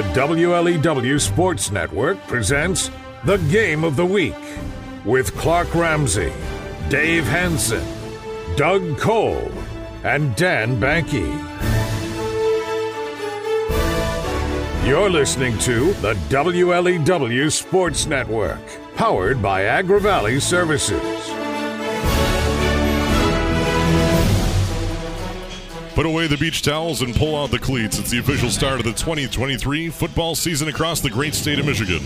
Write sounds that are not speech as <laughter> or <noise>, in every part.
The WLEW Sports Network presents the Game of the Week with Clark Ramsey, Dave Hanson, Doug Cole, and Dan Banky. You're listening to the WLEW Sports Network, powered by Agri Valley Services. Put away the beach towels and pull out the cleats. It's the official start of the 2023 football season across the great state of Michigan.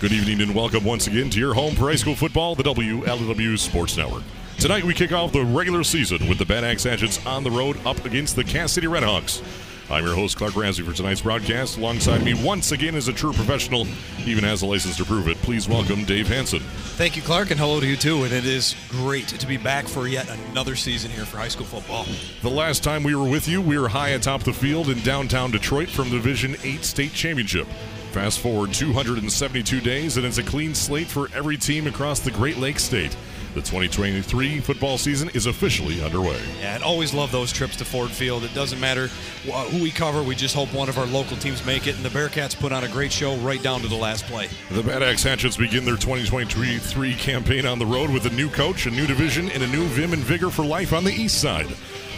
Good evening and welcome once again to your home for high school football, the WLEW Sports Network. Tonight we kick off the regular season with the Bad Axe Hatchets on the road up against the Cass City Redhawks. I'm your host, Clark Ramsey, for tonight's broadcast. Alongside me, once again, is a true professional, even has a license to prove it. Please welcome Dave Hanson. Thank you, Clark, and hello to you too. And it is great to be back for yet another season here for high school football. The last time we were with you, we were high atop the field in downtown Detroit from the Division 8 state championship. Fast forward 272 days, and it's a clean slate for every team across the Great Lakes state. The 2023 football season is officially underway. Yeah, and always love those trips to Ford Field. It doesn't matter who we cover, we just hope one of our local teams make it. And the Bearcats put on a great show right down to the last play. The Bad Axe Hatchets begin their 2023 campaign on the road with a new coach, a new division, and a new vim and vigor for life on the east side.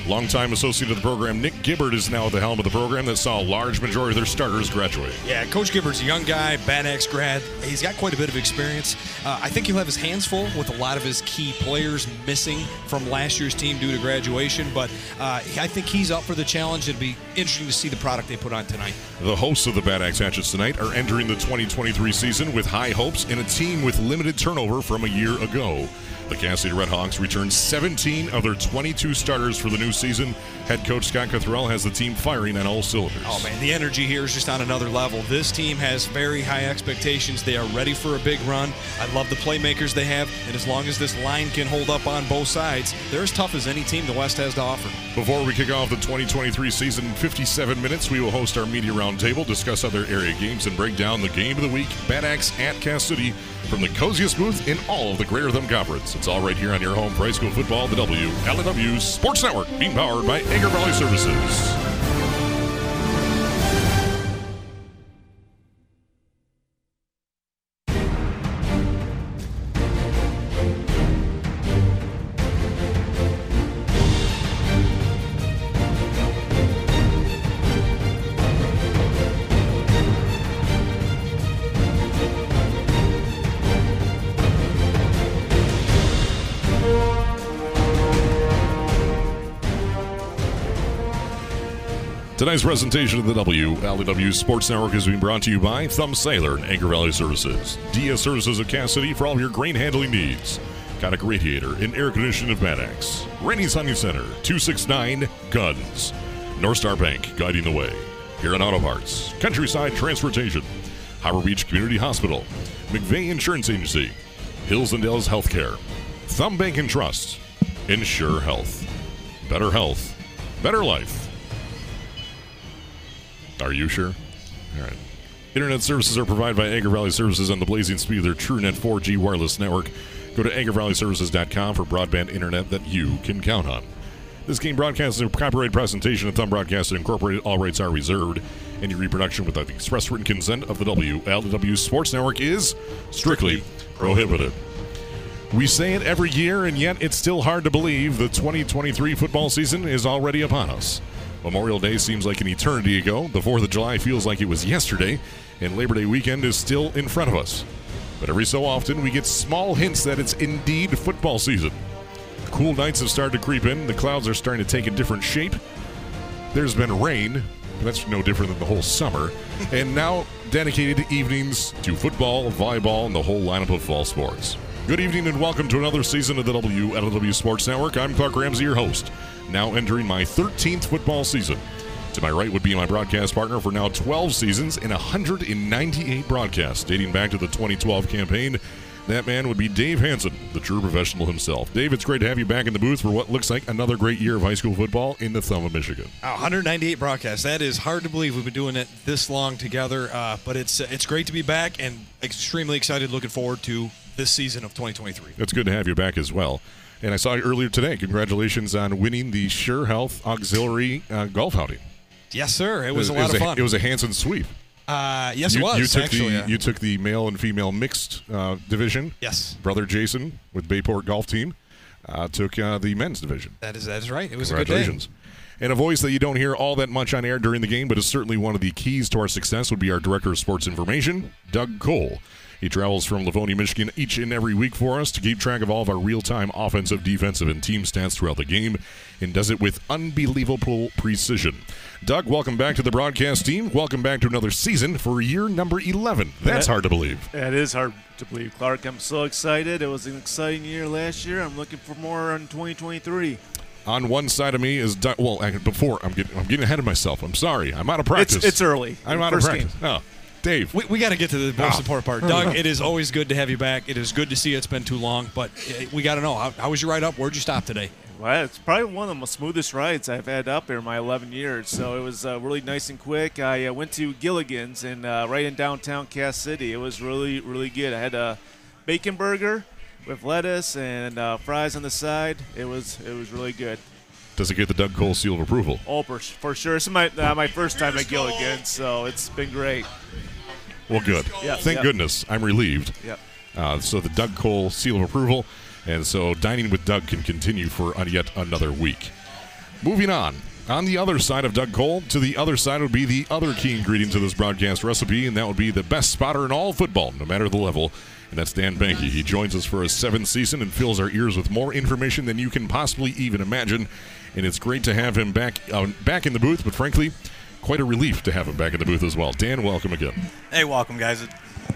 Longtime associate of the program, Nick Gibbard, is now at the helm of the program that saw a large majority of their starters graduate. Yeah, Coach Gibbard's a young guy, Bad Axe grad. He's got quite a bit of experience. Uh, I think he'll have his hands full with a lot of his key players missing from last year's team due to graduation, but uh, I think he's up for the challenge. It'd be interesting to see the product they put on tonight. The hosts of the Bad Axe Hatchets tonight are entering the 2023 season with high hopes and a team with limited turnover from a year ago. The Cass Redhawks returned 17 of their 22 starters for the new season. Head coach Scott Cathrell has the team firing on all cylinders. Oh man, the energy here is just on another level. This team has very high expectations. They are ready for a big run. I love the playmakers they have, and as long as this line can hold up on both sides, they're as tough as any team the West has to offer. Before we kick off the 2023 season in 57 minutes, we will host our media roundtable, discuss other area games, and break down the game of the week, Bad Axe at Cass City, from the coziest booth in all of the Greater Thumb Conference. It's all right here on your home for high school football, the WLEW Sports Network, being powered by Valley Services. Tonight's presentation of the WLEW Sports Network is being brought to you by Thumb Sailor and Agri Valley Services, DS Services of Cass City for all your grain handling needs, Konica Radiator and Air Conditioning of Axe, Rainey's Honey Center, 269 Guns, North Star Bank guiding the way, Huron Auto Parts, Countryside Transportation, Harbor Beach Community Hospital, McVeigh Insurance Agency, Hills and Dales Healthcare, Thumb Bank and Trust, Insure Health, Better Health, Better Life. Are you sure? All right. Internet services are provided by Agri Valley Services on the blazing speed of their TrueNet 4G wireless network. Go to AgriValleyServices.com for broadband internet that you can count on. This game broadcast is a copyright presentation of Thumb Broadcasting Incorporated. All rights are reserved. Any reproduction without the express written consent of the WLW Sports Network is strictly prohibited. We say it every year, and yet it's still hard to believe the 2023 football season is already upon us. Memorial Day seems like an eternity ago. The 4th of July feels like it was yesterday, and Labor Day weekend is still in front of us. But every so often, we get small hints that it's indeed football season. Cool nights have started to creep in. The clouds are starting to take a different shape. There's been rain. But that's no different than the whole summer. <laughs> and now dedicated evenings to football, volleyball, and the whole lineup of fall sports. Good evening and welcome to another season of the WLW Sports Network. I'm Clark Ramsey, your host now entering my 13th football season. To my right would be my broadcast partner for now 12 seasons and 198 broadcasts dating back to the 2012 campaign. That man would be Dave Hanson, the true professional himself. Dave, it's great to have you back in the booth for what looks like another great year of high school football in the thumb of Michigan. 198 broadcasts. That is hard to believe we've been doing it this long together, uh, but it's it's great to be back and extremely excited. Looking forward to this season of 2023. It's good to have you back as well. And I saw you earlier today. Congratulations on winning the Scheurer Health Auxiliary uh, Golf Outing. Yes, sir. It was, a lot was of fun. It was a Hanson sweep. Uh, yes, you, it was you took actually. the yeah. you took the male and female mixed uh, division. yes, Brother Jason with Bayport Golf Team uh, took uh, the men's division. that is that is right. It was a good day. Congratulations. And a voice that you don't hear all that much on air during the game, but is certainly one of the keys to our success, would be our Director of Sports Information, Doug Cole. He travels from Livonia, Michigan each and every week for us to keep track of all of our real time offensive, defensive, and team stats throughout the game and does it with unbelievable precision. Doug, welcome back to the broadcast team. Welcome back to another season for year number 11. That's Yeah. hard to believe. It is hard to believe, Clark. I'm so excited. It was an exciting year last year. I'm looking for more in 2023. On one side of me is Well, before I'm getting, I'm getting ahead of myself. I'm sorry. I'm out of practice. It's it's early. I'm out of practice. game. Oh, Dave. We, we got to get to the most Ah. important part. Doug, it is always good to have you back. It is good to see you. It's been too long, but uh, we got to know how, how was your ride up? Where'd you stop today? Well, it's probably one of the smoothest rides I've had up here in my 11 years. So it was uh, really nice and quick. I uh, went to Gilligan's and uh, right in downtown Cass City. It was really really good. I had a bacon burger with lettuce and uh, fries on the side. It was it was really good. Does it get the Doug Cole seal of approval? Oh, for, for sure. This is my uh, my first time at Gilligan's, so it's been great. Well, good. Yeah, Thank yeah. goodness. I'm relieved. Yep. Uh, so the Doug Cole seal of approval, and so dining with Doug can continue for yet another week. Moving on. On the other side of Doug Cole, to the other side would be the other key ingredient to this broadcast recipe, and that would be the best spotter in all football, no matter the level. And that's Dan Banky. He joins us for his seventh season and fills our ears with more information than you can possibly even imagine. And it's great to have him back uh, back in the booth, but frankly, quite a relief to have him back in the booth as well. Dan, welcome again. Hey, welcome, guys.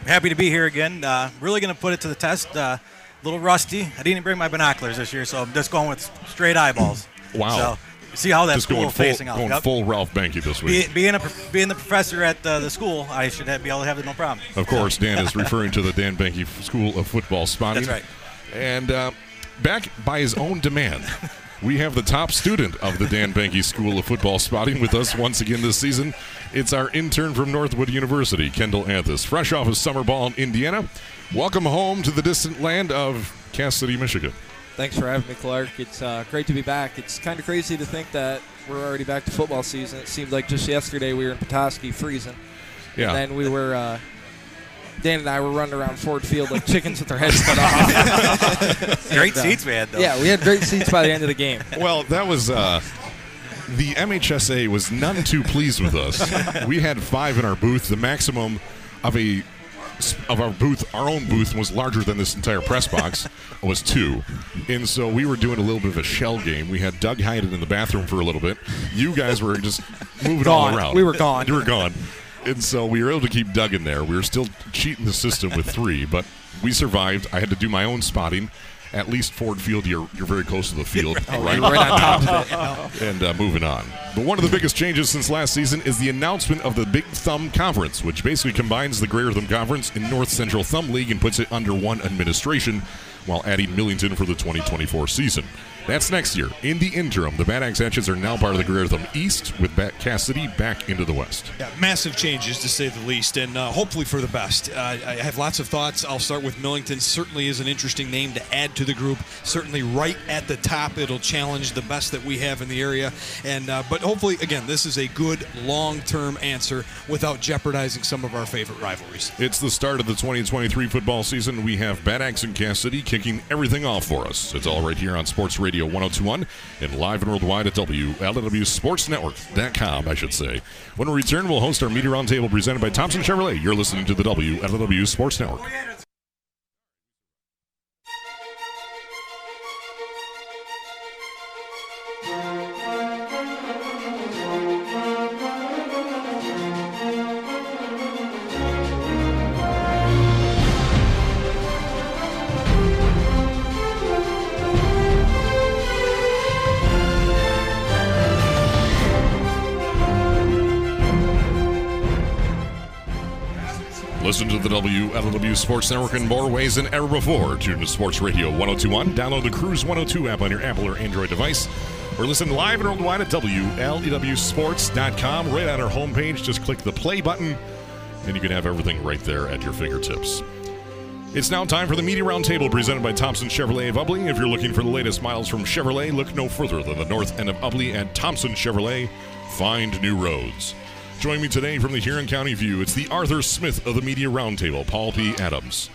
Happy to be here again. Uh, really going to put it to the test. Uh, a little rusty. I didn't bring my binoculars this year, so I'm just going with straight eyeballs. <clears throat> Wow. So see how that's Just cool going full, facing out. going Yep. full Ralph Banky this Be, week. being a being the professor at uh, the school, I should have, be able to have it no problem. Of course, Dan is <laughs> referring to the Dan Banky School of Football Spotting. That's right. And uh, back by his own demand, <laughs> we have the top student of the Dan Banky School of Football Spotting with us once again this season. It's our intern from Northwood University, Kendall Anthus, fresh off his summer ball in Indiana. Welcome home to the distant land of Cass City, Michigan. Thanks for having me, Clark. It's uh, great to be back. It's kind of crazy to think that we're already back to football season. It seemed like just yesterday we were in Petoskey freezing. Yeah. And then we were, uh, Dan and I were running around Ford Field like chickens with our heads cut off. <laughs> Great And, uh, seats, man. Though. Yeah, we had great seats by the end of the game. <laughs> Well, that was uh, the MHSA was none too pleased with us. <laughs> we had five in our booth. The maximum of a of our booth, our own booth, was larger than this entire press box. was two, and so we were doing a little bit of a shell game. We had Doug hiding in the bathroom for a little bit. You guys were just moving all around. We were gone. You were gone. And so we were able to keep Doug in there. We were still cheating the system with three, <laughs> but we survived. I had to do my own spotting. At least Ford Field, you're, you're very close to the field, right? Right on top of it. <laughs> and uh, moving on. But one of the biggest changes since last season is the announcement of the Big Thumb Conference, which basically combines the Greater Thumb Conference and North Central Thumb League and puts it under one administration while adding Millington for the 2024 season. That's next year. In the interim, the Bad Axe Hatchets are now part of the Greater Thumb East, with Bat Cass City back into the West. Yeah, massive changes to say the least, and uh, hopefully for the best. Uh, I have lots of thoughts. I'll start with Millington. Certainly is an interesting name to add to the group. Certainly right at the top, it'll challenge the best that we have in the area. And uh, but hopefully, again, this is a good long-term answer without jeopardizing some of our favorite rivalries. It's the start of the 2023 football season. We have Bad Axe and Cass City kicking everything off for us. It's all right here on Sports Radio 1021 and live and worldwide at WLWSportsNetwork.com, I should say. When we return, we'll host our media roundtable presented by Thompson Chevrolet. You're listening to the WLW Sports Network. Listen to the WLW Sports Network in more ways than ever before. Tune to Sports Radio 1021. Download the Cruise 102 app on your Apple or Android device. Or listen live and worldwide at WLEWSports.com. Right on our homepage, just click the play button, and you can have everything right there at your fingertips. It's now time for the Media Roundtable presented by Thompson Chevrolet of Ubley. If you're looking for the latest miles from Chevrolet, look no further than the north end of Ubley at Thompson Chevrolet. Find new roads. Join me today from the Huron County View. It's the Arthur Smith of the Media Roundtable, Paul P. Adams.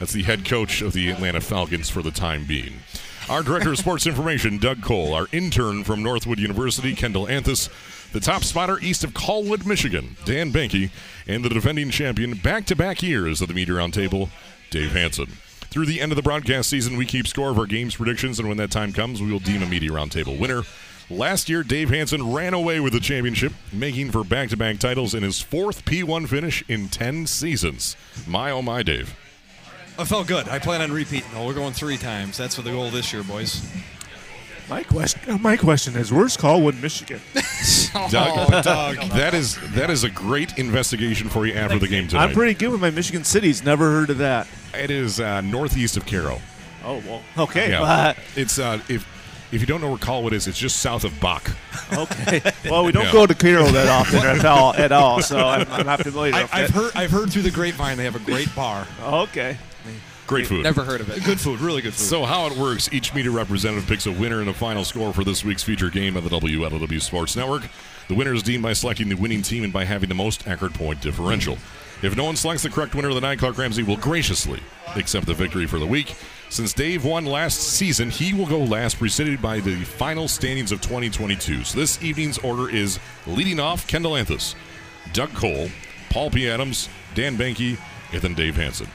That's the head coach of the Atlanta Falcons for the time being. Our director of <laughs> sports information, Doug Cole. Our intern from Northwood University, Kendall Anthus. The top spotter east of Colwood, Michigan, Dan Banky. And the defending champion back to back years of the Media Roundtable, Dave Hanson. Through the end of the broadcast season, we keep score of our games predictions, and when that time comes, we will deem a Media Roundtable winner. Last year, Dave Hanson ran away with the championship, making for back to back titles in his fourth P1 finish in 10 seasons. My, oh, my, Dave. I felt good. I plan on repeating. though. we're going three times. That's for the goal this year, boys. My question, my question is, where's Colwood, Michigan? <laughs> Doug, that is that is a great investigation for you after the game tonight. I'm pretty good with my Michigan cities. Never heard of that. It is uh, northeast of Caro. Oh well, okay, Yeah, it's uh, if if you don't know where Colwood is, it's just south of Bach. okay. Well, we don't Yeah. go to Caro that often at all, at all, so I'm, I'm <laughs> not familiar. I, with I've it. heard. I've heard through the grapevine they have a great bar. Okay. Great food. Never heard of it. Good food, really good food. So how it works, each media representative picks a winner and a final score for this week's feature game of the WLW Sports Network. The winner is deemed by selecting the winning team and by having the most accurate point differential. If no one selects the correct winner of the night, Clark Ramsey will graciously accept the victory for the week. Since Dave won last season, he will go last, preceded by the final standings of 2022. So this evening's order is leading off Kendall Anthus, Doug Cole, Paul P. Adams, Dan Banky, and then Dave Hanson.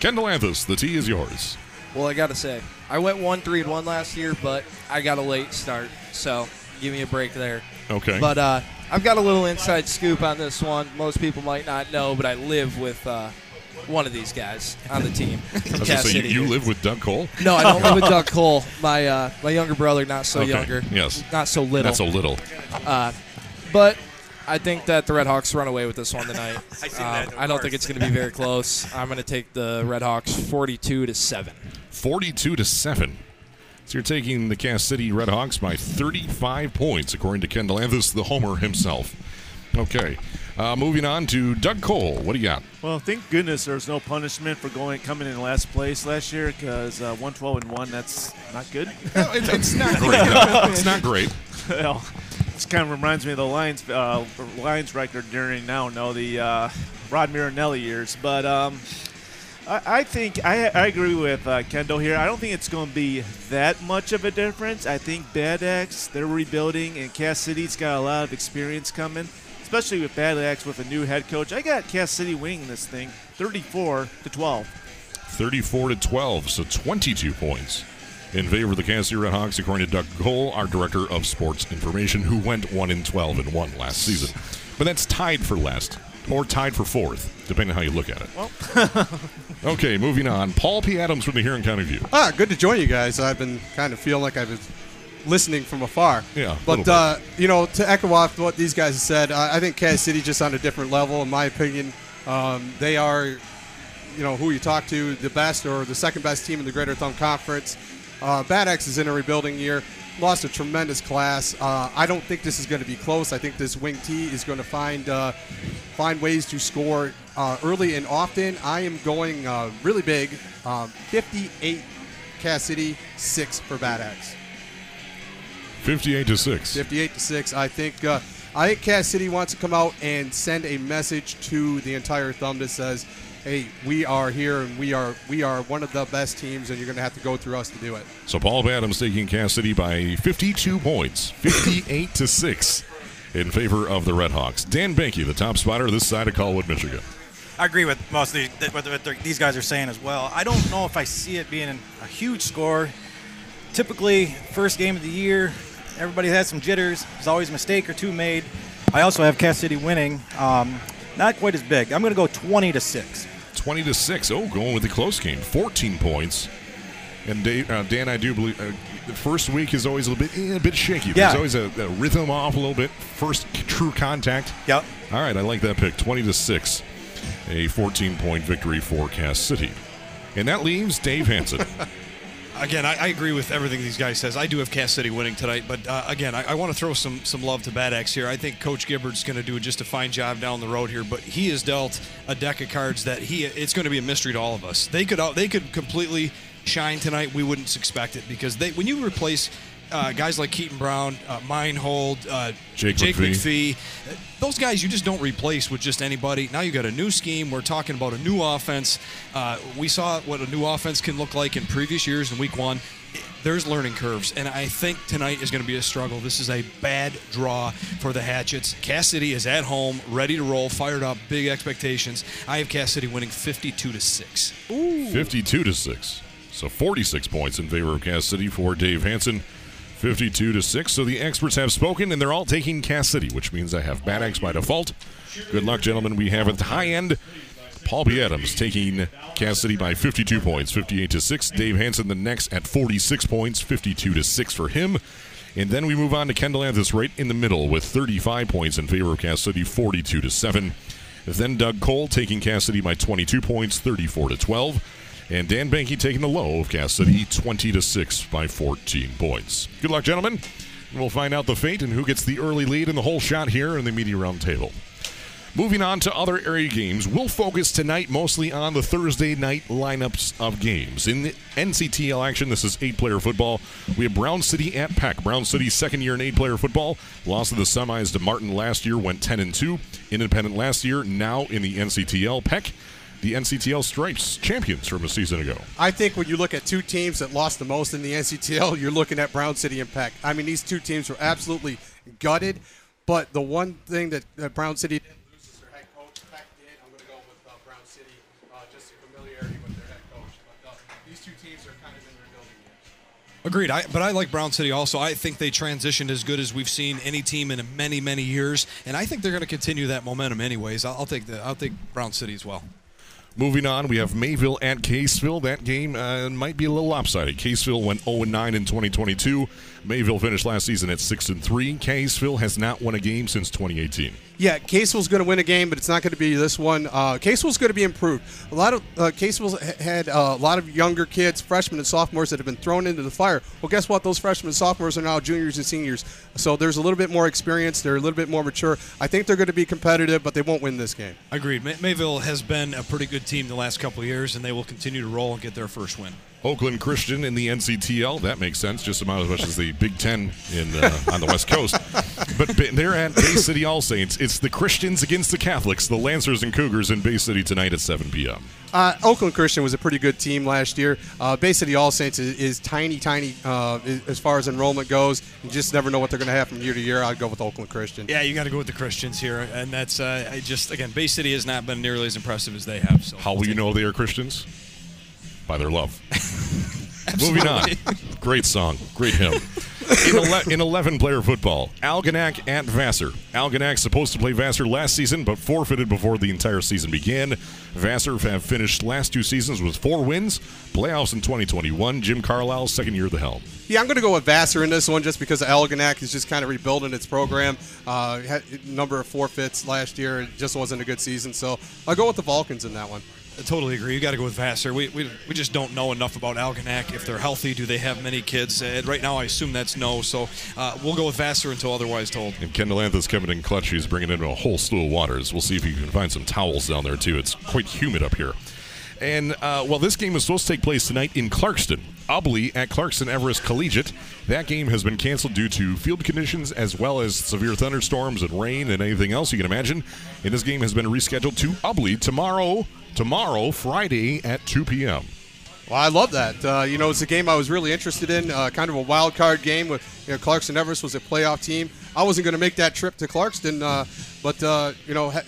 Kendall Anthus, the T is yours. Well, I gotta say, I went one three and one last year, but I got a late start, so give me a break there. Okay. But uh, I've got a little inside scoop on this one. Most people might not know, but I live with uh, one of these guys on the team <laughs> from I Cass say, you, City. you live with Doug Cole? No, I don't live with Doug <laughs> Cole. My uh, my younger brother, not so Okay, younger. yes. Not so little. Not so little. But I think that the Red Hawks run away with this one tonight. <laughs> I seen Um, that I don't the think it's going to be very close. I'm going to take the Red Hawks 42 to seven. 42 to 7. So you're taking the Cass City Red Hawks by 35 points, according to Kendall Anthus, the homer himself. Okay. Uh, moving on to Doug Cole. What do you got? Well, thank goodness there's no punishment for going coming in last place last year because uh, 112 and one that's not good. <laughs> it's, it's not <laughs> great. no. It's not great. well, this kind of reminds me of the Lions uh, Lions record during now no the uh, Rod Marinelli years, but um, I, think I, I agree with uh, Kendall here. I don't think it's going to be that much of a difference. I think Bad Axe they're rebuilding, and Cass City's got a lot of experience coming, especially with Bad Axe with a new head coach. I got Cass City winning this thing, 34 to 12. 34 to 12, so 22 points in favor of the Cass City Red Hawks, according to Doug Cole, our director of sports information, who went 1 in 12 and 1 last season. But that's tied for last, or tied for fourth, depending on how you look at it. Well. <laughs> okay, moving on. Paul P. Adams from the Huron County View. Ah, good to join you guys. I've been kind of feeling like I was listening from afar. Yeah, But, uh, you know, to echo off what these guys said, I I think Cass City just on a different level, in my opinion. Um, they are, you know, who you talk to, the best or the second best team in the Greater Thumb Conference. Uh, Bad Axe is in a rebuilding year. Lost a tremendous class. Uh, I don't think this is going to be close. I think this wing T is going to find uh, find ways to score uh, early and often. I am going uh, really big. Um, 58 Cass City, six for Bad Axe. 58 to 6. 58 to six. I think uh, I think Cass City wants to come out and send a message to the entire thumb that says, "Hey, we are here and we are we are one of the best teams, and you're going to have to go through us to do it." So Paul Adams taking Cass City by 52 points, 58 to 6 in favor of the Red Hawks. Dan Banky, the top spotter this side of Colwood, Michigan. I agree with most of these, what, what these guys are saying as well. I don't know if I see it being a huge score. Typically, first game of the year, everybody has some jitters. There's always a mistake or two made. I also have Cass City winning. Um, not quite as big. I'm going to go 20 to six. 20 to 6. Oh, going with the close game. 14 points. And Dave, uh, Dan, I do believe uh, the first week is always a little bit eh, a bit shaky. Yeah. There's always a, a rhythm off a little bit. First true contact. Yep. All right, I like that pick. 20 to 6. A 14 point victory for Cass City. And that leaves Dave Hanson. <laughs> Again, I, I agree with everything these guys says. I do have Cass City winning tonight, but uh, again, I, I want to throw some some love to Bad Axe here. I think Coach Gibbard's going to do just a fine job down the road here, but he has dealt a deck of cards that he it's going to be a mystery to all of us. They could they could completely shine tonight. We wouldn't expect it because they when you replace uh, guys like Keaton Brown, uh, Meinhold, uh, Jake Jake McPhee. McPhee. uh, Those guys you just don't replace with just anybody. Now you got a new scheme. We're talking about a new offense. Uh, we saw what a new offense can look like in previous years in Week One. There's learning curves, and I think tonight is going to be a struggle. This is a bad draw for the Hatchets. Cass City is at home, ready to roll, fired up, big expectations. I have Cass City winning 52 to six. 52 to 6. So 46 points in favor of Cass City for Dave Hanson. 52 to 6. So the experts have spoken, and they're all taking Cass City, which means I have Bad Axe by default. Good luck, gentlemen. We have at the high end Paul P. Adams taking Cass City by 52 points, 58 to 6. Dave Hanson the next at 46 points, 52 to 6 for him. And then we move on to Kendall Anthus right in the middle with 35 points in favor of Cass City, 42 to 7. Then Doug Cole taking Cass City by 22 points, 34 to 12. And Dan Banky taking the low of Cass City, 20 to 6 by 14 points. Good luck, gentlemen. We'll find out the fate and who gets the early lead and the whole shot here in the media round table. Moving on to other area games, we'll focus tonight mostly on the Thursday night lineups of games. In the NCTL action, this is eight player football. We have Brown City at Peck. Brown City, second year in eight player football. Lost in the semis to Martin last year, went 10 and 2. Independent last year, now in the NCTL. Peck, the NCTL Stripes champions from a season ago. I think when you look at two teams that lost the most in the NCTL, you're looking at Brown City and Peck. I mean, these two teams were absolutely gutted. But the one thing that, that Brown City didn't lose is their head coach. Peck did. I'm going to go with uh, Brown City, uh, just the familiarity with their head coach. But uh, these two teams are kind of in their building years. Agreed. I, but I like Brown City also. I think they transitioned as good as we've seen any team in many, many years, and I think they're going to continue that momentum. Anyways, I'll, I'll take the I'll take Brown City as well. Moving on, we have Mayville at Caseville. That game uh, might be a little lopsided. Caseville went 0 9 in 2022. Mayville finished last season at 6 and 3. Caseville has not won a game since 2018. Yeah, Caseville's going to win a game, but it's not going to be this one. Uh, Caseville's going to be improved. A lot of uh, Caseville's had uh, a lot of younger kids, freshmen and sophomores that have been thrown into the fire. Well, guess what? Those freshmen and sophomores are now juniors and seniors, so there's a little bit more experience. They're a little bit more mature. I think they're going to be competitive, but they won't win this game. Agreed. May- Mayville has been a pretty good team the last couple of years, and they will continue to roll and get their first win. Oakland Christian in the NCTL. That makes sense, just about as much as the Big Ten in uh, on the West Coast. <laughs> But they're at Bay City All Saints. It's the Christians against the Catholics, the Lancers and Cougars in Bay City tonight at 7 p.m. Uh, Oakland Christian was a pretty good team last year. Uh, Bay City All Saints is, is tiny, tiny uh, i- as far as enrollment goes. You just never know what they're going to have from year to year. I'd go with Oakland Christian. Yeah, you got to go with the Christians here, and that's uh, I just again Bay City has not been nearly as impressive as they have. So How will you know they are Christians? By their love. <laughs> Moving on. Great song. Great hymn. <laughs> In, ele- in 11 player football, Algonac at Vassar. Algonac supposed to play Vassar last season, but forfeited before the entire season began. Vassar have finished last two seasons with four wins, playoffs in 2021. Jim Carlisle's second year at the helm. Yeah, I'm going to go with Vassar in this one just because Algonac is just kind of rebuilding its program. Uh, had number of forfeits last year. It just wasn't a good season. So I'll go with the Vulcans in that one. I totally agree. You got to go with Vassar. We, we, we just don't know enough about Algonac. If they're healthy, do they have many kids? Uh, right now, I assume that's no. So uh, we'll go with Vassar until otherwise told. And Kendall Anthus coming in clutch. He's bringing in a whole slew of waters. We'll see if he can find some towels down there, too. It's quite humid up here. And, uh, well, this game is supposed to take place tonight in Clarkston. Ubley at Clarkston Everest Collegiate. That game has been canceled due to field conditions as well as severe thunderstorms and rain and anything else you can imagine. And this game has been rescheduled to Ubley tomorrow, tomorrow, Friday at 2 p.m. Well, I love that. Uh, you know, it's a game I was really interested in. Uh, kind of a wild card game with you know, Clarkston Everest was a playoff team. I wasn't going to make that trip to Clarkston, uh, but uh, you know, ha-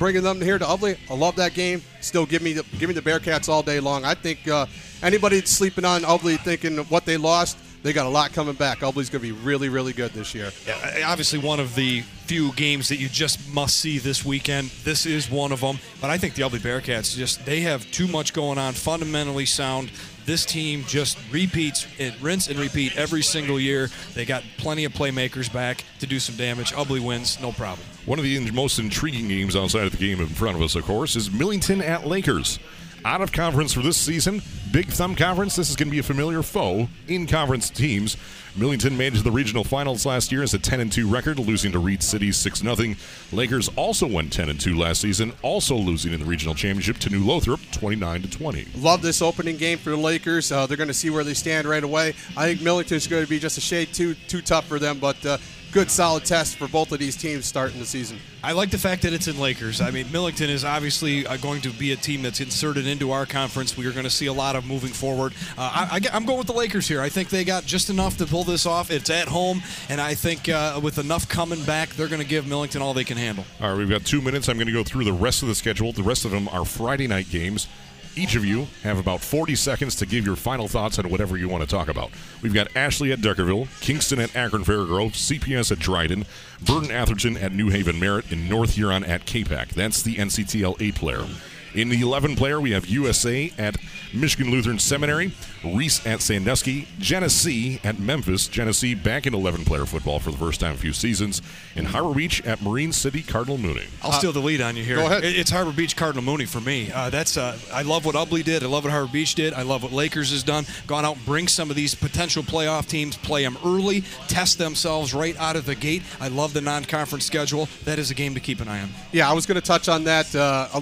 bringing them here to Ubley, I love that game. Still, give me the give me the Bearcats all day long. I think uh, anybody sleeping on Ubley thinking what they lost, they got a lot coming back. Ubley's going to be really, really good this year. Yeah, obviously one of the few games that you just must see this weekend. This is one of them. But I think the Ubley Bearcats just they have too much going on, fundamentally sound. This team just repeats it, rinse and repeat every single year. They got plenty of playmakers back to do some damage. Ubley wins, no problem. One of the most intriguing games outside of the game in front of us, of course, is Millington at Lakers. Out of conference for this season, Big Thumb Conference, this is going to be a familiar foe in conference teams. Millington made it to the regional finals last year as a 10 2 record, losing to Reed City 6 0. Lakers also went 10 2 last season, also losing in the regional championship to New Lothrop 29 20. Love this opening game for the Lakers. Uh, they're going to see where they stand right away. I think Millington's going to be just a shade too too tough for them, but uh, good solid test for both of these teams starting the season. I like the fact that it's in Lakers. I mean, Millington is obviously uh, going to be a team that's inserted into our conference. We are going to see a lot of moving forward. Uh, I, am going with the Lakers here. I think they got just enough to pull this off. It's at home, and I think uh, with enough coming back, they're going to give Millington all they can handle. All right, we've got two minutes. I'm going to go through the rest of the schedule. The rest of them are Friday night games. Each of you have about 40 seconds to give your final thoughts on whatever you want to talk about. We've got Ashley at Deckerville, Kingston at Akron Fairgrove, CPS at Dryden, Burton Atherton at New Haven Merritt, and North Huron at KPAC. That's the NCTL 8 player. In the 11 player, we have USA at Michigan Lutheran Seminary, Reese at Sandusky, Genesee at Memphis, Genesee back in 11 player football for the first time in a few seasons, and Harbor Beach at Marine City Cardinal Mooney. I'll steal the lead on you here. Go ahead. It's Harbor Beach Cardinal Mooney for me. Uh, that's uh, I love what Ubley did. I love what Harbor Beach did. I love what Lakers has done. Gone out and bring some of these potential playoff teams, play them early, test themselves right out of the gate. I love the non-conference schedule. That is a game to keep an eye on. Yeah, I was going to touch on that. Uh,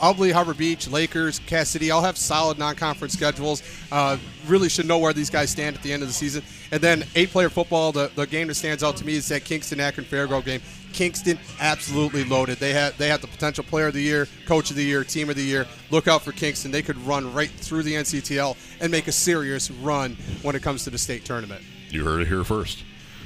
Ubley, Harbor Beach, Lakers, Cass City all have solid non-conference schedules. Uh, really should know where these guys stand at the end of the season. And then eight-player football, the, the game that stands out to me is that Kingston Akron Fairgrove game. Kingston absolutely loaded. They had they had the potential player of the year, coach of the year, team of the year. Look out for Kingston. They could run right through the NCTL and make a serious run when it comes to the state tournament. You heard it here first.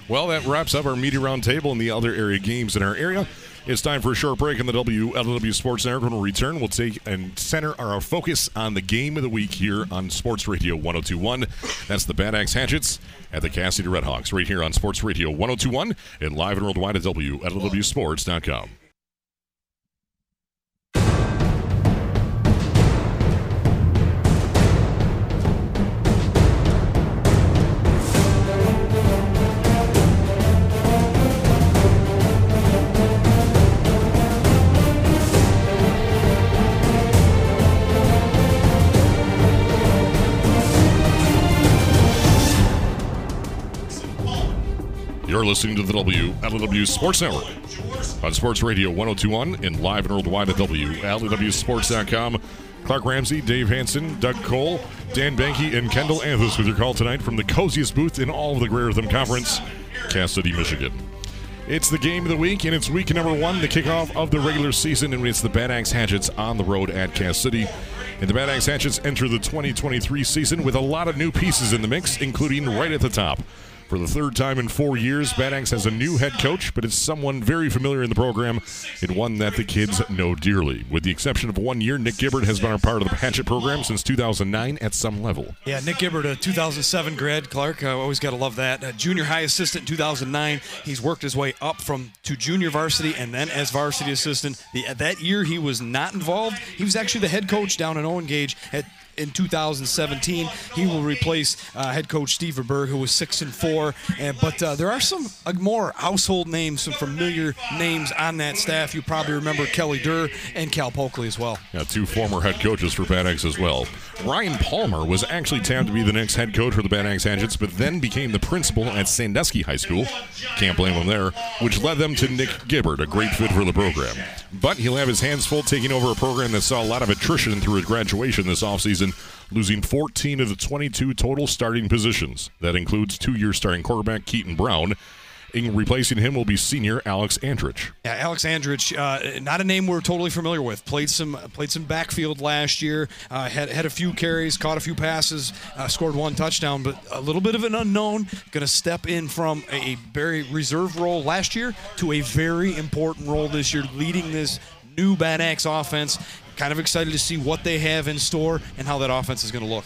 Well, that wraps up our media roundtable and the other area games in our area. It's time for a short break in the WLW Sports Network. When we return, we'll take and center our focus on the game of the week here on Sports Radio 1021. That's the Bad Axe Hatchets at the Cass City Redhawks right here on Sports Radio 1021 and live and worldwide at WLWSports.com. You're listening to the WLW Sports Network on Sports Radio 1021 and live and worldwide at WLWSports.com. Clark Ramsey, Dave Hanson, Doug Cole, Dan Banky, and Kendall Anthus with your call tonight from the coziest booth in all of the Greater Thumb Conference, Cass City, Michigan. It's the game of the week, and it's week number one, the kickoff of the regular season, and it's the Bad Axe Hatchets on the road at Cass City. And the Bad Axe Hatchets enter the 2023 season with a lot of new pieces in the mix, including right at the top. For the third time in four years, Bad Axe has a new head coach, but it's someone very familiar in the program and one that the kids know dearly. With the exception of one year, Nick Gibbard has been a part of the Hatchet program since 2009 at some level. Yeah, Nick Gibbard, a 2007 grad, Clark. I always got to love that. Junior high assistant in 2009. He's worked his way up from to junior varsity and then as varsity assistant. The, that year, he was not involved. He was actually the head coach down in Owen Gage at in 2017. He will replace uh, head coach Steve Berg, who was six and four. And, but uh, there are some uh, more household names, some familiar names on that staff. You probably remember Kelly Durr and Cal Polkley as well. Yeah, two former head coaches for Bad as well. Ryan Palmer was actually tapped to be the next head coach for the Bad Axe Hatchets, but then became the principal at Sandusky High School. Can't blame him there, which led them to Nick Gibbard, a great fit for the program. But he'll have his hands full taking over a program that saw a lot of attrition through his graduation this offseason losing 14 of the 22 total starting positions. That includes two year starting quarterback Keaton Brown. In replacing him will be senior Alex Andrich. Yeah, Alex Andrich, uh, not a name we're totally familiar with. Played some played some backfield last year. Uh, had had a few carries, caught a few passes, uh, scored one touchdown, but a little bit of an unknown. Going to step in from a very reserve role last year to a very important role this year, leading this new Bad Axe offense. Kind of excited to see what they have in store and how that offense is going to look.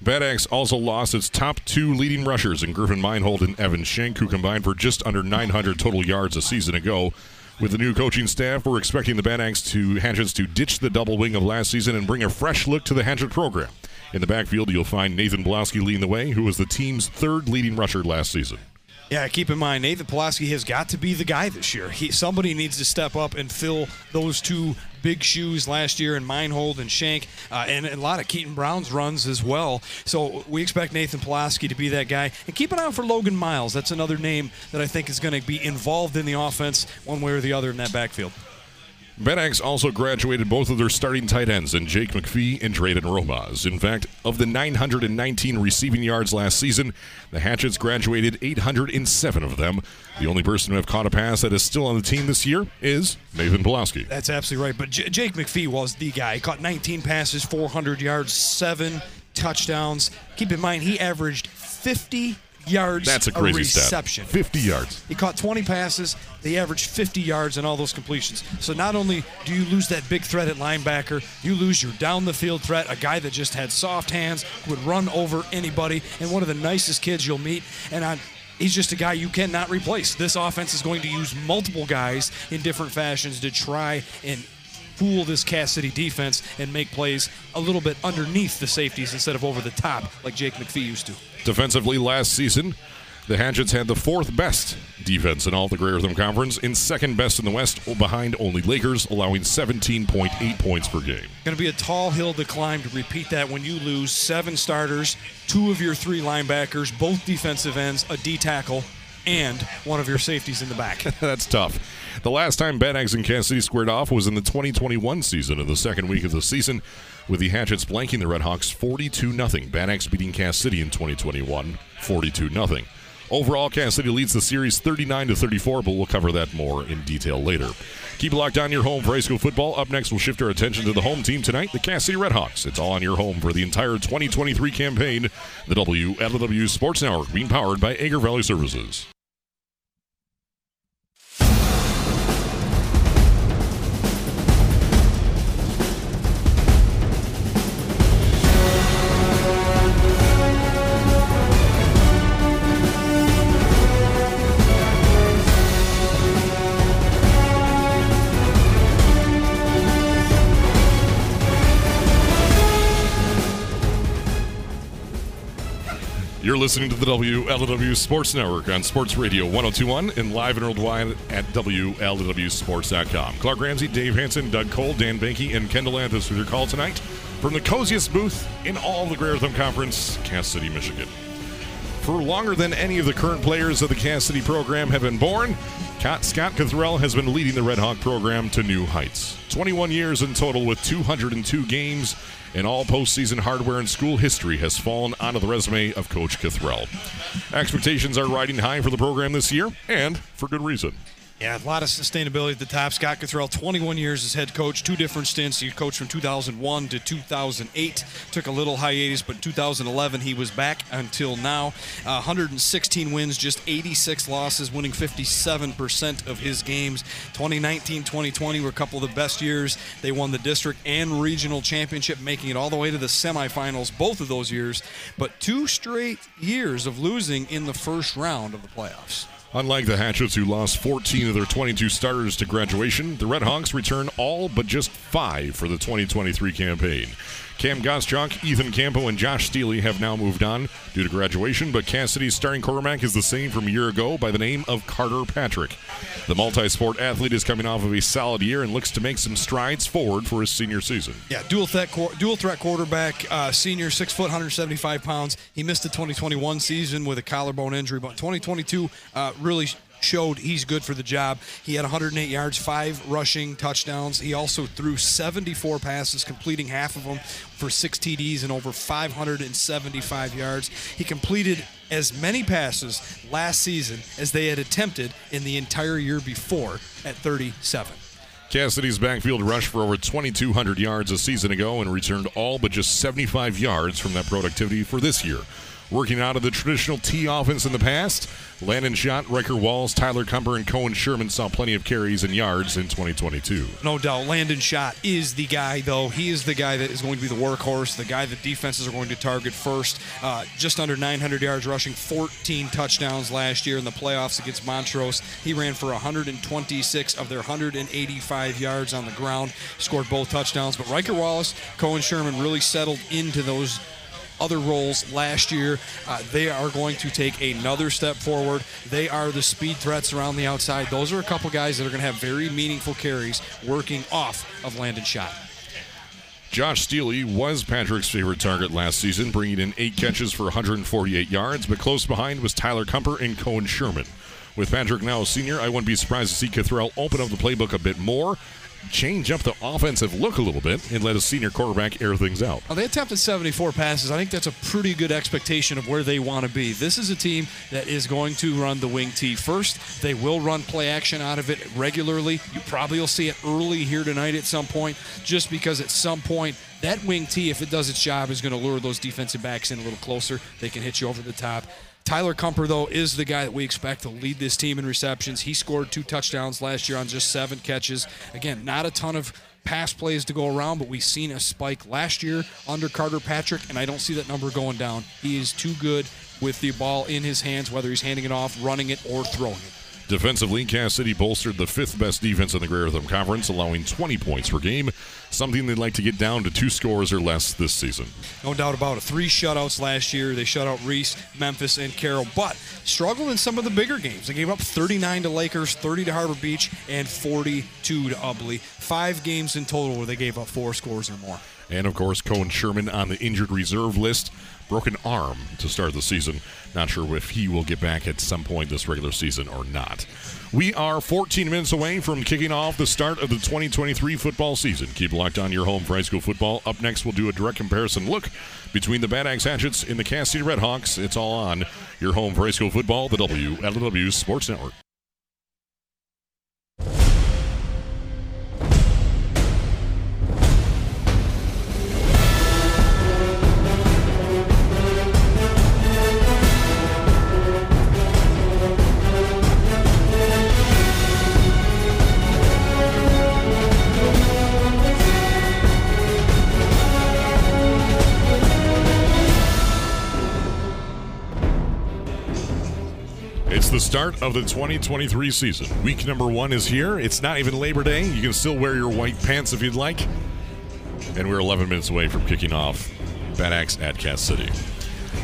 Bad Axe also lost its top two leading rushers in Griffin Meinhold and Evan Schenk, who combined for just under 900 total yards a season ago. With the new coaching staff, we're expecting the Bad Axe to Hatchets to ditch the double wing of last season and bring a fresh look to the Hatchet program. In the backfield, you'll find Nathan Blosky leading the way, who was the team's third leading rusher last season. Yeah, keep in mind Nathan Pulaski has got to be the guy this year. He somebody needs to step up and fill those two big shoes last year in Meinhold and Shank, uh, and, and a lot of Keaton Brown's runs as well. So we expect Nathan Pulaski to be that guy. And keep an eye out for Logan Miles. That's another name that I think is going to be involved in the offense one way or the other in that backfield. Bad Axe also graduated both of their starting tight ends in Jake McPhee and Drayden Romas. In fact, of the 919 receiving yards last season, the Hatchets graduated 807 of them. The only person to have caught a pass that is still on the team this year is Nathan Pulaski. That's absolutely right. But J- Jake McPhee was the guy. He caught 19 passes, 400 yards, seven touchdowns. Keep in mind, he averaged 50 yards That's a crazy reception. stat. 50 yards. He caught 20 passes. They averaged 50 yards in all those completions. So not only do you lose that big threat at linebacker, you lose your down the field threat, a guy that just had soft hands, would run over anybody, and one of the nicest kids you'll meet. And on He's just a guy you cannot replace. This offense is going to use multiple guys in different fashions to try and fool this Cass City defense and make plays a little bit underneath the safeties instead of over the top like Jake McPhee used to. Defensively, last season, the Hatchets had the fourth best defense in all the Greater Thumb Conference and second best in the West, behind only Lakers, allowing 17.8 points per game. Going to be a tall hill to climb to repeat that when you lose seven starters, two of your three linebackers, both defensive ends, a D tackle, and one of your safeties in the back. <laughs> That's tough. The last time Bad Axe and Cass City squared off was in the 2021 season, in the second week of the season, with the Hatchets blanking the Red Hawks 42 0. Bad Axe beating Cass City in 2021 42 0. Overall, Cass City leads the series 39 to 34, but we'll cover that more in detail later. Keep locked on your home for high school football. Up next, we'll shift our attention to the home team tonight, the Cass City Red Hawks. It's all on your home for the entire 2023 campaign. The WLW Sports Network being powered by Agri Valley Services. You're listening to the WLW Sports Network on Sports Radio 1021 and live and worldwide at WLWSports.com. Clark Ramsey, Dave Hanson, Doug Cole, Dan Banky, and Kendall Anthus with your call tonight from the coziest booth in all the Greater Thumb Conference, Cass City, Michigan. For longer than any of the current players of the Cass City program have been born, Scott Cathrell has been leading the Red Hawk program to new heights. 21 years in total with 202 games and all postseason hardware in school history has fallen onto the resume of Coach Cathrell. Expectations are riding high for the program this year, and for good reason. Yeah, a lot of sustainability at the top. Scott Cathrell, 21 years as head coach, two different stints. He coached from 2001 to 2008. Took a little hiatus, but 2011 he was back until now. Uh, 116 wins, just 86 losses, winning 57% of his games. 2019 2020 were a couple of the best years. They won the district and regional championship, making it all the way to the semifinals both of those years. But two straight years of losing in the first round of the playoffs. Unlike the Hatchets, who lost 14 of their 22 starters to graduation, the Red Hawks return all but just five for the 2023 campaign. Cam Goschalk, Ethan Campo, and Josh Steely have now moved on due to graduation, but Cass City's starting quarterback is the same from a year ago by the name of Carter Patrick. The multi sport athlete is coming off of a solid year and looks to make some strides forward for his senior season. Yeah, dual threat, dual threat quarterback, uh, senior, six foot, 175 pounds. He missed the 2021 season with a collarbone injury, but 2022 uh, really showed he's good for the job. He had 108 yards, five rushing touchdowns. He also threw 74 passes, completing half of them for six TDs and over 575 yards. He completed as many passes last season as they had attempted in the entire year before at 37. Cass City's backfield rushed for over 2,200 yards a season ago and returned all but just 75 yards from that productivity for this year. Working out of the traditional T offense in the past, Landon Schott, Riker Walls, Tyler Cumber, and Cohen Sherman saw plenty of carries and yards in 2022. No doubt. Landon Schott is the guy, though. He is the guy that is going to be the workhorse, the guy that defenses are going to target first. Uh, just under 900 yards rushing, 14 touchdowns last year in the playoffs against Montrose. He ran for 126 of their 185 yards on the ground, scored both touchdowns. But Riker Wallace, Cohen Sherman really settled into those other roles last year. Uh, they are going to take another step forward. They are the speed threats around the outside. Those are a couple guys that are going to have very meaningful carries working off of Landon Schott. Josh Steely was Patrick's favorite target last season, bringing in eight catches for 148 yards, but close behind was Tyler Kumper and Cohen Sherman. With Patrick now a senior, I wouldn't be surprised to see Cathrell open up the playbook a bit more change up the offensive look a little bit and let a senior quarterback air things out. Well, they attempted 74 passes. I think that's a pretty good expectation of where they want to be. This is a team that is going to run the wing T first. They will run play action out of it regularly. You probably will see it early here tonight at some point, just because at some point that wing T, if it does its job, is going to lure those defensive backs in a little closer. They can hit you over the top. Tyler Kumper, though, is the guy that we expect to lead this team in receptions. He scored two touchdowns last year on just seven catches. Again, not a ton of pass plays to go around, but we've seen a spike last year under Carter Patrick, and I don't see that number going down. He is too good with the ball in his hands, whether he's handing it off, running it, or throwing it. Defensively, Cass City bolstered the fifth best defense in the Greater Thumb Conference, allowing 20 points per game, something they'd like to get down to two scores or less this season. No doubt about it. Three shutouts last year. They shut out Reese, Memphis, and Caro, but struggled in some of the bigger games. They gave up 39 to Lakers, 30 to Harbor Beach, and 42 to Ubly. Five games in total where they gave up four scores or more. And of course, Cohen Sherman on the injured reserve list broken arm to start the season. Not sure if he will get back at some point this regular season or not. We are 14 minutes away from kicking off the start of the 2023 football season. Keep locked on your home for high school football. Up next, we'll do a direct comparison look between the Bad Axe Hatchets and the Cass City Redhawks. It's all on your home for high school football, the WLW Sports Network. It's the start of the 2023 season. Week number one is here. It's not even Labor Day. You can still wear your white pants if you'd like. And we're 11 minutes away from kicking off Bad Axe at Cass City.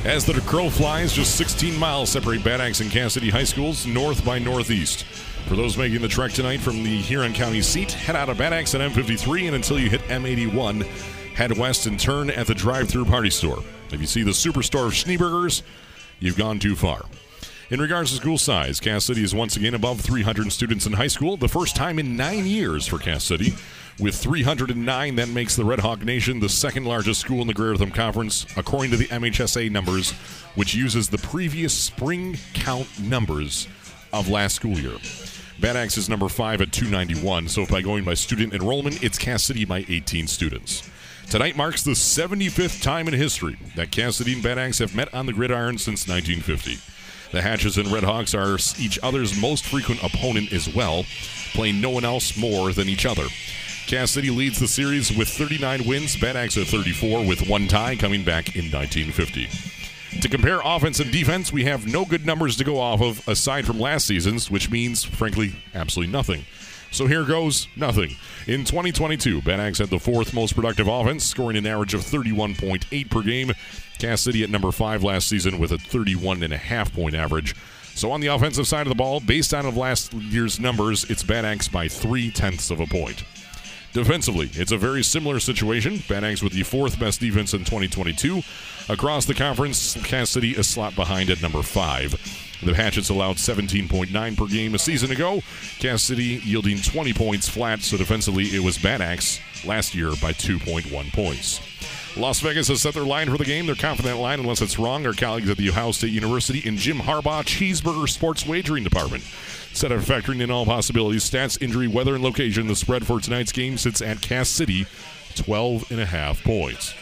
As the crow flies, just 16 miles separate Bad Axe and Cass City High Schools, north by northeast. For those making the trek tonight from the Huron County seat, head out of Bad Axe and M53 and until you hit M81, head west and turn at the drive-through party store. If you see the superstore of Schneebergers, you've gone too far. In regards to school size, Cass City is once again above 300 students in high school, the first time in nine years for Cass City. With 309, that makes the Red Hawk Nation the second largest school in the Greater Thumb Conference, according to the MHSA numbers, which uses the previous spring count numbers of last school year. Bad Axe is number five at 291, so if by going by student enrollment, it's Cass City by 18 students. Tonight marks the 75th time in history that Cass City and Bad Axe have met on the gridiron since 1950. The Hatchets and Redhawks are each other's most frequent opponent as well, playing no one else more than each other. Cass City leads the series with 39 wins, Bad Axe at 34, with one tie coming back in 1950. To compare offense and defense, we have no good numbers to go off of aside from last season's, which means, frankly, absolutely nothing. So here goes nothing. In 2022, Bad Axe had the fourth most productive offense, scoring an average of 31.8 per game. Cass City at number five last season with a 31.5 point average. So on the offensive side of the ball, based on of last year's numbers, it's Bad Axe by three tenths of a point. Defensively, it's a very similar situation. Bad Axe with the fourth best defense in 2022. Across the conference, Cass City is slot behind at number five. The Hatchets allowed 17.9 per game a season ago. Cass City yielding 20 points flat, so defensively it was Bad Axe last year by 2.1 points. Las Vegas has set their line for the game. They're confident line unless it's wrong. Our colleagues at the Ohio State University and Jim Harbaugh Cheeseburger Sports Wagering Department. Set of factoring in all possibilities, stats, injury, weather, and location. The spread for tonight's game sits at Cass City, 12 and a half points.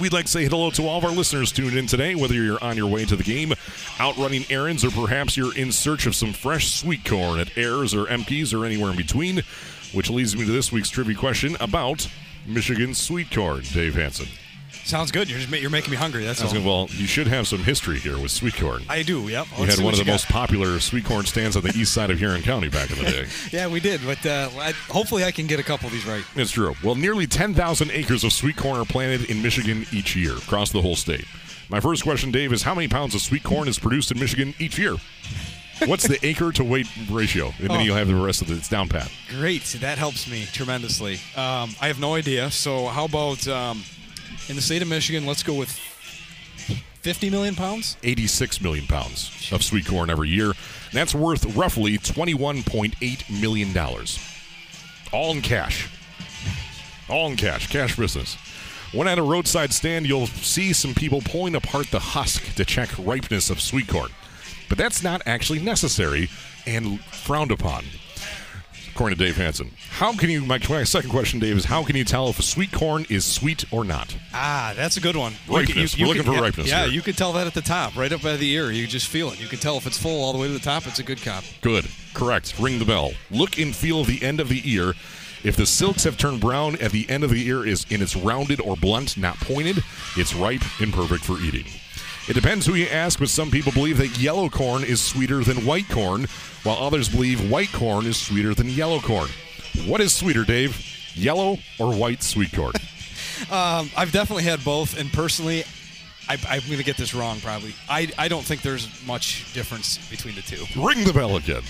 We'd like to say hello to all of our listeners tuned in today, whether you're on your way to the game, out running errands, or perhaps you're in search of some fresh sweet corn at Airs or MP's or anywhere in between. Which leads me to this week's trivia question about Michigan sweet corn. Dave Hanson. Sounds good. You're just you're making me hungry. That's all. gonna- well, you should have some history here with sweet corn. I do. Yep. You Let's had one of the most got. popular sweet corn stands on the east side of Huron County back in the day. <laughs> Yeah, we did. But uh, I, hopefully, I can get a couple of these right. It's true. Well, nearly 10,000 acres of sweet corn are planted in Michigan each year across the whole state. My first question, Dave, is how many pounds of sweet corn is produced in Michigan each year? What's the <laughs> acre to weight ratio? And then Oh. you'll have the rest of it. It's down pat. Great. That helps me tremendously. Um, I have no idea. So how about um, in the state of Michigan? Let's go with 50 million pounds. 86 million pounds of sweet corn every year. That's worth roughly $21.8 million. All in cash. All in cash. Cash business. When at a roadside stand, you'll see some people pulling apart the husk to check ripeness of sweet corn. But that's not actually necessary and frowned upon. According to Dave Hanson. How can you, my, my second question, Dave, is how can you tell if a sweet corn is sweet or not? Ah, that's a good one. Ripeness. you- you We're looking for yeah, ripeness Yeah, here. you can tell that at the top, right up by the ear. You just feel it. You can tell if it's full all the way to the top. It's a good cop. Good. Correct. Ring the bell. Look and feel the end of the ear. If the silks have turned brown at the end of the ear is and it's rounded or blunt, not pointed, it's ripe and perfect for eating. It depends who you ask, but some people believe that yellow corn is sweeter than white corn, while others believe white corn is sweeter than yellow corn. What is sweeter, Dave? Yellow or white sweet corn? <laughs> Um, I've definitely had both, and personally, I, I'm going to get this wrong probably. I, I don't think there's much difference between the two. Ring the bell again.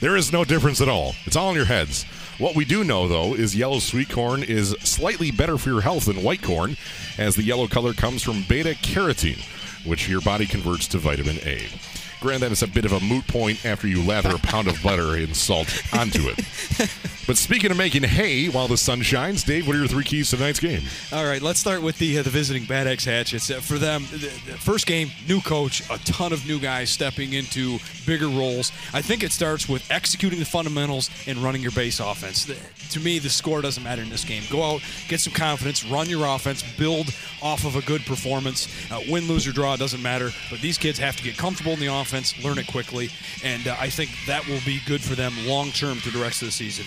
There is no difference at all. It's all in your heads. What we do know, though, is yellow sweet corn is slightly better for your health than white corn, as the yellow color comes from beta carotene, which your body converts to vitamin A. Granted, it's a bit of a moot point after you lather a pound of butter and salt onto it. But speaking of making hay while the sun shines, Dave, what are your three keys to tonight's game? All right, let's start with the uh, the visiting Bad Axe Hatchets. Uh, for them, the, the first game, new coach, a ton of new guys stepping into bigger roles. I think it starts with executing the fundamentals and running your base offense. The- to me, the score doesn't matter in this game. Go out, get some confidence, run your offense, build off of a good performance. Uh, win, lose, or draw doesn't matter. But these kids have to get comfortable in the offense, learn it quickly, and uh, I think that will be good for them long term through the rest of the season.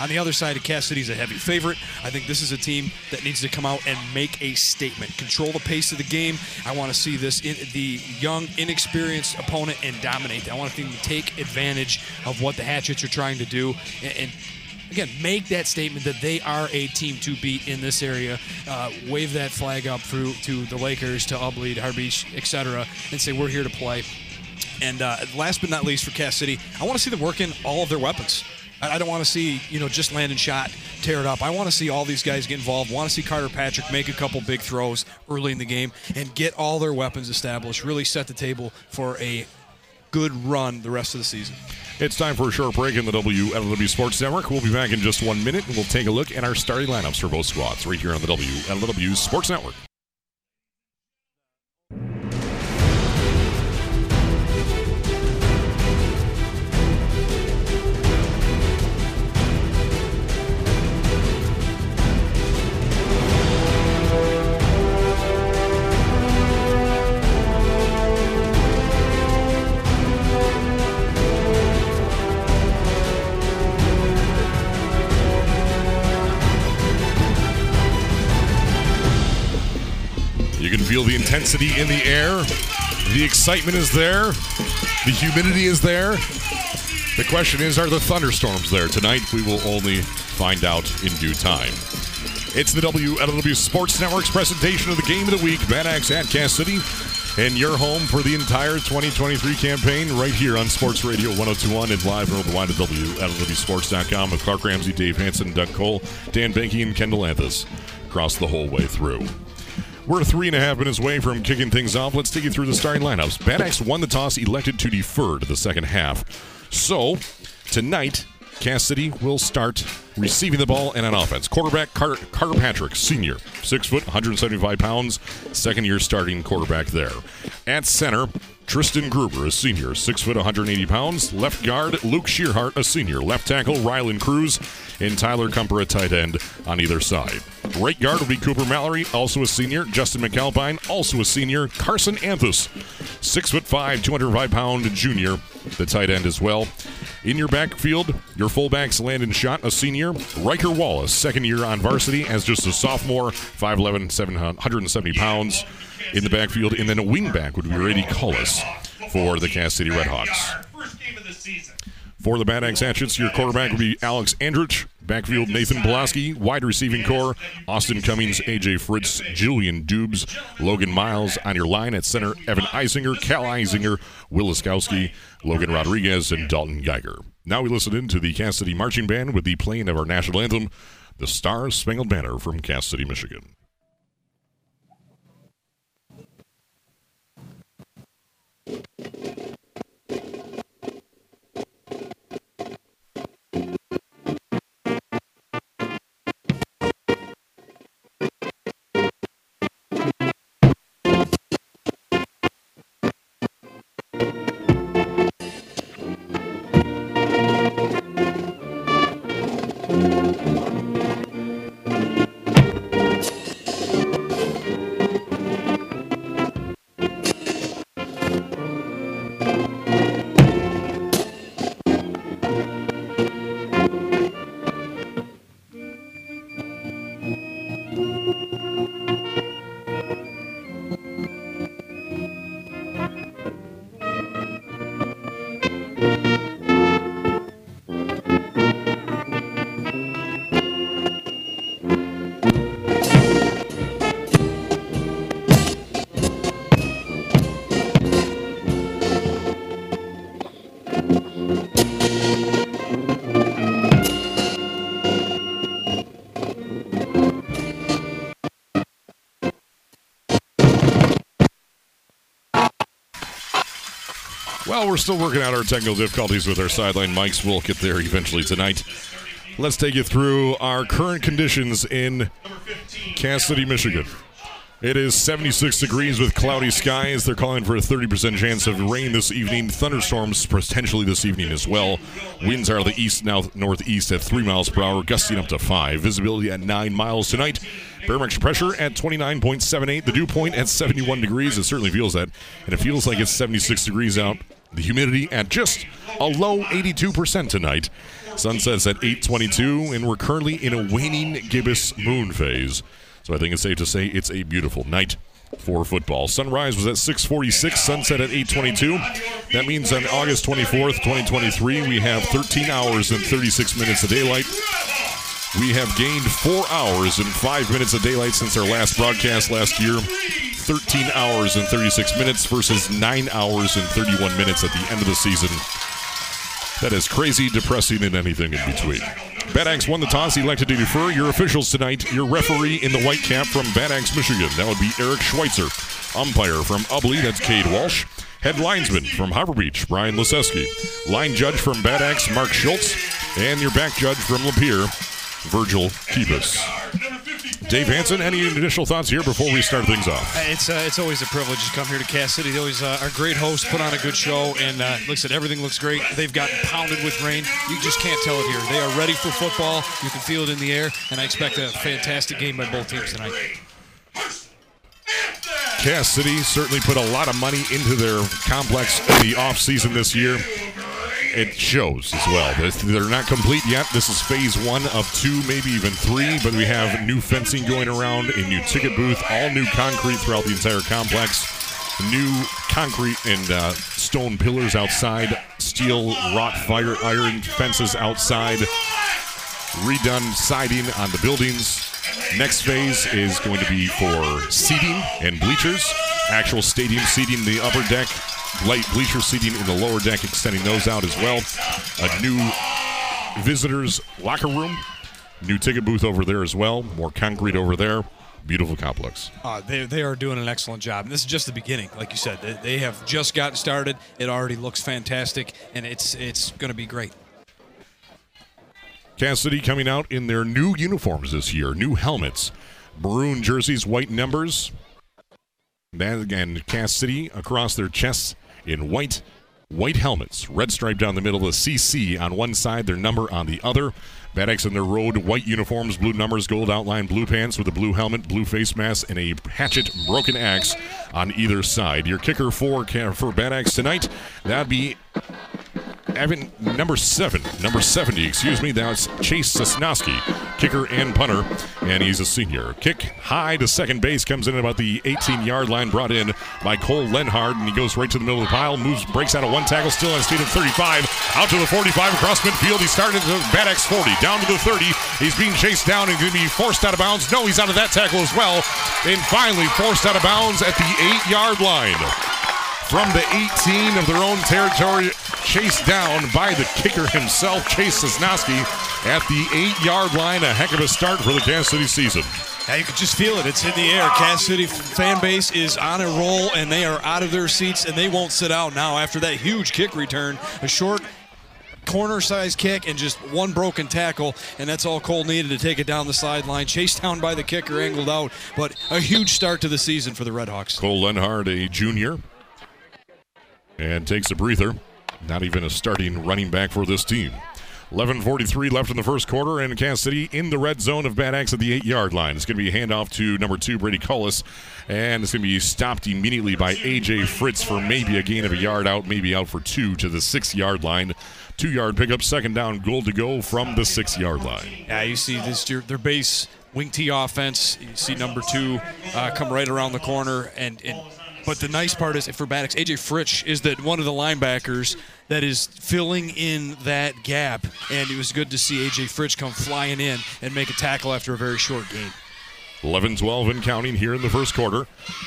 On the other side, of Cass City's a heavy favorite. I think this is a team that needs to come out and make a statement, control the pace of the game. I want to see this in, the young, inexperienced opponent and dominate. I want them to take advantage of what the Hatchets are trying to do and, and again, make that statement that they are a team to beat in this area. Uh, wave that flag up through to the Lakers, to Ubly, to Harbeach, etc., and say we're here to play. And uh, last but not least, for Cass City, I want to see them working all of their weapons. I I don't want to see you know just Landon Schott tear it up. I want to see all these guys get involved. Want to see Carter Patrick make a couple big throws early in the game and get all their weapons established. Really set the table for a good run the rest of the season. It's time for a short break in the WLW Sports Network. We'll be back in just one minute and we'll take a look at our starting lineups for both squads right here on the WLW Sports Network. You can feel the intensity in the air. The excitement is there. The humidity is there. The question is, are the thunderstorms there tonight? We will only find out in due time. It's the WLW Sports Network's presentation of the game of the week, Bad Axe at Cass City, and your home for the entire 2023 campaign right here on Sports Radio 1021 and live worldwide at WLWSports.com with Clark Ramsey, Dave Hanson, Doug Cole, Dan Banky, and Kendall Anthus across the whole way through. We're three and a half minutes away from kicking things off. Let's take you through the starting lineups. Bad Axe won the toss, elected to defer to the second half. So, tonight, Cass City will start receiving the ball and on offense. Quarterback Carter, Carter Patrick, senior, six foot, 175 pounds, second year starting quarterback there. At center, Tristan Gruber, a senior, six foot, 180 pounds. Left guard, Luke Shearhart, a senior. Left tackle, Rylan Cruz, and Tyler Kumper, a tight end on either side. Right guard will be Cooper Mallory, also a senior. Justin McAlpine, also a senior. Carson Anthus, six foot five, 205 pound junior, the tight end as well. In your backfield, your fullbacks Landon Schott, a senior. Riker Wallace, second year on varsity as just a sophomore, 5'11, 770 pounds in the backfield. And then a wingback would be Brady Cullis for the Cass City Redhawks. For the Bad Axe Hatchets, your quarterback would be Alex Andrich. Backfield, Nathan Belaski. Wide receiving core, Austin Cummings, AJ Fritz, Julian Dubes, Logan Miles. On your line at center, Evan Eisinger, Cal Eisinger, Will Laskowski, Logan Rodriguez, and Dalton Geiger. Now we listen in to the Cass City Marching Band with the playing of our national anthem, the Star Spangled Banner from Cass City, Michigan. Well, we're still working out our technical difficulties with our sideline mics. We'll get there eventually tonight. Let's take you through our current conditions in Cass City, Michigan. It is 76 degrees with cloudy skies. They're calling for a 30% chance of rain this evening. Thunderstorms potentially this evening as well. Winds are the east now northeast at 3 miles per hour, gusting up to 5. Visibility at 9 miles tonight. Barometric pressure at 29.78. The dew point at 71 degrees. It certainly feels that. And it feels like it's 76 degrees out. The humidity at just a low 82% tonight. Sunsets at 8:22, and we're currently in a waning gibbous moon phase. So I think it's safe to say it's a beautiful night for football. Sunrise was at 6:46, sunset at 8:22. That means on August 24th, 2023, we have 13 hours and 36 minutes of daylight. We have gained four hours and five minutes of daylight since our last broadcast last year. 13 hours and 36 minutes versus 9 hours and 31 minutes at the end of the season. That is crazy, depressing, and anything in between. Bad Axe won the toss, elected to defer. Your officials tonight, your referee in the white cap from Bad Axe, Michigan. That would be Eric Schweitzer. Umpire from Ubly, that's Cade Walsh. Head linesman from Harbor Beach, Brian Laseski. Line judge from Bad Axe, Mark Schultz. And your back judge from Lapeer, Virgil Keepus. Dave Hanson, any additional thoughts here before we start things off? It's uh, it's always a privilege to come here to Cass City. They always uh, are great hosts, put on a good show, and uh, like I said, everything looks great. They've gotten pounded with rain. You just can't tell it here. They are ready for football. You can feel it in the air, and I expect a fantastic game by both teams tonight. Cass City certainly put a lot of money into their complex in the offseason this year. It shows as well. They're- not complete yet. This is phase one of two, maybe even three, but we have new fencing going around, a new ticket booth, all new concrete throughout the entire complex, new concrete and uh, stone pillars outside, steel wrought fire iron fences outside, redone siding on the buildings. Next phase is going to be for seating and bleachers, actual stadium seating the upper deck, light bleacher seating in the lower deck, extending those out as well. A new visitors locker room, new ticket booth over there as well, more concrete over there. Beautiful complex. Uh, they, they are doing an excellent job. And this is just the beginning. Like you said, they, they have just gotten started. It already looks fantastic, and it's it's going to be great. Cass City coming out in their new uniforms this year, new helmets, maroon jerseys, white numbers. That again, Cass City across their chests in white, white helmets, red stripe down the middle, the CC on one side, their number on the other. Bad Axe in their road white uniforms, blue numbers, gold outline, blue pants with a blue helmet, blue face mask, and a hatchet broken axe on either side. Your kicker for for Bad Axe tonight, that'd be Evan, number seven, number 70, excuse me. That's Chase Sosnowski, kicker and punter, and he's a senior. Kick high to second base, comes in about the 18 yard line, brought in by Cole Lenhard, and he goes right to the middle of the pile, moves, breaks out of one tackle, still on speed of 35, out to the 45 across midfield. He started to Bad Axe 40, down to the 30. He's being chased down and going to be forced out of bounds. No, he's out of that tackle as well, and finally forced out of bounds at the eight yard line from the 18 of their own territory, chased down by the kicker himself, Chase Sosnowski, at the eight yard line. A heck of a start for the Cass City season. Now you can just feel it. It's in the air. Cass City fan base is on a roll, and they are out of their seats, and they won't sit out now after that huge kick return. A short corner size kick and just one broken tackle, and that's all Cole needed to take it down the sideline. Chased down by the kicker, angled out, but a huge start to the season for the Redhawks. Cole Lenhard, a junior, and takes a breather. Not even a starting running back for this team. 11:43 left in the first quarter, and Cass City in the red zone of Bad Axe at the eight-yard line. It's going to be a handoff to number two Brady Cullis, and it's going to be stopped immediately by AJ Fritz for maybe a gain of a yard out, maybe out for two to the six-yard line. Two-yard pickup, second down, goal to go from the six-yard line. Yeah, you see this their base wing T offense. You see number two uh, come right around the corner, and, and but the nice part is for Axe, AJ Fritz is that one of the linebackers that is filling in that gap, and it was good to see AJ Fritz come flying in and make a tackle after a very short game. 11 12 and counting here in the first quarter.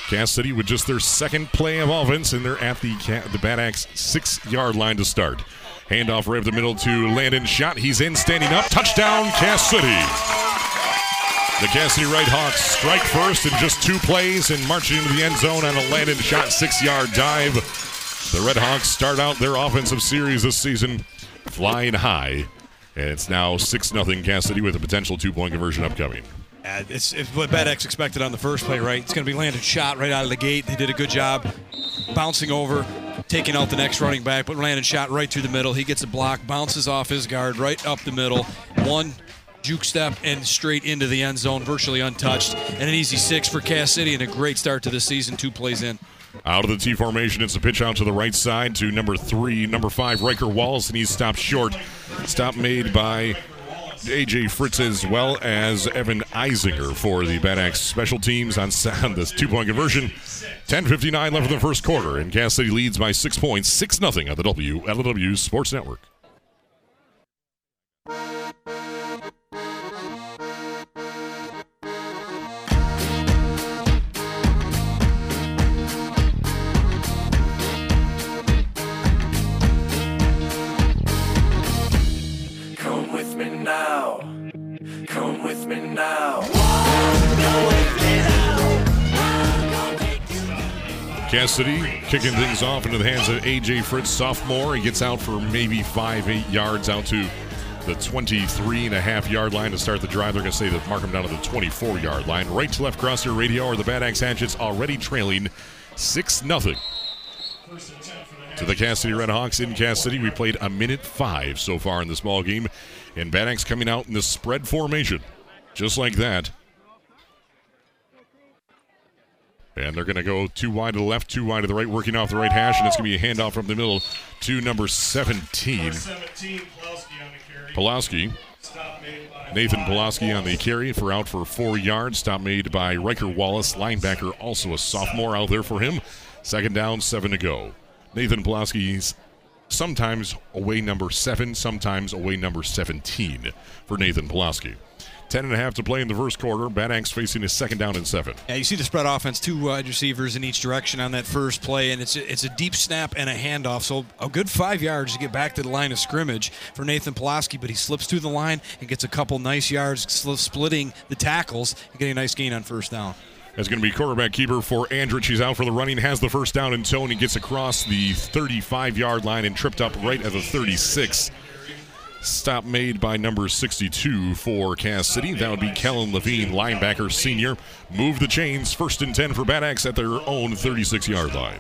Cass City with just their second play of offense, and they're at the, the Bad Axe six yard line to start. Handoff right up the middle to Landon Schott. He's in, standing up. Touchdown, Cass City. The Cass City Red Hawks strike first in just two plays and marching into the end zone on a Landon Schott six yard dive. The Red Hawks start out their offensive series this season flying high. And it's now 6 0 Cass City with a potential two point conversion upcoming. Uh, it's, it's what Bad Axe expected on the first play, right? It's going to be Landon Schott right out of the gate. They did a good job bouncing over, taking out the next running back, but Landon Schott right through the middle. He gets a block, bounces off his guard right up the middle. One juke step and straight into the end zone, virtually untouched. And an easy six for Cass City and a great start to the season, two plays in. Out of the T formation, it's a pitch out to the right side to number three, number five, Riker Wallace, and he's stopped short. Stop made by AJ Fritz as well as Evan Eisinger for the Bad Axe special teams on, on this two point conversion. 10.59 left in the first quarter, and Cass City leads by six points, 6 0 on the WLW Sports Network. Cass City kicking things off into the hands of A.J. Fritz, sophomore. He gets out for maybe five, eight yards out to the 23 and a half yard line to start the drive. They're going to say that mark him down to the 24 yard line. Right to left cross your radio or the Bad Axe Hatchets already trailing 6 0 to the Cass City Redhawks in Cass City, We played a minute five so far in this ball game, and Bad Axe coming out in the spread formation, just like that. And they're going to go too wide to the left, too wide to the right, working off the right hash, and it's going to be a handoff from the middle to number 17. 17 Pulaski. Nathan Pulaski on the carry for out for four yards. Stop made by Riker Wallace, linebacker, also a sophomore out there for him. Second down, seven to go. Nathan Pulaski's sometimes away number seven, sometimes away number 17 for Nathan Pulaski. Ten and a half to play in the first quarter. Bad Axe facing his second down and seven. Yeah, you see the spread offense, two wide receivers in each direction on that first play, and it's a, it's a deep snap and a handoff. So a good five yards to get back to the line of scrimmage for Nathan Pulaski, but he slips through the line and gets a couple nice yards, splitting the tackles and getting a nice gain on first down. That's going to be quarterback keeper for Andrich. He's out for the running, has the first down in tow, and he gets across the 35 yard line and tripped up right at the 36. Stop made by number 62 for Cass City. That would be Kellen Levine, linebacker senior. Move the chains. First and 10 for Bad Axe at their own 36 yard line.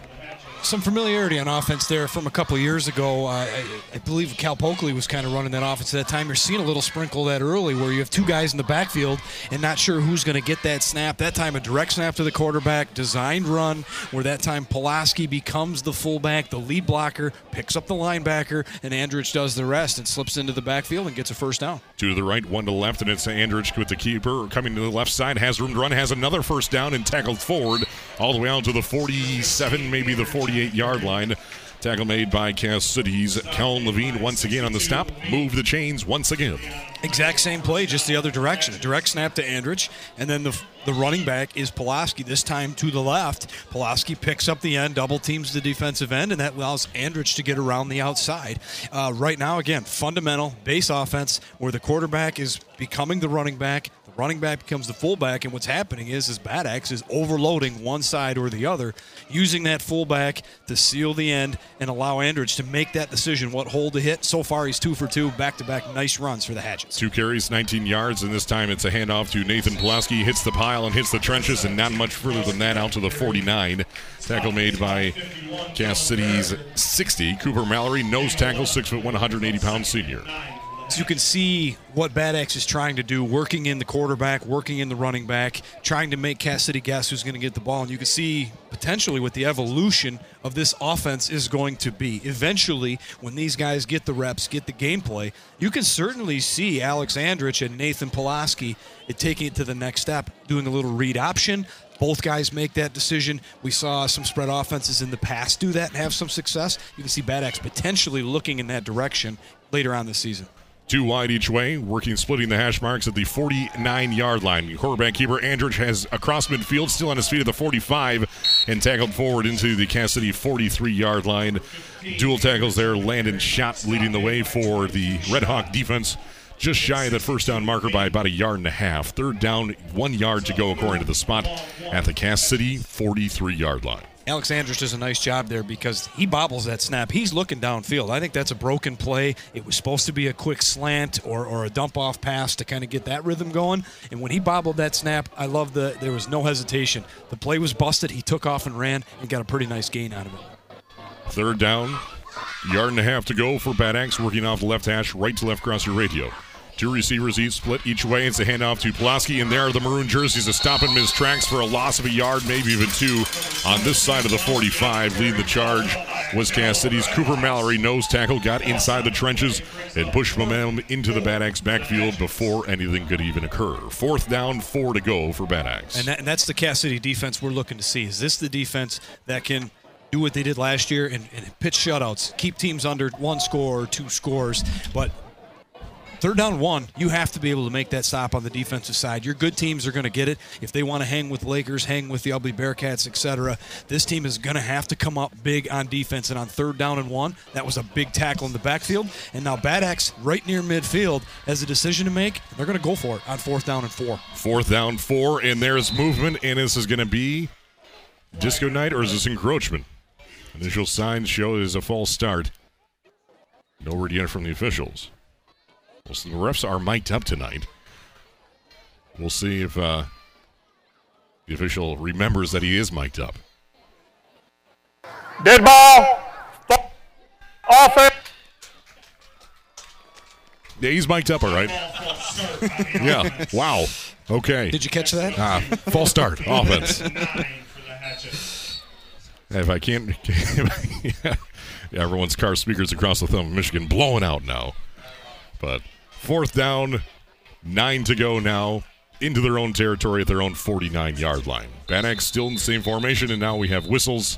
Some familiarity on offense there from a couple years ago. Uh, I, I, believe Cal Pokley was kind of running that offense at that time. You're seeing a little sprinkle that early where you have two guys in the backfield and not sure who's going to get that snap. That time, a direct snap to the quarterback, designed run, where that time Pulaski becomes the fullback, the lead blocker, picks up the linebacker, and Andrich does the rest and slips into the backfield and gets a first down. Two to the right, one to the left, and it's Andrich with the keeper coming to the left side. Has room to run, has another first down and tackled forward all the way out to the 47, maybe the 40. 48 yard line. Tackle made by Cass City's Kellen Levine once again on the stop. Move the chains once again. Exact same play, just the other direction. Direct snap to Andrich, and then the the running back is Pulaski. This time to the left. Pulaski picks up the end, double teams the defensive end, and that allows Andrich to get around the outside. Uh, right now, again, fundamental base offense where the quarterback is becoming the running back the running back becomes the fullback, and what's happening is is Bad Axe is overloading one side or the other, using that fullback to seal the end and allow Andrich to make that decision what hole to hit. So far, he's two for two, back to back, nice runs for the Hatchets. Two carries, 19 yards, and this time it's a handoff to Nathan Pulaski. Hits the pile and hits the trenches, and not much further than that out to the 49. Tackle made by Cass City's 60. Cooper Mallory, nose tackle, six foot 180 pound senior. You can see what Bad Axe is trying to do, working in the quarterback, working in the running back, trying to make Cass City guess who's going to get the ball. And you can see potentially what the evolution of this offense is going to be. Eventually, when these guys get the reps, get the gameplay, you can certainly see Alex Andrich and Nathan Pulaski eh, taking it to the next step, doing a little read option, both guys make that decision. We saw some spread offenses in the past do that and have some success. You can see Bad Axe potentially looking in that direction later on this season. Two wide each way, working, splitting the hash marks at the 49 yard line. Quarterback keeper Andrich has across midfield, still on his feet at the 45, and tackled forward into the Cass City 43 yard line. Dual tackles there. Landon Schott leading the way for the Red Hawk defense. Just shy of that first down marker by about a yard and a half. Third down, one yard to go according to the spot at the Cass City 43 yard line. Alex Andrich does a nice job there because he bobbles that snap. He's looking downfield. I think that's a broken play. It was supposed to be a quick slant or, or a dump off pass to kind of get that rhythm going. And when he bobbled that snap, I love the there was no hesitation. The play was busted. He took off and ran and got a pretty nice gain out of it. Third down, yard and a half to go for Bad Axe working off left hash, right to left across your radio. Two receivers each split each way. It's a handoff to Pulaski, and there are the maroon jerseys to stop in his tracks for a loss of a yard, maybe even two, on this side of the 45. Leading the charge was Cass City's Cooper Mallory. Nose tackle got inside the trenches and pushed momentum into the Bad Axe backfield before anything could even occur. Fourth down, four to go for Bad Axe. And, that, and that's the Cass City defense we're looking to see. Is this the defense that can do what they did last year and, and pitch shutouts, keep teams under one score or two scores, but third down one, you have to be able to make that stop on the defensive side. Your good teams are going to get it. If they want to hang with Lakers, hang with the Ubly Bearcats, etc., this team is going to have to come up big on defense. And on third down and one, that was a big tackle in the backfield. And now Bad Axe right near midfield has a decision to make. They're going to go for it on fourth down and four. Fourth down, four, and there's movement. And this is going to be disco night or is this encroachment? Initial signs show it is a false start. No word yet from the officials. Well, so the refs are mic'd up tonight. We'll see if uh, the official remembers that he is mic'd up. Dead ball. Offense. Yeah, he's mic'd up, all right. yeah. Wow. Okay. Did you catch that? Ah, false start. <laughs> Offense. <laughs> If I can't, <laughs> yeah, everyone's car speakers across the thumb of Michigan blowing out now. But fourth down, nine to go now, into their own territory at their own 49 yard line. Axe still in the same formation, and now we have whistles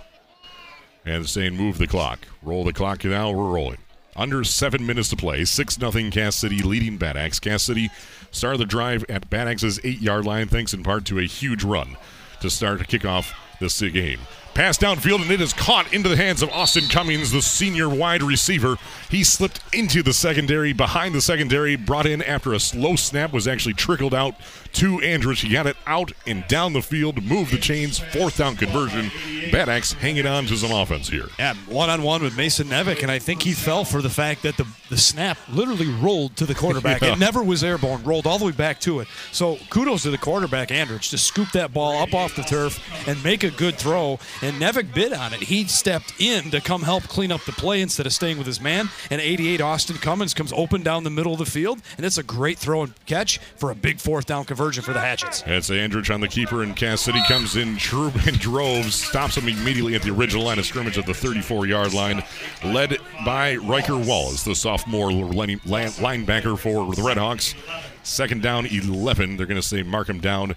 and saying move the clock. Roll the clock and now, we're rolling. Under seven minutes to play, 6 0 Cass City leading Bad Axe. Cass City started the drive at Bad Axe's eight yard line, thanks in part to a huge run to start to kick off this game. Pass downfield, and it is caught into the hands of Austin Cummings, the senior wide receiver. He slipped into the secondary, behind the secondary, brought in after a slow snap, was actually trickled out to Andrich. He got it out and down the field, moved the chains, fourth down conversion. Bad Axe hanging on to some offense here. Yeah, one on one with Mason Nevick, and I think he fell for the fact that the, the snap literally rolled to the quarterback. <laughs> yeah. It never was airborne, rolled all the way back to it. So kudos to the quarterback, Andrich, to scoop that ball up off the turf and make a good throw and Nevick bid on it. He stepped in to come help clean up the play instead of staying with his man. And 88 Austin Cummings comes open down the middle of the field, and it's a great throw and catch for a big fourth down conversion for the Hatchets. It's Andrich on the keeper, and Cass City comes in true <laughs> in droves, stops him immediately at the original line of scrimmage at the 34 yard line, led by Riker Wallace, the sophomore linebacker for the Redhawks. Second down, 11. They're going to say mark him down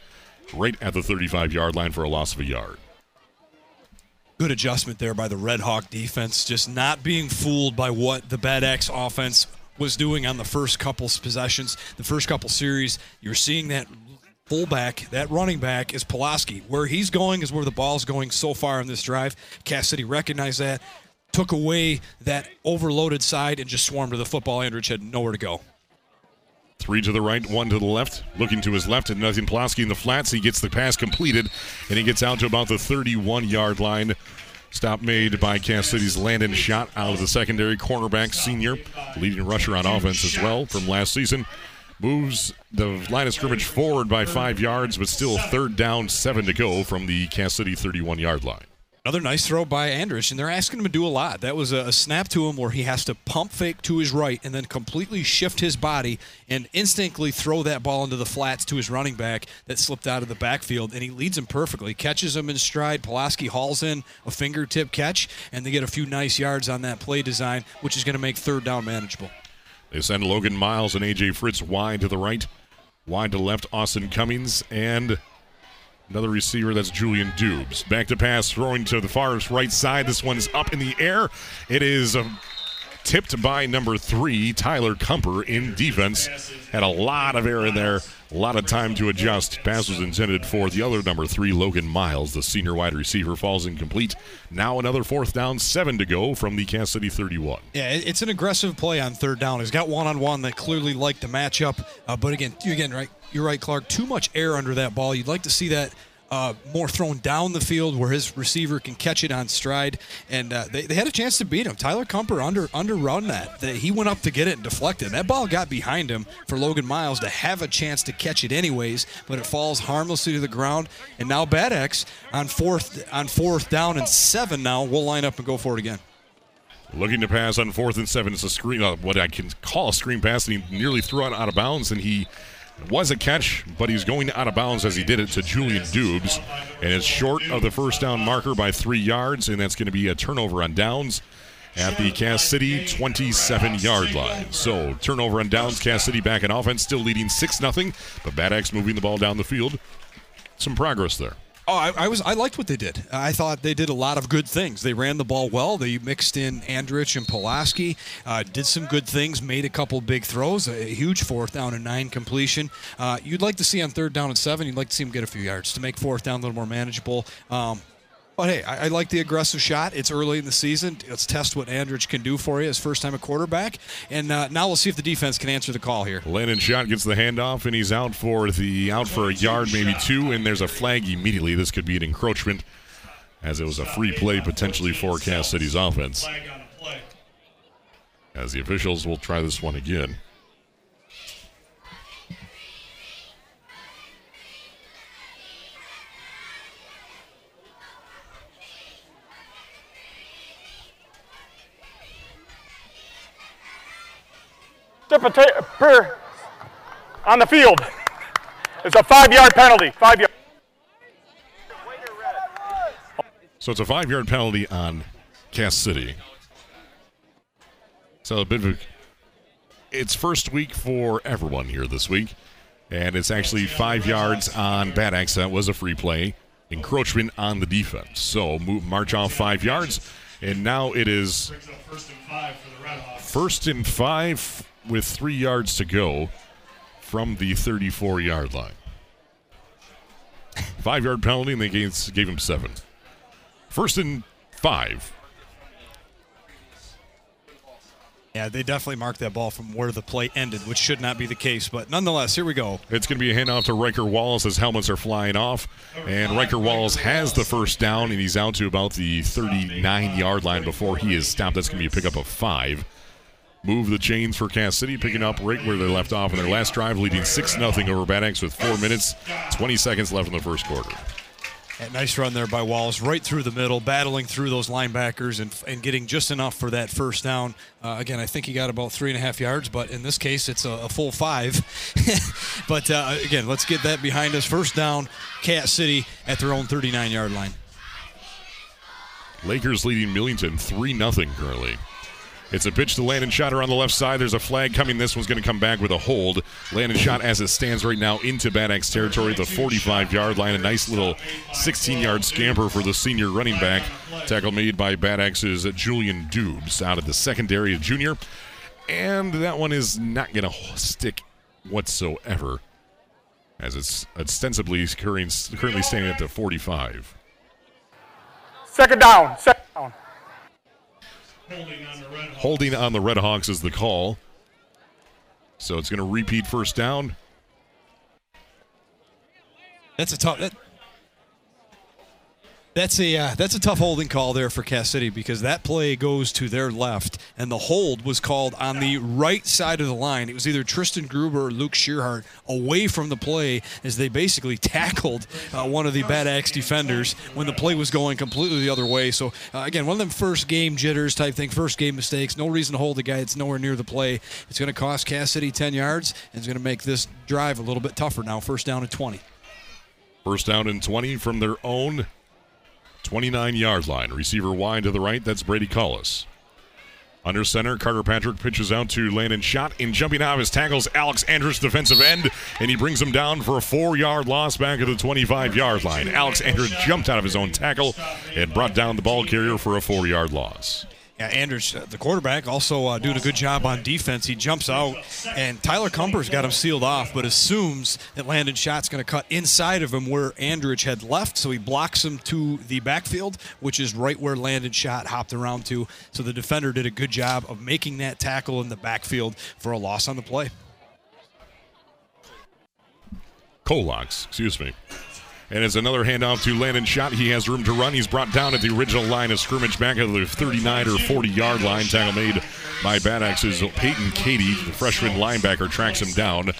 right at the 35 yard line for a loss of a yard. Good adjustment there by the Red Hawk defense, just not being fooled by what the Bad Axe offense was doing on the first couple possessions, the first couple series. You're seeing that fullback, that running back is Pulaski. Where he's going is where the ball's going so far in this drive. Cass City recognized that, took away that overloaded side, and just swarmed to the football. Andrich had nowhere to go. Three to the right, one to the left. Looking to his left, and nothing. Pulaski in the flats. He gets the pass completed, and he gets out to about the 31 yard line. Stop made by Cass City's Landon Schott out of the secondary cornerback senior, leading rusher on offense as well from last season. Moves the line of scrimmage forward by five yards, but still third down, seven to go from the Cass City 31 yard line. Another nice throw by Andrich, and they're asking him to do a lot. That was a, snap to him where he has to pump fake to his right and then completely shift his body and instantly throw that ball into the flats to his running back that slipped out of the backfield, and he leads him perfectly. Catches him in stride. Pulaski hauls in a fingertip catch, and they get a few nice yards on that play design, which is going to make third down manageable. They send Logan Miles and A.J. Fritz wide to the right, wide to left, Austin Cummings, and Another receiver, that's Julian Dubes. Back to pass, throwing to the far right side. This one is up in the air. It is um, tipped by number three, Tyler Kumper in defense. Had a lot of air in there, a lot of time to adjust. Pass was intended for the other number three, Logan Miles, the senior wide receiver, falls incomplete. Now another fourth down, seven to go from the Cass City 31. Yeah, it's an aggressive play on third down. He's got one on one that clearly liked the matchup. Uh, but again, again, right, you're right, Clark. Too much air under that ball. You'd like to see that uh, more thrown down the field where his receiver can catch it on stride. And uh, they, they had a chance to beat him. Tyler Kumper under under run that. He went up to get it and deflected. That ball got behind him for Logan Miles to have a chance to catch it anyways, but it falls harmlessly to the ground. And now Bad Axe on fourth on fourth down and seven now we'll line up and go for it again. Looking to pass on fourth and seven. It's a screen, uh, what I can call a screen pass, and he nearly threw it out of bounds, and he was a catch, but he's going out of bounds as he did it to Julian Dubes. And it's short of the first down marker by three yards, and that's going to be a turnover on downs at the Cass City 27 yard line. So, turnover on downs, Cass City back in offense, still leading 6 0, but Bad Axe moving the ball down the field. Some progress there. Oh, I, I, was I liked what they did. I thought they did a lot of good things. They ran the ball well. They mixed in Andrich and Pulaski, uh, did some good things, made a couple big throws, a huge fourth down and nine completion. Uh, you'd like to see on third down and seven, you'd like to see them get a few yards to make fourth down a little more manageable. Um, but hey, I, I, like the aggressive shot. It's early in the season. Let's test what Andrich can do for you his first time a quarterback. And uh, now we'll see if the defense can answer the call here. Landon Schott gets the handoff, and he's out for the out for a yard, maybe two. And there's a flag immediately. This could be an encroachment, as it was a free play potentially for Cass City's offense. As the officials will try this one again. Per on the field. It's a five-yard penalty. Five yard. So it's a five-yard penalty on Cass City. So a bit of a, it's first week for everyone here this week, and it's actually five yards on Bad Axe. That was a free play, encroachment on the defense. So move, march off five yards, and now it is first and five with three yards to go from the 34 yard line. Five yard penalty, and they gave, gave him seven. First and five. Yeah, they definitely marked that ball from where the play ended, which should not be the case. But nonetheless, here we go. It's going to be a handoff to Riker Wallace as helmets are flying off. And Riker Wallace has the first down, and he's out to about the 39 yard line before he is stopped. That's going to be a pickup of five move the chains for Cass City, picking up right where they left off in their last drive, leading 6 0 over Bad Axe with 4 minutes, 20 seconds left in the first quarter. A nice run there by Wallace, right through the middle, battling through those linebackers and, and getting just enough for that first down. Uh, again, I think he got about three and a half yards, but in this case, it's a, a full five. <laughs> but uh, again, let's get that behind us. First down, Cass City at their own 39 yard line. Lakers leading Millington 3 0 currently. It's a pitch to Landon Shotter on the left side. There's a flag coming. This one's going to come back with a hold. Landon Schott as it stands right now into Bad Axe territory, the 45 yard line. A nice little 16 yard scamper for the senior running back. Tackle made by Bad Axe's Julian Dubes out of the secondary, a junior. And that one is not going to stick whatsoever, as it's ostensibly currently standing at the 45. Second down. Second down. Holding on the Red Hawks is the call. So it's going to repeat first down. That's a tough. That, that's a uh, that's a tough holding call there for Cass City because that play goes to their left, and the hold was called on the right side of the line. It was either Tristan Gruber or Luke Shearhart away from the play as they basically tackled uh, one of the Bad Axe defenders when the play was going completely the other way. So uh, again, one of them first game jitters type thing, first game mistakes. No reason to hold the guy that's nowhere near the play. It's going to cost Cass City 10 yards, and it's going to make this drive a little bit tougher now. First down at 20. First down and 20 from their own 29 yard line. Receiver wide to the right. That's Brady Collis. Under center, Carter Patrick pitches out to Landon Schott. In jumping out of his tackles, Alex Andrich, defensive end, and he brings him down for a four yard loss back at the 25 yard line. Alex Andrich jumped out of his own tackle and brought down the ball carrier for a four yard loss. Yeah, Andrich, uh, the quarterback, also uh, doing a good job on defense. He jumps out, and Tyler Kumper's got him sealed off, but assumes that Landon Schott's going to cut inside of him where Andrich had left, so he blocks him to the backfield, which is right where Landon Schott hopped around to. So the defender did a good job of making that tackle in the backfield for a loss on the play. Colox, excuse me. And it's another handoff to Landon Schott. He has room to run. He's brought down at the original line of scrimmage back at the 39 or 40 yard line. Tackle made by Bad Axe's Peyton Katie. The freshman linebacker tracks him down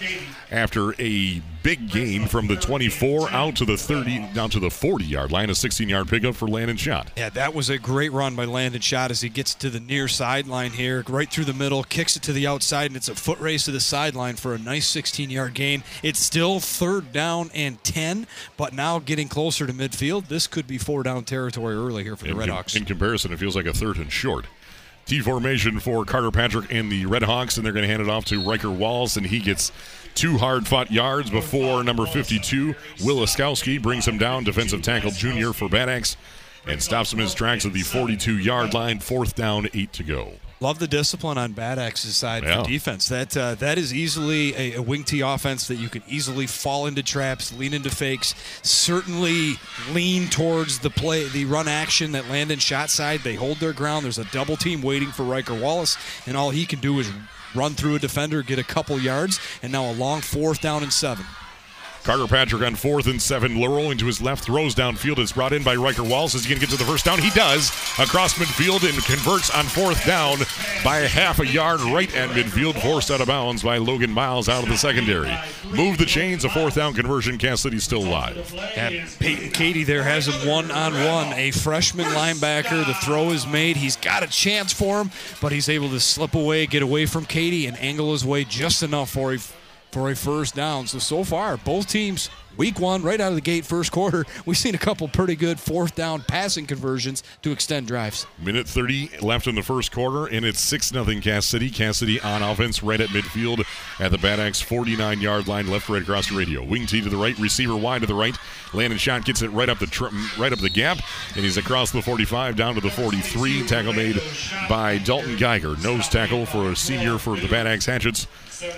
after a big gain from the 24 out to the 30, down to the 40 yard line. A 16 yard pickup for Landon Schott. Yeah, that was a great run by Landon Schott as he gets to the near sideline here, right through the middle, kicks it to the outside, and it's a foot race to the sideline for a nice 16 yard gain. It's still third down and 10, but now getting closer to midfield. This could be four down territory early here for the in, Red Hawks. In comparison, it feels like a third and short. T formation for Carter Patrick and the Red Hawks, and they're going to hand it off to Riker Walls, and he gets two hard fought yards before number 52, Will Oskowski, brings him down, defensive tackle junior for Bad Axe, and stops him in his tracks at the 42 yard line, fourth down, eight to go. Love the discipline on Bad Axe's side yeah. for defense. That uh, that is easily a, a, wing T offense that you can easily fall into traps, lean into fakes. Certainly lean towards the play, the run action that Landon Schott side. They hold their ground. There's a double team waiting for Riker Wallace, and all he can do is run through a defender, get a couple yards, and now a long fourth down and seven. Carter Patrick on fourth and seven, rolling to his left, throws downfield. It's brought in by Riker Wallace. Is he going to get to the first down? He does. Across midfield and converts on fourth down by a half a yard right at midfield, forced out of bounds by Logan Miles out of the secondary. Move the chains, a fourth down conversion. Cass City still alive. And Peyton Katie there has him one on one. A freshman linebacker. The throw is made. He's got a chance for him, but he's able to slip away, get away from Katie, and angle his way just enough for a for a first down. So, so far, both teams, week one, right out of the gate, first quarter, <laughs> we've seen a couple pretty good fourth down passing conversions to extend drives. Minute 30 left in the first quarter, and it's 6 0 Cass City. Cass City on offense right at midfield at the Bad Axe 49 yard line, left, right across the radio. Wing T to the right, receiver wide to the right. Landon Schott gets it right up the right up the gap, and he's across the 45 down to the 43. Tackle made by Dalton Geiger. Nose tackle for a senior for the Bad Axe Hatchets.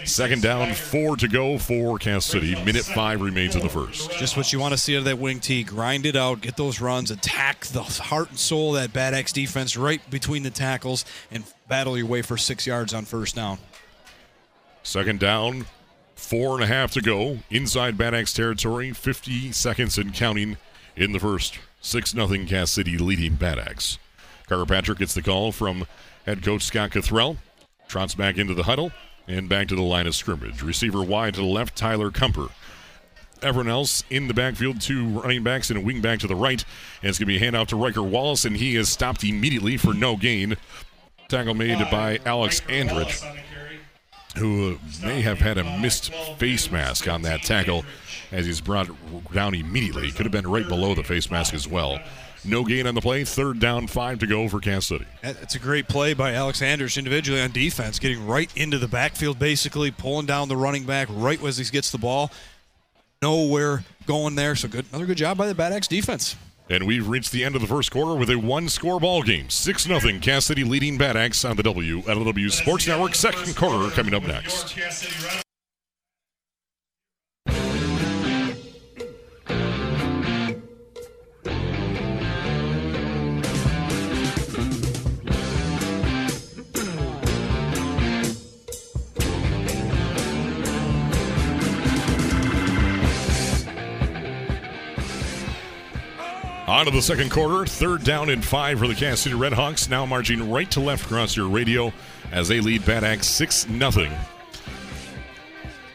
Second down, four to go for Cass City. Minute five remains in the first. Just what you want to see out of that wing T. Grind it out, get those runs, attack the heart and soul of that Bad Axe defense right between the tackles, and battle your way for six yards on first down. Second down, four and a half to go. Inside Bad Axe territory, 50 seconds and counting in the first. 6 0 Cass City leading Bad Axe. Carter Patrick gets the call from head coach Scott Cathrell. Trots back into the huddle and back to the line of scrimmage. Receiver wide to the left, Tyler Kumper. everyone else in the backfield, two running backs and a wing back to the right. And it's going to be a handoff to Riker Wallace, and he is stopped immediately for no gain. Tackle made by Alex Andrich, who may have had a missed face mask on that tackle as he's brought down immediately. Could have been right below the face mask as well. No gain on the play. Third down, five to go for Cass City. It's a great play by Alex Anders individually on defense, getting right into the backfield, basically pulling down the running back right as he gets the ball. Nowhere going there. So good, another good job by the Bad Axe defense. And we've reached the end of the first quarter with a one-score ball game. 6 0 Cass City leading Bad Axe on the W LW Sports Network. Second quarter coming up next. On to the second quarter. Third down and five for the Cass City Redhawks. Now marching right to left across your radio as they lead Bad Axe 6 0.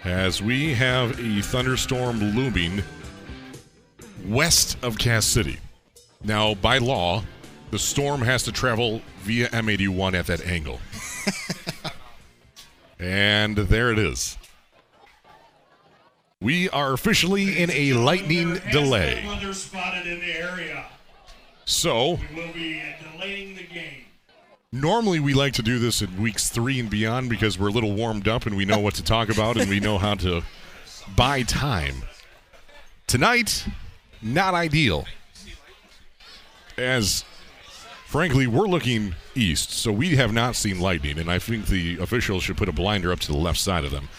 As we have a thunderstorm looming west of Cass City. Now, by law, the storm has to travel via M81 at that angle. <laughs> and there it is. We are officially in a lightning delay. So, We normally we like to do this in weeks three and beyond because we're a little warmed up and we know what to talk about and we know how to buy time. Tonight, not ideal. As frankly, we're looking east, so we have not seen lightning, and I think the officials should put a blinder up to the left side of them.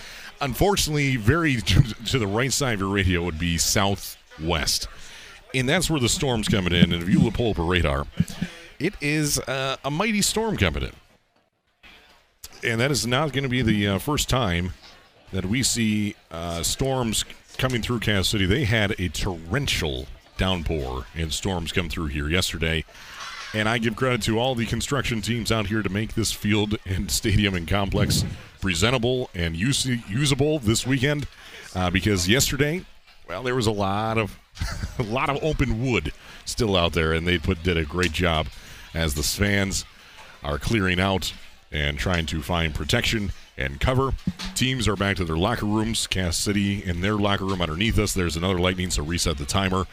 Unfortunately, very <laughs> to the right side of your radio would be southwest. And that's where the storm's coming in. And if you pull up a radar, it is uh, a mighty storm coming in. And that is not going to be the uh, first time that we see uh, storms coming through Cass City. They had a torrential downpour and storms come through here yesterday. And I give credit to all the construction teams out here to make this field and stadium and complex presentable and use- usable this weekend. Uh, because yesterday, well, there was a lot of <laughs> a lot of open wood still out there, and they put did a great job as the fans are clearing out and trying to find protection and cover. Teams are back to their locker rooms. Cass City in their locker room underneath us. There's another lightning, so reset the timer.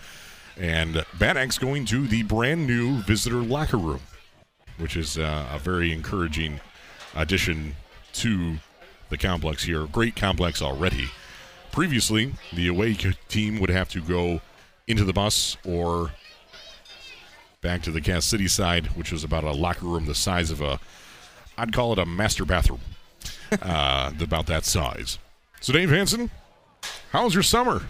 And Bad Axe going to the brand new visitor locker room, which is uh, a very encouraging addition to the complex here. Great complex already. Previously, the away team would have to go into the bus or back to the Cass City side, which was about a locker room the size of a, I'd call it a master bathroom, <laughs> uh, about that size. So, Dave Hanson, how was your summer?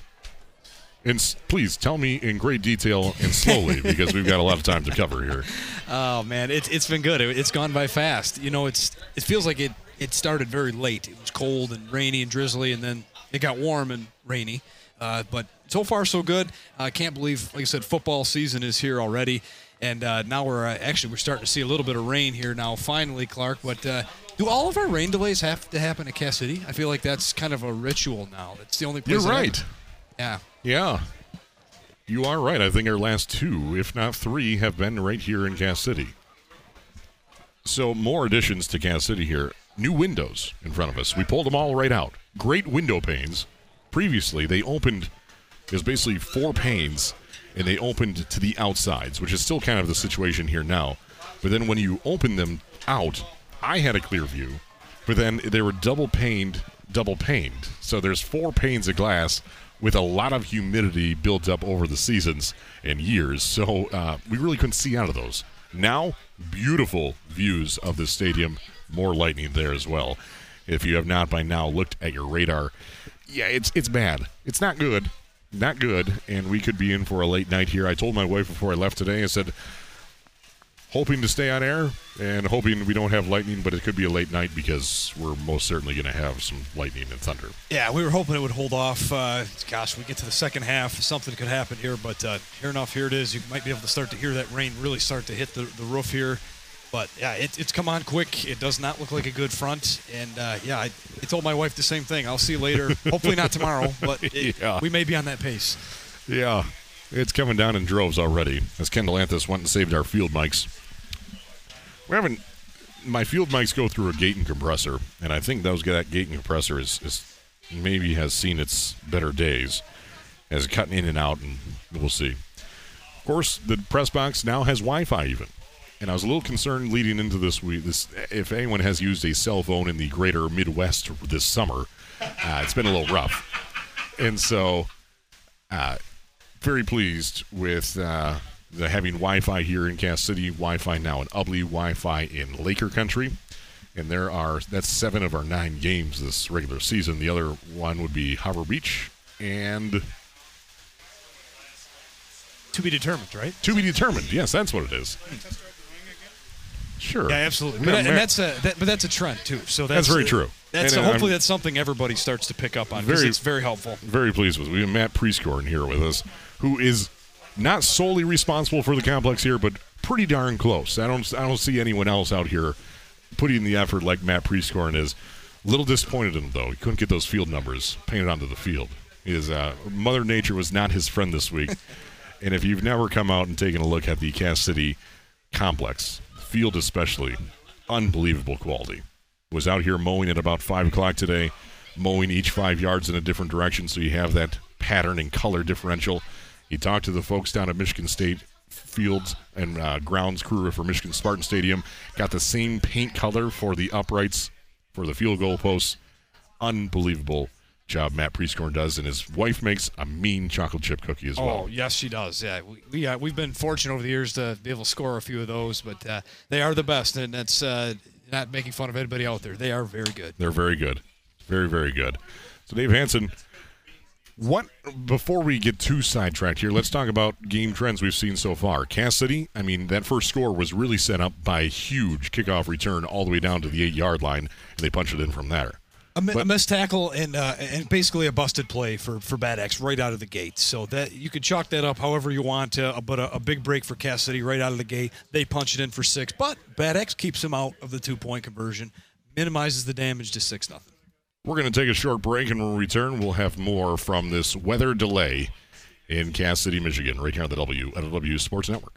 And s- please tell me in great detail and slowly <laughs> because we've got a lot of time to cover here. Oh man, it's it's been good. It, it's gone by fast. You know, it's it feels like it it started very late. It was cold and rainy and drizzly, and then it got warm and rainy. Uh, but so far so good. I can't believe, like I said, football season is here already, and uh, now we're uh, actually we're starting to see a little bit of rain here now. Finally, Clark. But uh, do all of our rain delays have to happen at Cass City? I feel like that's kind of a ritual now. It's the only place. You're right. happens. Yeah. Yeah. You are right. I think our last two, if not three, have been right here in Cass City. So, more additions to Cass City here. New windows in front of us. We pulled them all right out. Great window panes. Previously, they opened, there's basically four panes, and they opened to the outsides, which is still kind of the situation here now. But then when you open them out, I had a clear view, but then they were double paned, double paned. So there's four panes of glass with a lot of humidity built up over the seasons and years. So uh, we really couldn't see out of those. Now, beautiful views of the stadium. More lightning there as well. If you have not by now looked at your radar, yeah, it's it's bad. It's not good, not good, and we could be in for a late night here. I told my wife before I left today. I said, hoping to stay on air and hoping we don't have lightning, but it could be a late night because we're most certainly going to have some lightning and thunder. Yeah, we were hoping it would hold off. Uh, gosh, we get to the second half, something could happen here. But uh, here enough, here it is. You might be able to start to hear that rain really start to hit the, the roof here. But yeah, it, it's come on quick. It does not look like a good front. And uh, yeah, I, I told my wife the same thing. I'll see you later. <laughs> Hopefully not tomorrow, but it, Yeah. we may be on that pace. Yeah, it's coming down in droves already. As Kendall Anthus went and saved our field mics. We're having my field mics go through a gate and compressor, and I think those that gate and compressor is, is maybe has seen its better days as cutting in and out, and we'll see. Of course, the press box now has Wi-Fi even, and I was a little concerned leading into this week. This if anyone has used a cell phone in the greater Midwest this summer, uh, it's been a little rough, and so uh, very pleased with uh, the having Wi-Fi here in Cass City, Wi-Fi now in Ubly, Wi-Fi in Laker Country, and there are that's seven of our nine games this regular season. The other one would be Harbor Beach and To be determined, right? to be determined. Yes, that's what it is. Sure. Yeah, absolutely. Ma- But, and that's a that, but that's a trend too. So that's, That's very true. That's And, hopefully I'm- that's something everybody starts to pick up on because it's very helpful. very pleased with. We have Matt Prescorn here with us, who is not solely responsible for the complex here, but pretty darn close. I don't I don't see anyone else out here putting in the effort like Matt Prescorn is. A little disappointed in him though. He couldn't get those field numbers painted onto the field. His uh, Mother Nature was not his friend this week. <laughs> and if you've never come out and taken a look at the Cass City complex, field especially, unbelievable quality. Was out here mowing at about five o'clock today, mowing each five yards in a different direction, so you have that pattern and color differential. He talked to the folks down at Michigan State Fields and uh, grounds crew for Michigan Spartan Stadium. Got the same paint color for the uprights for the field goal posts. Unbelievable job Matt Prescorn does, and his wife makes a mean chocolate chip cookie as well. Oh yes, she does. Yeah, we, we uh, we've been fortunate over the years to be able to score a few of those, but uh, they are the best, and that's uh, not making fun of anybody out there. They are very good. They're very good. Very, very good. So, Dave Hanson, what before we get too sidetracked here, let's talk about game trends we've seen so far. Cass City, I mean, that first score was really set up by a huge kickoff return all the way down to the eight yard line, and they punched it in from there. A, mi- But- a missed tackle and uh, and basically a busted play for for Bad Axe right out of the gate. So that you could chalk that up however you want. Uh, but a, a big break for Cass City right out of the gate. They punch it in for six, but Bad Axe keeps him out of the two point conversion, minimizes the damage to six nothing. We're going to take a short break, and when we return, we'll have more from this weather delay in Cass City, Michigan, right here on the W uh, LW Sports Network.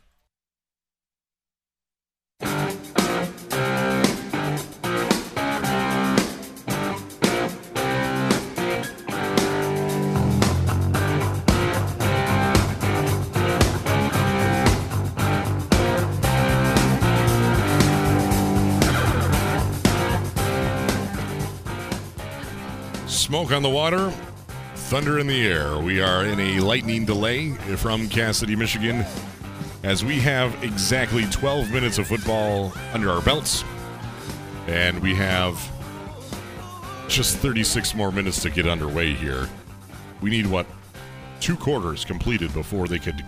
Smoke on the water, thunder in the air. We are in a lightning delay from Cass City, Michigan, as we have exactly 12 minutes of football under our belts, and we have just 36 more minutes to get underway here. We need what two quarters completed before they could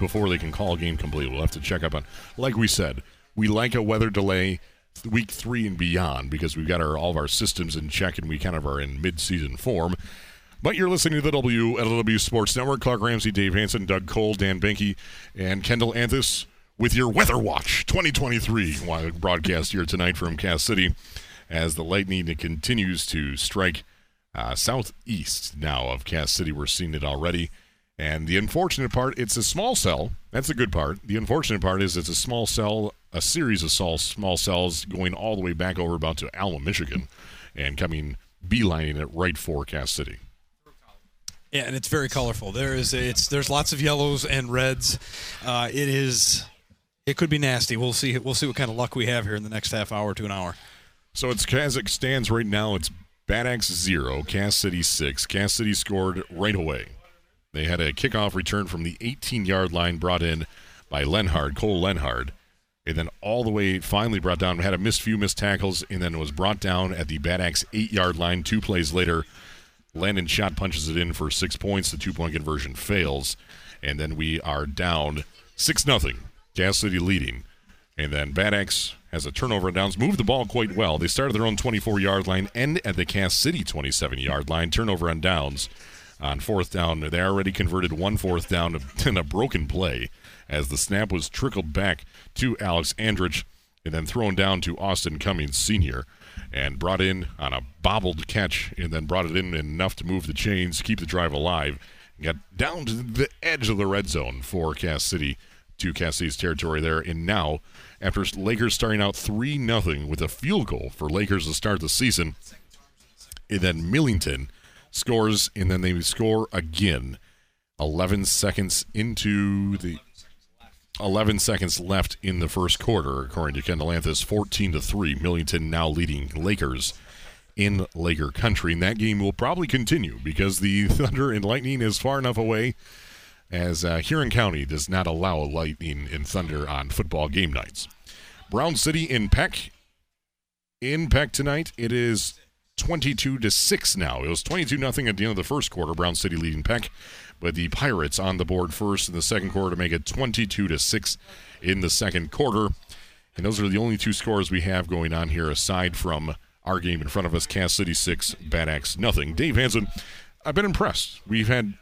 before they can call game complete. We'll have to check up on. Like we said, we like a weather delay week three and beyond because we've got our all of our systems in check and we kind of are in mid-season form. But you're listening to the WLW Sports Network. Clark Ramsey, Dave Hanson, Doug Cole, Dan Benke, and Kendall Anthus with your Weather Watch 2023 wi- broadcast here tonight from Cass City as the lightning continues to strike uh, southeast now of Cass City. We're seeing it already. And the unfortunate part, it's a small cell. That's the good part. The unfortunate part is it's a small cell, a series of small, small cells going all the way back over about to Alma, Michigan, and coming beelining it right for Cass City. Yeah, and it's very colorful. There is it's there's lots of yellows and reds. Uh, it is it could be nasty. We'll see. We'll see what kind of luck we have here in the next half hour to an hour. So it's as it stands right now. It's Bad Axe zero, Cass City six. Cass City scored right away. They had a kickoff return from the 18-yard line brought in by Lenhard, Cole Lenhard, and then all the way finally brought down. Had a missed few missed tackles, and then was brought down at the Bad Axe eight-yard line. Two plays later, Landon Schott punches it in for six points. The two-point conversion fails, and then we are down six nothing. Cass City leading. And then Bad Axe has a turnover and downs, moved the ball quite well. They started their own 24 yard line, end at the Cass City 27 yard line, turnover and downs. On fourth down, they already converted one fourth down <laughs> in a broken play as the snap was trickled back to Alex Andrich. and then thrown down to Austin Cummings Sr. and brought in on a bobbled catch and then brought it in enough to move the chains, keep the drive alive, and got down to the edge of the red zone for Cass City to Cass City's territory there. And now, after Lakers starting out 3 0 with a field goal for Lakers to start the season, and then Millington scores, and then they score again. 11 seconds into the 11 seconds left in the first quarter, according to Kendall Anthus. 14 to 3. Millington now leading Lakers in Laker country. And that game will probably continue because the <laughs> Thunder and Lightning is far enough away as uh, Huron County does not allow Lightning and Thunder on football game nights. Brown City in Peck. In Peck tonight, it is 22 to 6 now. It was 22 nothing at the end of the first quarter. Brown City leading Peck but the Pirates on the board first in the second quarter to make it 22 to 6 in the second quarter. And those are the only two scores we have going on here aside from our game in front of us Cass City 6, Bad Axe nothing. Dave Hanson, I've been impressed. We've had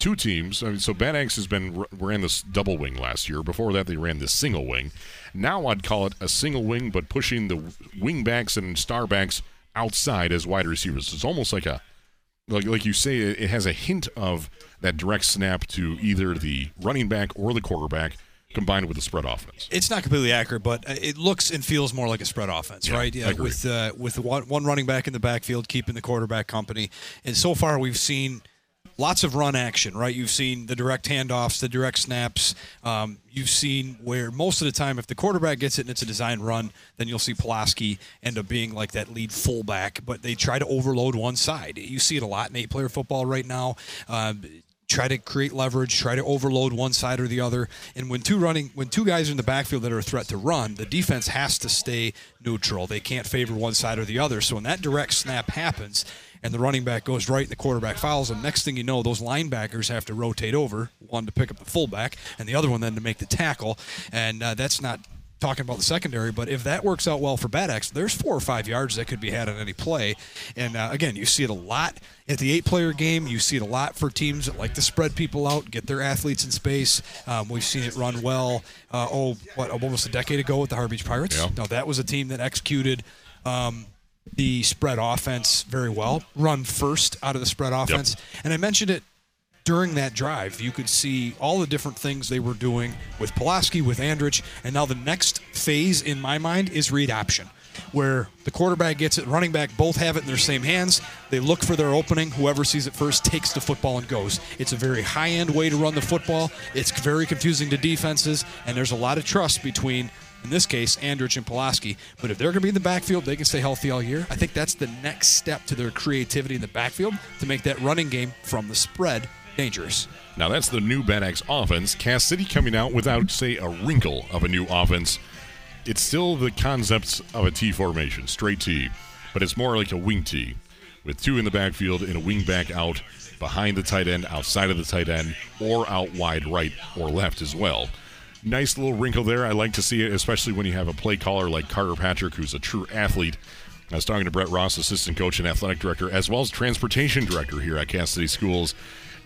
two teams. I mean, so Bad Axe has been ran this double wing last year. Before that, they ran this single wing. Now I'd call it a single wing, but pushing the wing backs and star backs outside as wide receivers. It's almost like a like like you say, it has a hint of that direct snap to either the running back or the quarterback combined with the spread offense. It's not completely accurate, but uh, it looks and feels more like a spread offense, Yeah, right? Agree. with uh, with one running back in the backfield, keeping the quarterback company. And so far, we've seen lots of run action, right? You've seen the direct handoffs, the direct snaps. Um, you've seen where most of the time, if the quarterback gets it and it's a design run, then you'll see Pulaski end up being like that lead fullback. But they try to overload one side. You see it a lot in eight-player football right now. Um, try to create leverage, try to overload one side or the other. And when two running, when two guys are in the backfield that are a threat to run, the defense has to stay neutral. They can't favor one side or the other. So when that direct snap happens and the running back goes right and the quarterback fouls him, next thing you know, those linebackers have to rotate over, one to pick up the fullback and the other one then to make the tackle. And uh, that's not talking about the secondary, but if that works out well for Bad Axe, there's four or five yards that could be had on any play. And uh, again, you see it a lot at the eight player game. You see it a lot for teams that like to spread people out, get their athletes in space. Um, we've seen it run well. Uh, oh, what, almost a decade ago with the Beach Pirates? Yeah. No, that was a team that executed. Um, the spread offense very well, run first out of the spread offense. And I mentioned it during that drive, you could see all the different things they were doing with Pulaski, with Andrich, and now the next phase in my mind is read option, where the quarterback gets it, running back both have it in their same hands. They look for their opening. Whoever sees it first takes the football and goes. It's a very high end way to run the football. It's very confusing to defenses, and there's a lot of trust between. In this case, Andrich and Pulaski. But if they're going to be in the backfield, they can stay healthy all year. I think that's the next step to their creativity in the backfield to make that running game from the spread dangerous. Now that's the new Bad offense. Cass City coming out without, say, a wrinkle of a new offense. It's still the concepts of a T formation, straight T, but it's more like a wing T, with two in the backfield and a wing back out behind the tight end, outside of the tight end, or out wide right or left as well. Nice little wrinkle there. I like to see it, especially when you have a play caller like Carter Patrick, who's a true athlete. I was talking to Brett Ross, assistant coach and athletic director, as well as transportation director here at Cass City Schools,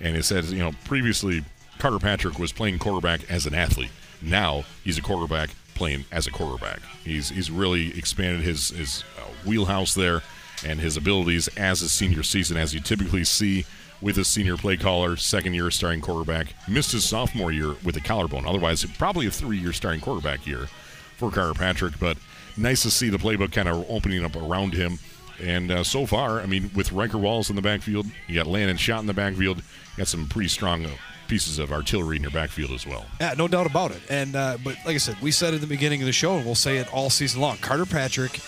and it says, you know, previously Carter Patrick was playing quarterback as an athlete. Now he's a quarterback playing as a quarterback. He's he's really expanded his his uh, wheelhouse there and his abilities as a senior season, as you typically see with a senior play caller, second year starting quarterback. Missed his sophomore year with a collarbone. Otherwise, probably a three year starting quarterback year for Carter Patrick. But nice to see the playbook kind of opening up around him. And uh, so far, I mean, with Riker Walls in the backfield, you got Landon Schott in the backfield, got some pretty strong uh, pieces of artillery in your backfield as well. Yeah, no doubt about it. And uh, but like I said, we said at the beginning of the show, and we'll say it all season long. Carter Patrick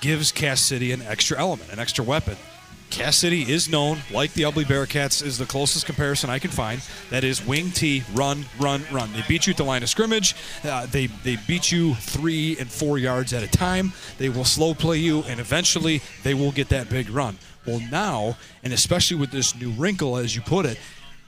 gives Cass City an extra element, an extra weapon. Cass City is known, like the Ubly Bearcats, is the closest comparison I can find. That is wing T, run, run, run. They beat you at the line of scrimmage. Uh, they they beat you three and four yards at a time. They will slow play you, and eventually they will get that big run. Well, now, and especially with this new wrinkle, as you put it,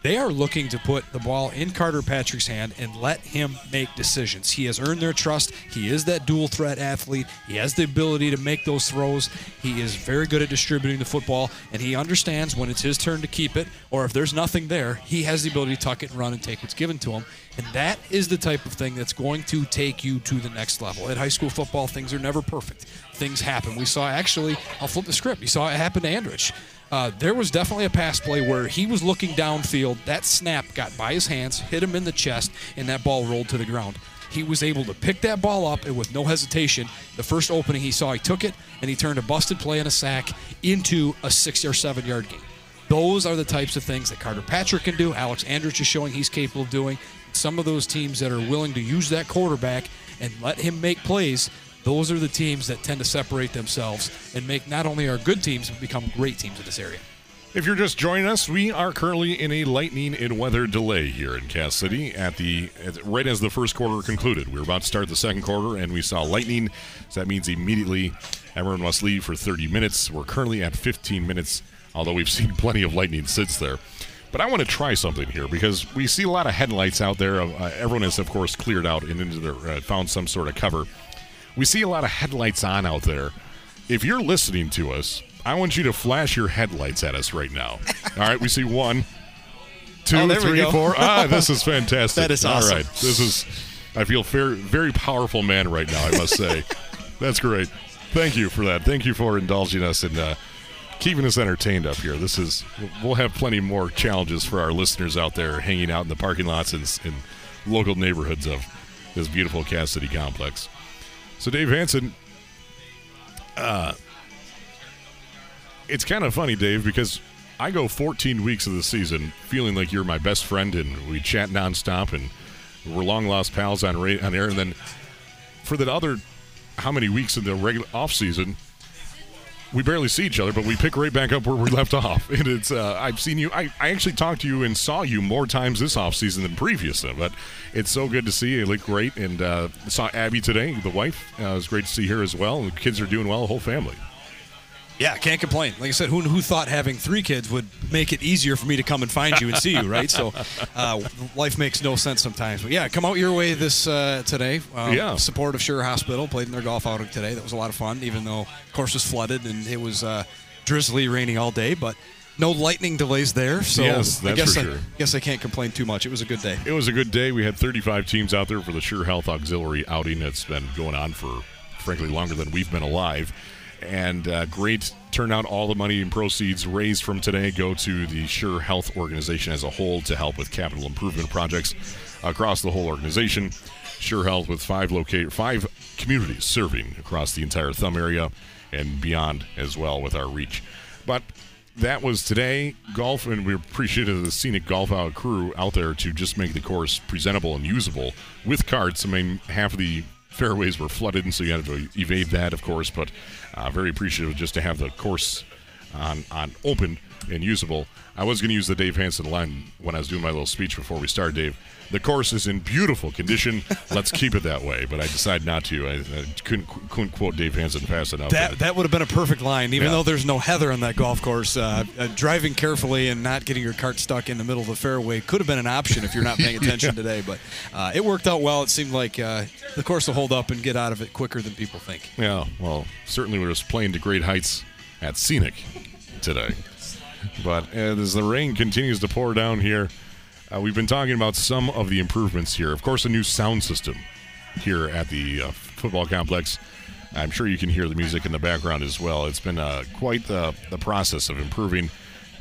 They are looking to put the ball in Carter Patrick's hand and let him make decisions. He has earned their trust. He is that dual threat athlete. He has the ability to make those throws. He is very good at distributing the football, and he understands when it's his turn to keep it, or if there's nothing there, he has the ability to tuck it and run and take what's given to him. And that is the type of thing that's going to take you to the next level. At high school football, things are never perfect. Things happen. We saw actually, I'll flip the script. You saw it happen to Andrich. Uh, there was definitely a pass play where he was looking downfield. That snap got by his hands, hit him in the chest, and that ball rolled to the ground. He was able to pick that ball up and with no hesitation. The first opening he saw, he took it and he turned a busted play and a sack into a six or seven yard gain. Those are the types of things that Carter Patrick can do. Alex Andrich is showing he's capable of doing. Some of those teams that are willing to use that quarterback and let him make plays, those are the teams that tend to separate themselves and make not only our good teams, but become great teams in this area. If you're just joining us, we are currently in a lightning and weather delay here in Cass City. At the at, right as the first quarter concluded, we were about to start the second quarter, and we saw lightning. So that means immediately everyone must leave for 30 minutes. We're currently at 15 minutes, although we've <laughs> seen plenty of lightning since there. But I want to try something here because we see a lot of headlights out there. Uh, everyone has, of course, cleared out and their uh, found some sort of cover. We see a lot of headlights on out there. If you're listening to us, I want you to flash your headlights at us right now. <laughs> All right, we see one, two, Oh, three, four. Ah, <laughs> this is fantastic. That is awesome. All right, this is. I feel very, very powerful man right now. I must say, <laughs> that's great. Thank you for that. Thank you for indulging us and uh, keeping us entertained up here. This is. We'll have plenty more challenges for our listeners out there hanging out in the parking lots and in local neighborhoods of this beautiful Cass City complex. So, Dave Hanson, uh, it's kind of funny, Dave, because I go 14 weeks of the season feeling like you're my best friend, and we chat nonstop, and we're long lost pals on ra- on air. And then for the other, how many weeks in the regular off season, we barely see each other, but we pick right back up where we left off. <laughs> And it's uh, I've seen you. I, I actually talked to you and saw you more times this off season than previously. But it's so good to see you. You look great, and uh, saw Abby today, the wife. Uh, it was great to see her as well. And the kids are doing well, the whole family. Yeah, can't complain. Like I said, who, who thought having three kids would make it easier for me to come and find you and see you, right? So <laughs> uh, life makes no sense sometimes. But yeah, come out your way this uh, today. Um, Yeah. Support of Scheurer Hospital played in their golf outing today. That was a lot of fun, even though course was flooded and it was uh, drizzly, rainy all day. But no lightning delays there. So Yes, I that's guess for I sure. guess I can't complain too much. It was a good day. It was a good day. We had 35 teams out there for the Scheurer Health Auxiliary outing. It's been going on for, frankly, longer than we've been alive. And uh, great turnout. All the money and proceeds raised from today go to the Scheurer Health organization as a whole to help with capital improvement projects across the whole organization. Scheurer Health with five locate five communities serving across the entire thumb area and beyond as well with our reach. But that was today golf, and we're appreciative of the scenic golf out crew out there to just make the course presentable and usable with carts. I mean, half of the fairways were flooded, and so you had to evade that, of course. But Uh, very appreciative just to have the course on on open and usable. I was going to use the Dave Hanson line when I was doing my little speech before we started, Dave. The course is in beautiful condition. Let's keep it that way. But I decided not to. I, I couldn't couldn't quote Dave Hanson fast enough. That that would have been a perfect line, even Yeah. though there's no heather on that golf course. Uh, uh, driving carefully and not getting your cart stuck in the middle of the fairway could have been an option if you're not paying <laughs> attention today. But uh, it worked out well. It seemed like uh, the course will hold up and get out of it quicker than people think. Yeah, well, certainly we're just playing to great heights at Scenic today. But uh, as the rain continues to pour down here, uh, we've been talking about some of the improvements here. Of course, a new sound system here at the uh, football complex. I'm sure you can hear the music in the background as well. It's been uh, quite the, the process of improving.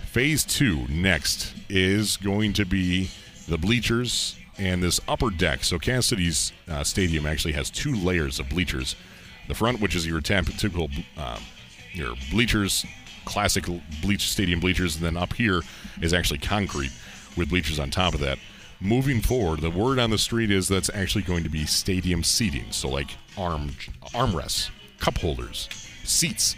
Phase two next is going to be the bleachers and this upper deck. So, Cass City's uh, stadium actually has two layers of bleachers. The front, which is your typical um, your bleachers, classic bleach stadium bleachers, and then up here is actually concrete with bleachers on top of that. Moving forward, the word on the street is that's actually going to be stadium seating, so like arm armrests, cup holders, seats,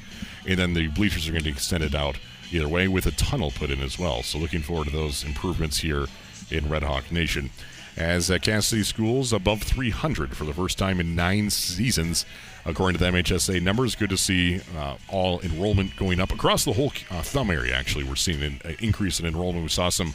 and then the bleachers are going to be extended out either way with a tunnel put in as well. So looking forward to those improvements here in Red Hawk Nation. As uh, Cass City schools above 300 for the first time in nine seasons, according to the MHSA numbers. Good to see uh, all enrollment going up across the whole uh, thumb area. Actually, we're seeing an uh, increase in enrollment. We saw some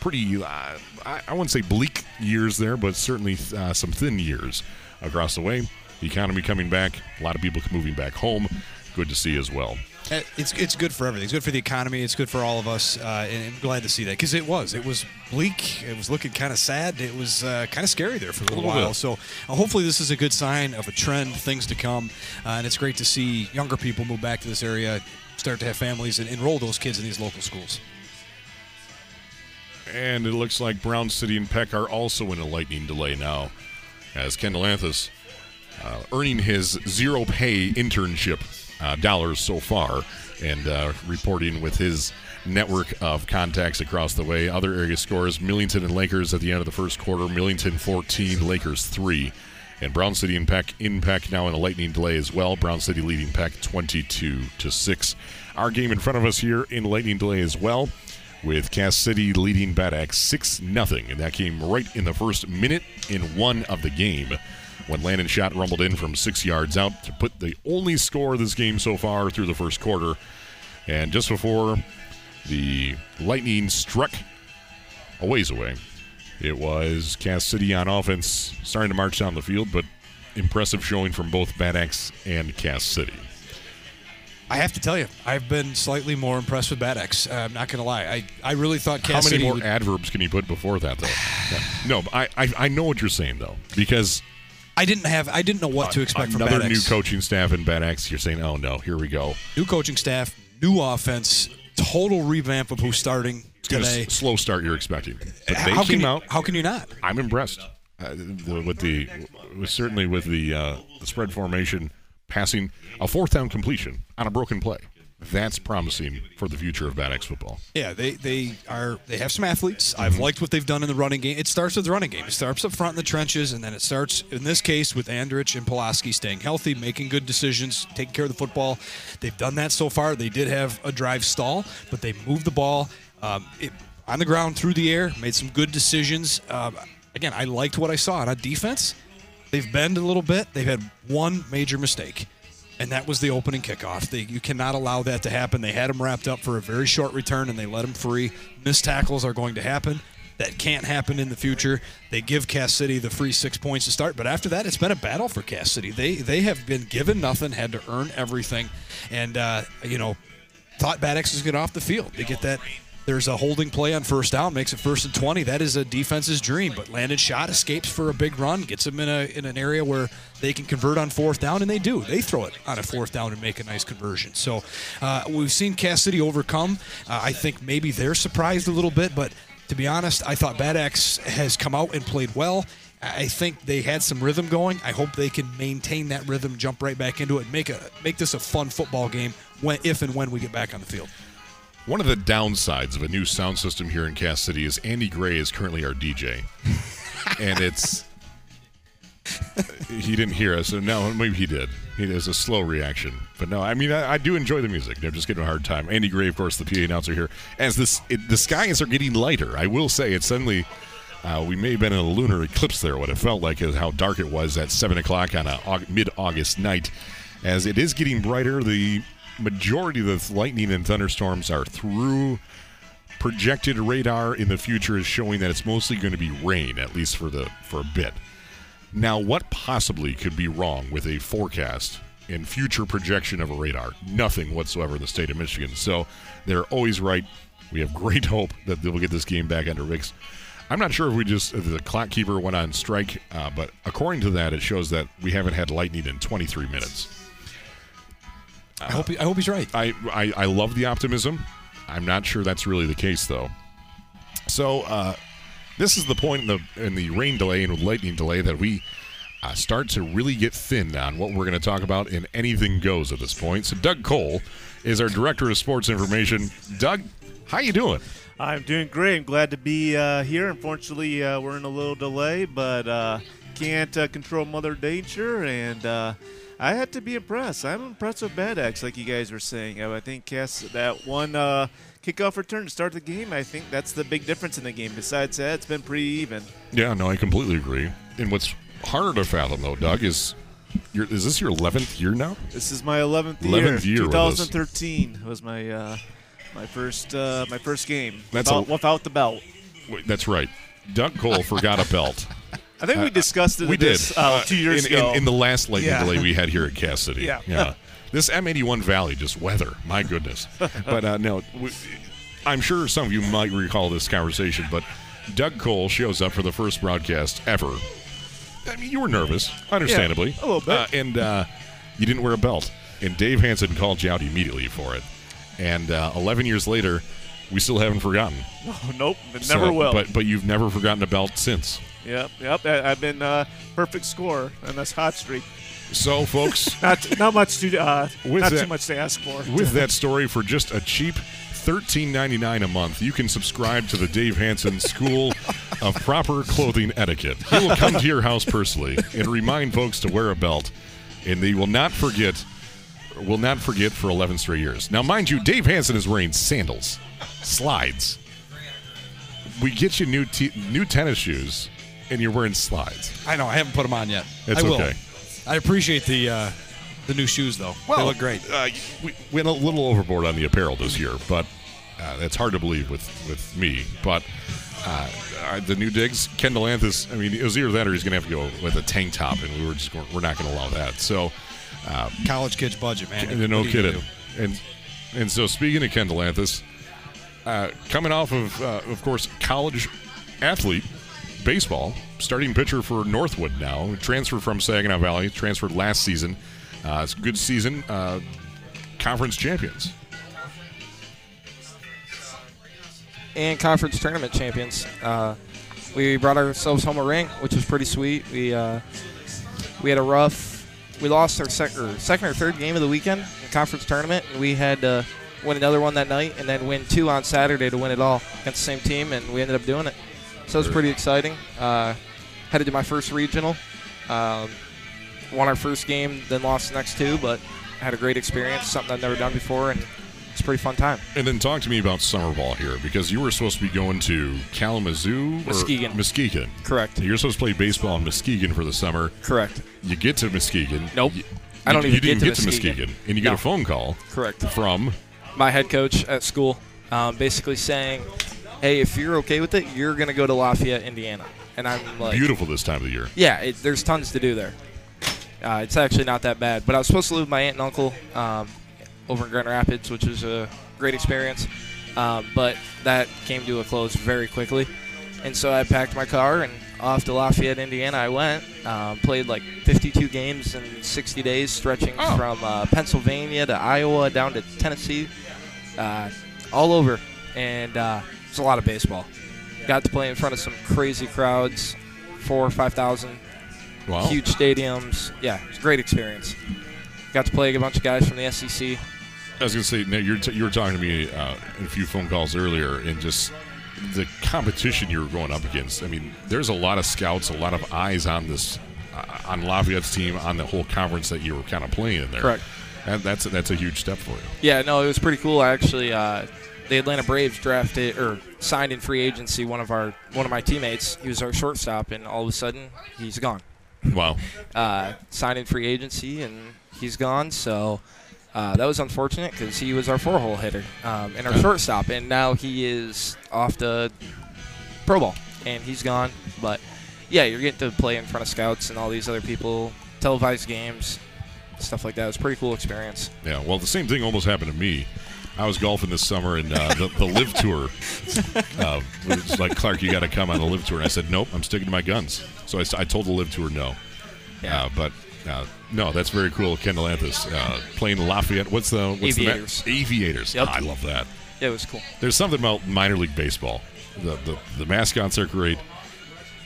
pretty, uh, I, I wouldn't say bleak years there, but certainly uh, some thin years across the way. The economy coming back, a lot of people moving back home. Good to see as well. Uh, It's it's good for everything. It's good for the economy. It's good for all of us, uh, and I'm glad to see that because it was it was bleak. It was looking kind of sad. It was uh, kind of scary there for a little, little while. bit. So uh, hopefully this is a good sign of a trend, things to come, uh, and it's great to see younger people move back to this area, start to have families, and enroll those kids in these local schools. And it looks like Brown City and Peck are also in a lightning delay now, as Kendall Anthus uh, earning his zero pay internship uh, dollars so far and uh, reporting with his network of contacts across the way. Other area scores Millington and Lakers at the end of the first quarter Millington 14, Lakers 3. And Brown City and Peck in Peck now in a lightning delay as well. Brown City leading Peck 22 to 6. Our game in front of us here in lightning delay as well with Cass City leading Bad Axe 6 0. And that came right in the first minute in one of the game when Landon Schott rumbled in from six yards out to put the only score of this game so far through the first quarter. And just before the Lightning struck a ways away, it was Cass City on offense starting to march down the field, but impressive showing from both Bad Axe and Cass City. I have to tell you, I've been slightly more impressed with Bad Axe. Uh, I'm not going to lie. I, I really thought How many City more would- adverbs can you put before that, though? Yeah. No, I, I I know what you're saying though, because I didn't have I didn't know what to expect from another Bad new X. coaching staff in Bad Axe. You're saying, oh no, here we go. new coaching staff, new offense, total revamp of who's starting It's gonna today. s- slow start you're expecting, but they how came can you, out. How can you not? I'm impressed uh, the, with the with certainly with the, uh, the spread formation, passing a fourth down completion on a broken play. That's promising for the future of Bad Axe football. Yeah, they they are they have some athletes. Mm-hmm. I've liked what they've done in the running game. It starts with the running game. It starts up front in the trenches, and then it starts in this case with Andrich and Pulaski staying healthy, making good decisions, taking care of the football. They've done that so far. They did have a drive stall, but they moved the ball um, it, on the ground through the air, made some good decisions. Um, again, I liked what I saw. On defense, they've bent a little bit. They've had one major mistake and that was the opening kickoff. They, you cannot allow that to happen. They had him wrapped up for a very short return, and they let him free. Missed tackles are going to happen. That can't happen in the future. They give Cass City the free six points to start, but after that, it's been a battle for Cass City. They they have been given nothing, had to earn everything, and uh, you know, thought Bad Axe was get off the field. They get that. There's a holding play on first down, makes it first and twenty. That is a defense's dream. But Landon Schott escapes for a big run, gets them in a in an area where they can convert on fourth down, and they do. They throw it on a fourth down and make a nice conversion. So uh, we've seen Cass City overcome. Uh, I think maybe they're surprised a little bit, but to be honest, I thought Bad Axe has come out and played well. I think they had some rhythm going. I hope they can maintain that rhythm, jump right back into it, and make a make this a fun football game when if and when we get back on the field. One of the downsides of a new sound system here in Cass City is Andy Gray is currently our DJ, <laughs> and it's he didn't hear us. So no, maybe he did. He has a slow reaction, but no, I mean I, I do enjoy the music. I'm just getting a hard time. Andy Gray, of course, the PA announcer here. As this, it, the skies are getting lighter. I will say it suddenly. Uh, we may have been in a lunar eclipse there. What it felt like is how dark it was at seven o'clock on a mid-August night. As it is getting brighter, the majority of the lightning and thunderstorms are through. Projected radar in the future is showing that it's mostly going to be rain, at least for the for a bit. Now, what possibly could be wrong with a forecast and future projection of a radar? Nothing whatsoever in the state of Michigan. So they're always right. We have great <laughs> hope that they'll get this game back under Vicks. I'm not sure if we just if the clock keeper went on strike, uh, but according to that, it shows that we haven't had lightning in 23 minutes. I hope he, I hope he's right. I, I I love the optimism. I'm not sure that's really the case though. So uh, this is the point in the in the rain delay and lightning delay that we uh, start to really get thin on what we're going to talk about in anything goes at this point. So Doug Cole is our director of sports information. Doug, how you doing? I'm doing great. I'm glad to be uh, here. Unfortunately, uh, we're in a little delay, but uh, can't uh, control Mother Nature, and uh, I had to be impressed. I'm impressed with Bad Axe, like you guys were saying. I, I think Cass, that one uh, kickoff return to start the game, I think that's the big difference in the game. Besides that, it's been pretty even. Yeah, no, I completely agree. And what's harder to fathom though, Doug, is your, is this your 11th year now? This is my 11th, 11th year us. 2013 was my uh, my first uh, my first game That's without, a- without the belt. Wait, That's right. Doug Cole forgot a belt. I think we discussed it We did this, uh, two years in, ago. In, in the last lightning Yeah. delay we had here at Cassidy. City. Yeah. This M81 Valley, just weather. My goodness. but uh, no, we, I'm sure some of you might recall this conversation, but Doug Cole shows up for the first broadcast ever. I mean, you were nervous, understandably. a little bit. Uh, and uh, you didn't wear a belt. And Dave Hanson called you out immediately for it. And uh, 11 years later, we still haven't forgotten. <laughs> oh, nope, it So- never will. But, but you've never forgotten a belt since. Yep, yep. I, I've been uh, perfect score on this hot streak. So, folks. <laughs> Not not much to uh, With not that- too much to ask for. with <laughs> that story for just a cheap $13.99 a month, you can subscribe to the Dave Hanson School of Proper Clothing Etiquette. He will come to your house personally and remind folks to wear a belt, and they will not forget. Will not forget for 11 straight years. Now, mind you, Dave Hanson is wearing sandals, slides. We get you new te- new tennis shoes, and you're wearing slides. I know I haven't put them on yet. It's I will. okay. I appreciate the uh, the new shoes though. they look great. Uh, we went a little overboard on the apparel this year, but uh, that's hard to believe with, with me. But uh, uh, the new digs, Kendall Anthus, I mean, it was either that or he's going to have to go with a tank top, and we were just going, we're not going to allow that. So, uh, College kids budget, man. and no What are you gonna kidding. And and so speaking of Kendall Anthus, uh, coming off of uh, of course college athlete baseball, starting pitcher for Northwood now, transferred from Saginaw Valley, transferred last season. Uh, it's a good season, uh, conference champions. and conference tournament champions. Uh, we brought ourselves home a ring, which was pretty sweet. We uh, we had a rough. We lost our sec- or second or third game of the weekend in conference tournament, and we had to win another one that night, and then win two on Saturday to win it all against the same team, and we ended up doing it. So it was pretty exciting. Uh, headed to my first regional. Um, won our first game, then lost the next two, but had a great experience, something I've never done before, and it's a pretty fun time. And then talk to me about summer ball here because you were supposed to be going to Kalamazoo or Muskegon. Muskegon. Correct. You're supposed to play baseball in Muskegon for the summer. Correct. You get to Muskegon. Nope. You, I don't you, even you didn't get to get to Muskegon. Muskegon, and you get No. a phone call Correct. from my head coach at school, um, basically saying, "Hey, if you're okay with it, you're gonna go to Lafayette, Indiana." And I'm like, beautiful this time of the year. "Yeah, it, there's tons to do there. Uh, it's actually not that bad." But I was supposed to live with my aunt and uncle um, over in Grand Rapids, which was a great experience. Um, but that came to a close very quickly, and so I packed my car and off to Lafayette, Indiana. I went, um, played like 52 games in 60 days, stretching Oh. from uh, Pennsylvania to Iowa down to Tennessee, uh, all over, and uh, it's a lot of baseball. Got to play in front of some crazy crowds, four or five thousand, Wow. huge stadiums. Yeah, it's a great experience. Got to play a bunch of guys from the SEC. I was going to say, Nate, you're t- you were talking to me uh, in a few phone calls earlier, and just the competition you were going up against. I mean, there's a lot of scouts, a lot of eyes on this, uh, on Lafayette's team, on the whole conference that you were kind of playing in there. Correct. And that's that's a huge step for you. Yeah, no, it was pretty cool. I actually, uh, the Atlanta Braves drafted or signed in free agency one of our one of my teammates. He was our shortstop, and all of a sudden he's gone. Wow. Uh, signed in free agency, and he's gone. So uh, that was unfortunate because he was our four hole hitter um, and our shortstop, and now he is off the pro ball, and he's gone. But yeah, you're getting to play in front of scouts and all these other people, televised games, stuff like that. It was a pretty cool experience. Yeah. Well, the same thing almost happened to me. I was golfing this summer and uh, the, the LIV Tour. Uh, it was like Clark, you got to come on the LIV Tour, and I said nope. I'm sticking to my guns. So I told the LIV Tour no. Yeah. Uh, but uh, no, that's very cool. Kendall Anthus uh, playing Lafayette. What's the what's Aviators. the ma- Aviators? Yep. Ah, I love that. Yeah, it was cool. There's something about minor league baseball. The the, the mascots are great.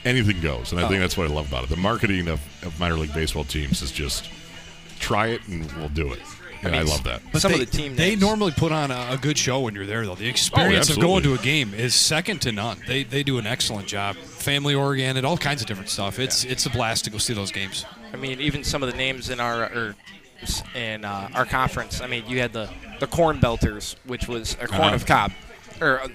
Anything goes, and I think Oh. that's what I love about it. The marketing of, of minor league baseball teams is just try it and we'll do it. And I, mean, love that. Some they, of the team They normally put on a, a good show when you're there, though. The experience of going to a game is second to none. They they do an excellent job. Family oriented, all kinds of different stuff. It's it's a blast to go see those games. I mean, even some of the names in our or in uh, our conference. I mean, you had the the corn belters, which was a corn Uh-huh. of cob, or a, a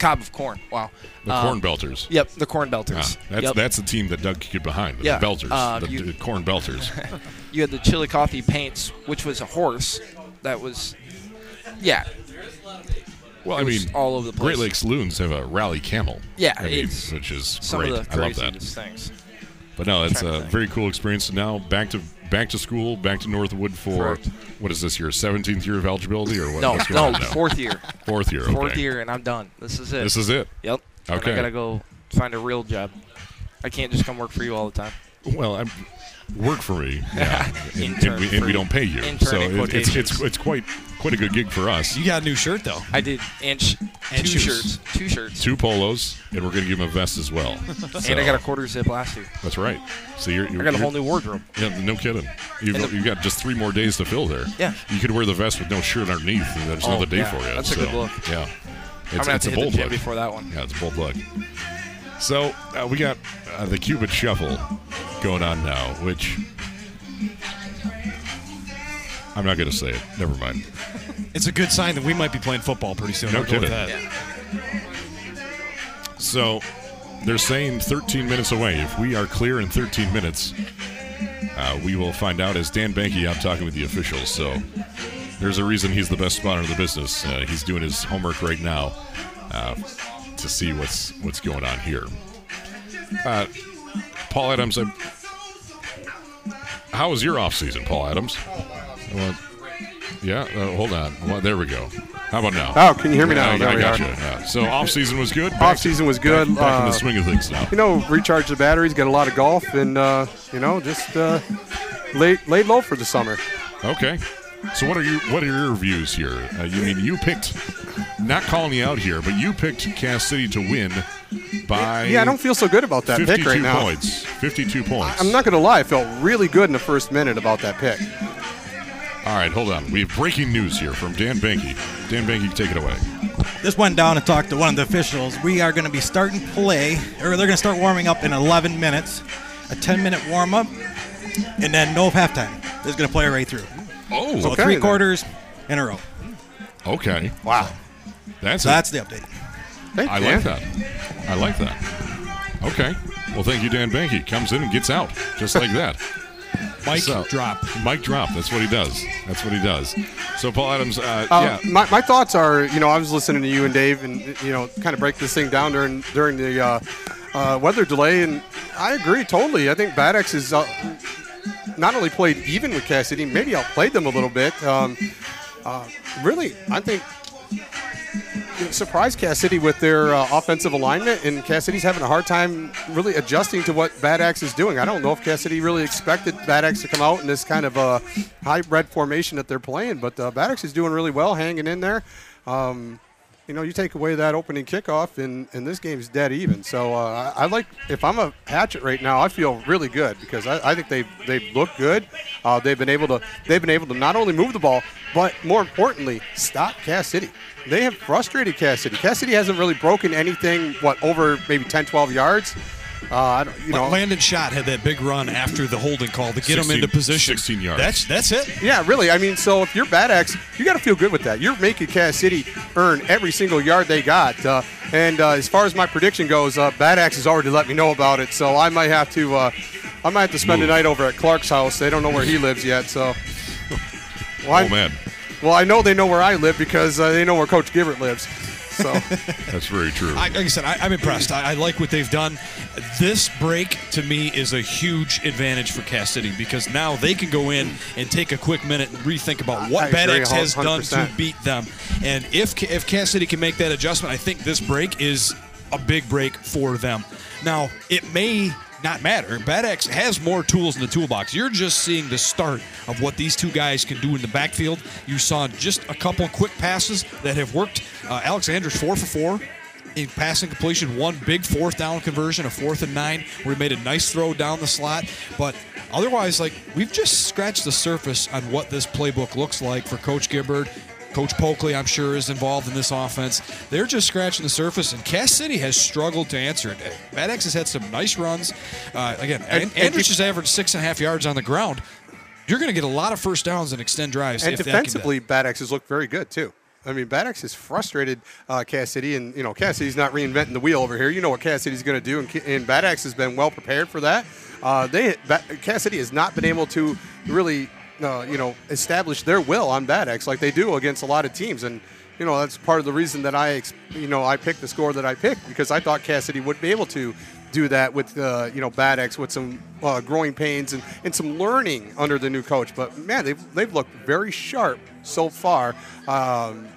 cob of corn. Wow. The Um, Corn Belters. Yep, the corn Ah, belters. that's Yep. that's the team that Doug could get behind. The Yeah, Belters, uh, the, you- the Corn Belters. <laughs> You had the Chillicothe Paints, which was a horse that was, yeah. Well, I mean, all over the place. Great Lakes Loons have a rally camel. Yeah, I mean, it's which is some great. of the I love that. things. But no, it's a very cool experience. And now back to back to school, back to Northwood for Correct. what is this your 17th year of eligibility or what? No, no, fourth year. Fourth year. Fourth year, and I'm done. This is it. This is it. Yep. And Okay. I gotta go find a real job. I can't just come work for you all the time. Well, I'm, work for me, <laughs> yeah, and, and, we, and we don't pay you, so it, it's it's it's quite quite a good gig for us. You got a new shirt though. I did, and, sh- And two shoes. shirts, two shirts, Two polos, and we're going to give him a vest as well. <laughs> and I got a quarter zip last year. That's right. So you're, you're I got a you're- whole new wardrobe. Yeah, no kidding. You've, the- you've got just three more days to fill there. Yeah. You could wear the vest with no shirt underneath, and there's Oh, another day yeah, for you. that's a good look. Yeah. I'm gonna have to hit bold the gym look. before that one. Yeah, it's a bold look. So uh, we got uh, the Cupid Shuffle going on now, which I'm not going to say it. Never mind. It's a good sign that we might be playing football pretty soon. No I'll go with kidding. that. So they're saying 13 minutes away. If we are clear in 13 minutes, uh, we will find out as Dan Banky I'm talking with the officials. So there's a reason he's the best spotter in the business. Uh, he's doing his homework right now uh, to see what's what's going on here. Uh, Paul Adams, I, how was your off season, Paul Adams? Well, yeah, uh, hold on. Well, there we go. How about now? Oh, can you hear me now? I, There I we got are. you. Yeah. So off season was good. Back off season was good. Back, back in Uh, the swing of things now. You know, recharge the batteries, get a lot of golf, and uh, you know, just uh, laid laid low for the summer. Okay. So what are your what are your views here? Uh, you mean you picked, not calling you out here, but you picked Cass City to win by Yeah, I don't feel so good about that pick right now. points. 52 points. I'm not going to lie, I felt really good in the first minute about that pick. All right, hold on. We have breaking news here from Dan Banky. Dan Banky, take it away. Just went down and talked to one of the officials. We are going to be starting play, or they're going to start warming up in 11 minutes, a 10 minute warm up, and then no halftime. They're going to play right through. Oh, So Okay, three then. quarters in a row. okay. Wow. That's So it. that's the update. Thank I you, like that. I like that. Okay. Well, thank you, Dan Banky. Comes in and gets out just like that. <laughs> Mike So- drop. Mic drop. That's what he does. That's what he does. So Paul Adams, uh, Uh, yeah. my, my thoughts are, you know, I was listening to you and Dave, and you know, kind of break this thing down during during the uh, uh, weather delay, and I agree totally. I think Bad Axe is uh, not only played even with Cass City, maybe outplayed them a little bit. Um, uh, really, I think surprised Cass City with their uh, offensive alignment, and Cass City's having a hard time really adjusting to what Bad Axe is doing. I don't know if Cass City really expected Bad Axe to come out in this kind of uh, hybrid formation that they're playing, but uh, Bad Axe is doing really well, hanging in there. Um, you know, you take away that opening kickoff, and, and this game's dead even. So uh, I, I like if I'm a Hatchet right now, I feel really good because I, I think they they look good. Uh, they've been able to they've been able to not only move the ball, but more importantly, stop Cass City. They have frustrated Cass City. Cass City hasn't really broken anything what over maybe 10, 12 yards. Uh, I don't, you know, Landon Schott had that big run after the holding call to get him into position. 16 yards. That's that's it. Yeah, really. I mean, so if you're Bad Axe, you got to feel good with that. You're making Cass City earn every single yard they got. Uh, and uh, as far as my prediction goes, uh, Bad Axe has already let me know about it. So I might have to, uh, I might have to spend the Move. night over at Clark's house. They don't know where he lives yet. So, well, I, Oh man, well, I know they know where I live because uh, they know where Coach Gibbard lives. So, <laughs> that's very true. I, like I said, I, I'm impressed. I, I like what they've done. This break to me is a huge advantage for Cass City because now they can go in and take a quick minute and rethink about what I Bad agree X has done to beat them. And if Ca- if Cass City can make that adjustment, I think this break is a big break for them. Now it may not matter. Bad has more tools in the toolbox. You're just seeing the start of what these two guys can do in the backfield. You saw just a couple quick passes that have worked. Uh, Alex Andrich four for four in passing completion, one big fourth down conversion, a fourth and nine, where he made a nice throw down the slot. But otherwise, like we've just scratched the surface on what this playbook looks like for Coach Gibbard. Coach Polkley, I'm sure, is involved in this offense. They're just scratching the surface, and Cass City has struggled to answer it. Bad Axe has had some nice runs. Uh, again, And- and, and Andrich if- just averaged six and a half yards on the ground. You're going to get a lot of first downs and extend drives. and defensively, Bad Axe has looked very good too. I mean, Bad Axe has frustrated uh, Cass City, and you know, Cass City's not reinventing the wheel over here. You know what Cass City's going to do, and, and has been well prepared for that. Uh, they Ba- Cass City has not been able to really, uh, you know, establish their will on Bad Axe like they do against a lot of teams, and you know that's part of the reason that I ex- you know I picked the score that I picked because I thought Cass City would be able to do that with uh, you know Bad Axe with some uh, growing pains and, and some learning under the new coach. But man, they've they've looked very sharp so far. Um,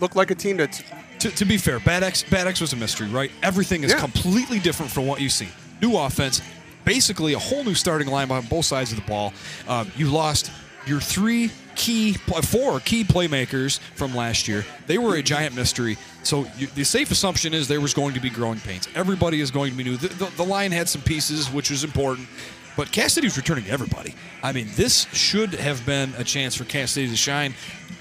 look like a team that's To, to be fair, Bad Axe, Bad Axe was a mystery, right? Everything is Yeah. completely different from what you see. New offense, basically a whole new starting line on both sides of the ball. Um, you lost your three key, four key playmakers from last year. They were a giant mystery. So you, the safe assumption is there was going to be growing pains. Everybody is going to be new. The, the, the line had some pieces, which was important. But Cass City was returning to everybody. I mean, this should have been a chance for Cass City to shine.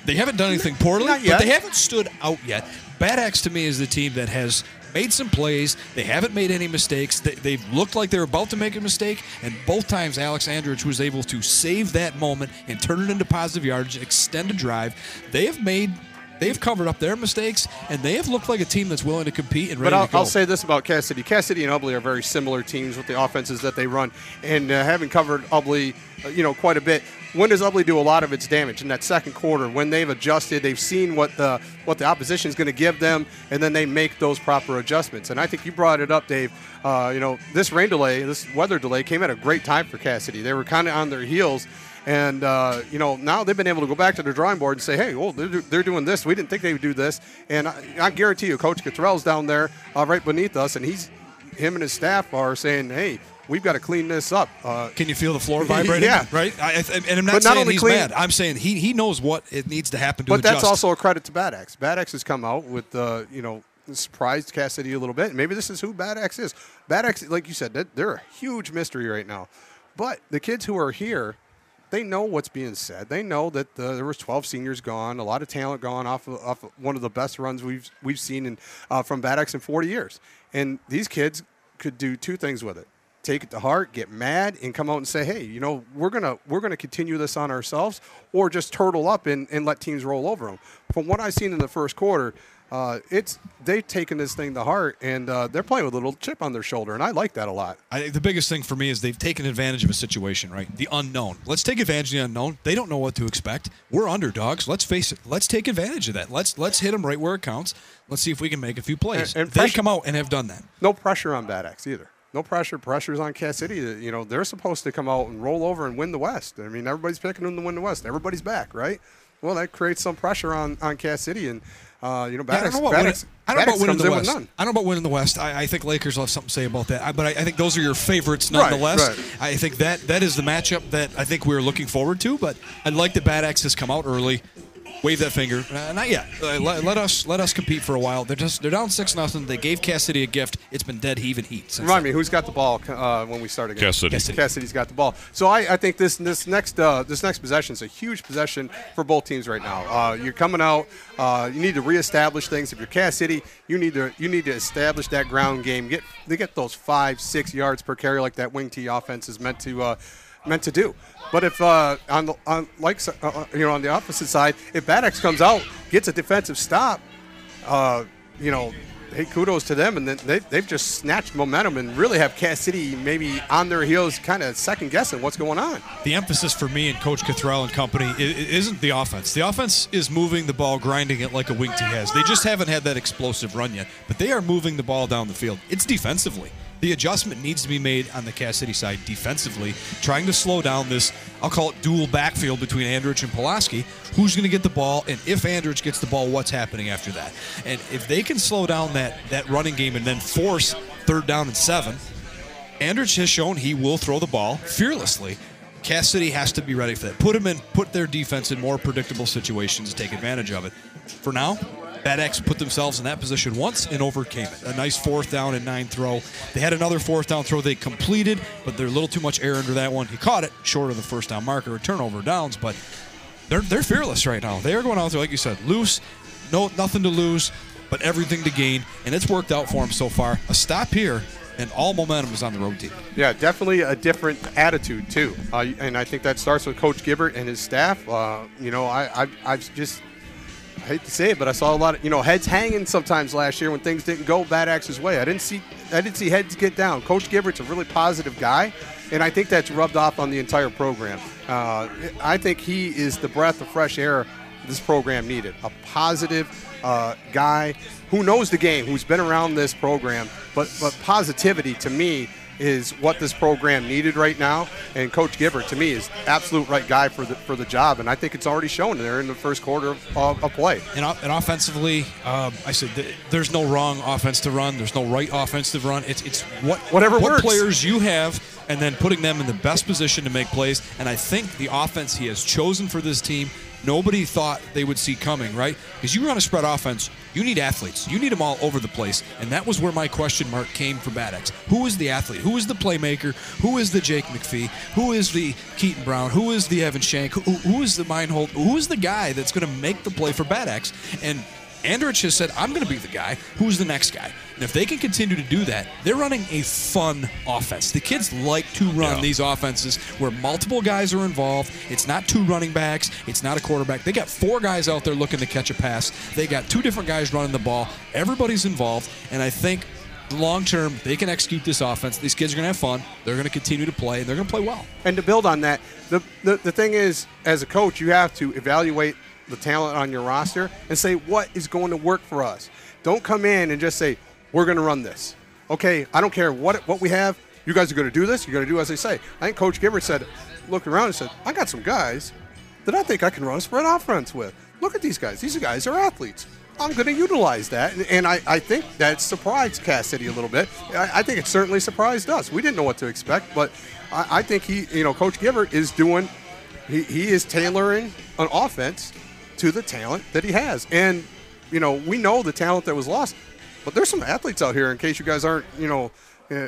They haven't done anything poorly, but they haven't stood out yet. Bad Axe to me is the team that has made some plays. They haven't made any mistakes. They, they've looked like they're about to make a mistake, and both times Alex Andrich was able to save that moment and turn it into positive yardage, extend a drive. They have made. They've covered up their mistakes, and they have looked like a team that's willing to compete and ready But I'll, to go. I'll say this about Cass City: Cassidy and Ubley are very similar teams with the offenses that they run. And uh, having covered Ubley, uh, you know, quite a bit, when does Ubley do a lot of its damage? In that second quarter, when they've adjusted, they've seen what the what the opposition is going to give them, and then they make those proper adjustments. And I think you brought it up, Dave. Uh, you know, this rain delay, this weather delay came at a great time for Cass City. They were kind of on their heels. And uh, you know now they've been able to go back to the drawing board and say, "Hey, well, they're, they're doing this. We didn't think they would do this." And I, I guarantee you, Coach Cathrell's down there, uh, right beneath us, and he's him and his staff are saying, "Hey, we've got to clean this up." Uh, Can you feel the floor <laughs> vibrating? Yeah. Right? I, I, and I'm not But saying he's clean- mad. I'm saying he, he knows what it needs to happen to but that's also a credit to Bad Axe. Bad Axe has come out with, uh, you know, surprised Cass City a little bit. Maybe this is who Bad Axe is. Bad Axe, like you said, they- they're a huge mystery right now. But the kids who are here, they know what's being said. They know that uh, there was 12 seniors gone, a lot of talent gone off of, off of one of the best runs we've we've seen in, uh, from Bad Axe in 40 years. And these kids could do two things with it take it to heart, get mad, and come out and say, "Hey, you know, we're gonna we're gonna continue this on ourselves, or just turtle up and, and let teams roll over them." From what I've seen in the first quarter, uh, it's they've taken this thing to heart, and uh, they're playing with a little chip on their shoulder, and I like that a lot. I think the biggest thing for me is they've taken advantage of a situation, right? The unknown. Let's take advantage of the unknown. They don't know what to expect. We're underdogs. Let's face it. Let's take advantage of that. Let's let's hit them right where it counts. Let's see if we can make a few plays. And- and they pressure- come out and have done that. No pressure on Bad Axe either. No pressure. Pressure's on Cass City. You know, they're supposed to come out and roll over and win the West. I mean, everybody's picking them to win the West. Everybody's back, right? Well, that creates some pressure on on Cass City, and uh, you know, I don't know about I don't Bad know Axe about winning the West. none. I don't know about winning the West. I, I think Lakers will have something to say about that. I, but I, I think those are your favorites Right, nonetheless. right. I think that that is the matchup that I think we're looking forward to. But I like that Bad Axe has come out early. Wave that finger. Uh, not yet. Uh, let, let us let us compete for a while. They're just they're down six nothing. They gave Cass City a gift. It's been dead heave and heat. Since Remind me, who's got the ball uh, when we start again? Cass City. Cass City. Cass City's got the ball. So I, I think this this next uh, this next possession is a huge possession for both teams right now. Uh, you're coming out. Uh, you need to reestablish things. If you're Cass City, you need to you need to establish that ground game. Get they get those five six yards per carry like that wing T offense is meant to uh, meant to do. But if uh, on the on like uh, uh, you know on the opposite side, if Bad Axe comes out gets a defensive stop, uh, you know, hey, kudos to them. And then they, they've just snatched momentum and really have Cass City maybe on their heels, kind of second guessing what's going on. the emphasis for me and Coach Cathrell and company isn't the offense. The offense is moving the ball, grinding it like a wing T has. They just haven't had that explosive run yet, but they are moving the ball down the field. It's defensively. The adjustment needs to be made on the Cass City side defensively, trying to slow down this, I'll call it dual backfield between Andrich and Pulaski. Who's going to get the ball, and if Andrich gets the ball, what's happening after that? And if they can slow down that, that running game and then force third down and seven, Andrich has shown he will throw the ball fearlessly. Cass City has to be ready for that. Put them in, put their defense in more predictable situations to take advantage of it. For now, Bad Axe put themselves in that position once and overcame it. A nice fourth down and nine throw. They had another fourth down throw they completed, but they're a little too much air under that one. He caught it short of the first down marker, turnover downs, but they're they're fearless right now. They are going out there, like you said, loose, no nothing to lose, but everything to gain, and it's worked out for them so far. A stop here, and all momentum is on the road team. Yeah, definitely a different attitude too, uh, and I think that starts with Coach Gibbard and his staff. Uh, you know, I, I, I've just I hate to say it, but I saw a lot of you know heads hanging sometimes last year when things didn't go Bad Axe's way. I didn't see I didn't see heads get down. Coach Gibbard's a really positive guy, and I think that's rubbed off on the entire program. Uh, I think he is the breath of fresh air this program needed. A positive uh, guy who knows the game, who's been around this program, but but positivity to me is what this program needed right now. And Coach Gibbard, to me, is absolute right guy for the for the job. And I think it's already shown there in the first quarter of, of, of play. And, and offensively, um, I said th- there's no wrong offense to run. There's no right offense to run. It's it's what Whatever what works. players you have, and then putting them in the best position to make plays. And I think the offense he has chosen for this team, nobody thought they would see coming, right? Because you run a spread offense, you need athletes. You need them all over the place. And that was where my question mark came for Bad Axe. Who is the athlete? Who is the playmaker? Who is the Jake McPhee? Who is the Keaton Brown? Who is the Evan Shank? Who, who is the Meinhold? Who is the guy that's going to make the play for Bad Axe? And Andrich has said, I'm going to be the guy. Who's the next guy? And if they can continue to do that, they're running a fun offense. The kids like to run Yeah. these offenses where multiple guys are involved. It's not two running backs, it's not a quarterback. They got four guys out there looking to catch a pass. They got two different guys running the ball. Everybody's involved. And I think long term, they can execute this offense. These kids are going to have fun. They're going to continue to play, and they're going to play well. And to build on that, the, the the thing is, as a coach, you have to evaluate the talent on your roster and say what is going to work for us. Don't come in and just say we're going to run this. Okay, I don't care what what we have. You guys are going to do this. You're going to do as I say. I think Coach Gibbard said, looked around and said, I got some guys that I think I can run a spread offense with. Look at these guys. These guys are athletes. I'm going to utilize that. And, and I, I think that surprised Cass City a little bit. I, I think it certainly surprised us. We didn't know what to expect, but I, I think he, you know, Coach Gibbard is doing, he, he is tailoring an offense to the talent that he has. And, you know, we know the talent that was lost, but there's some athletes out here in case you guys aren't, you know, uh,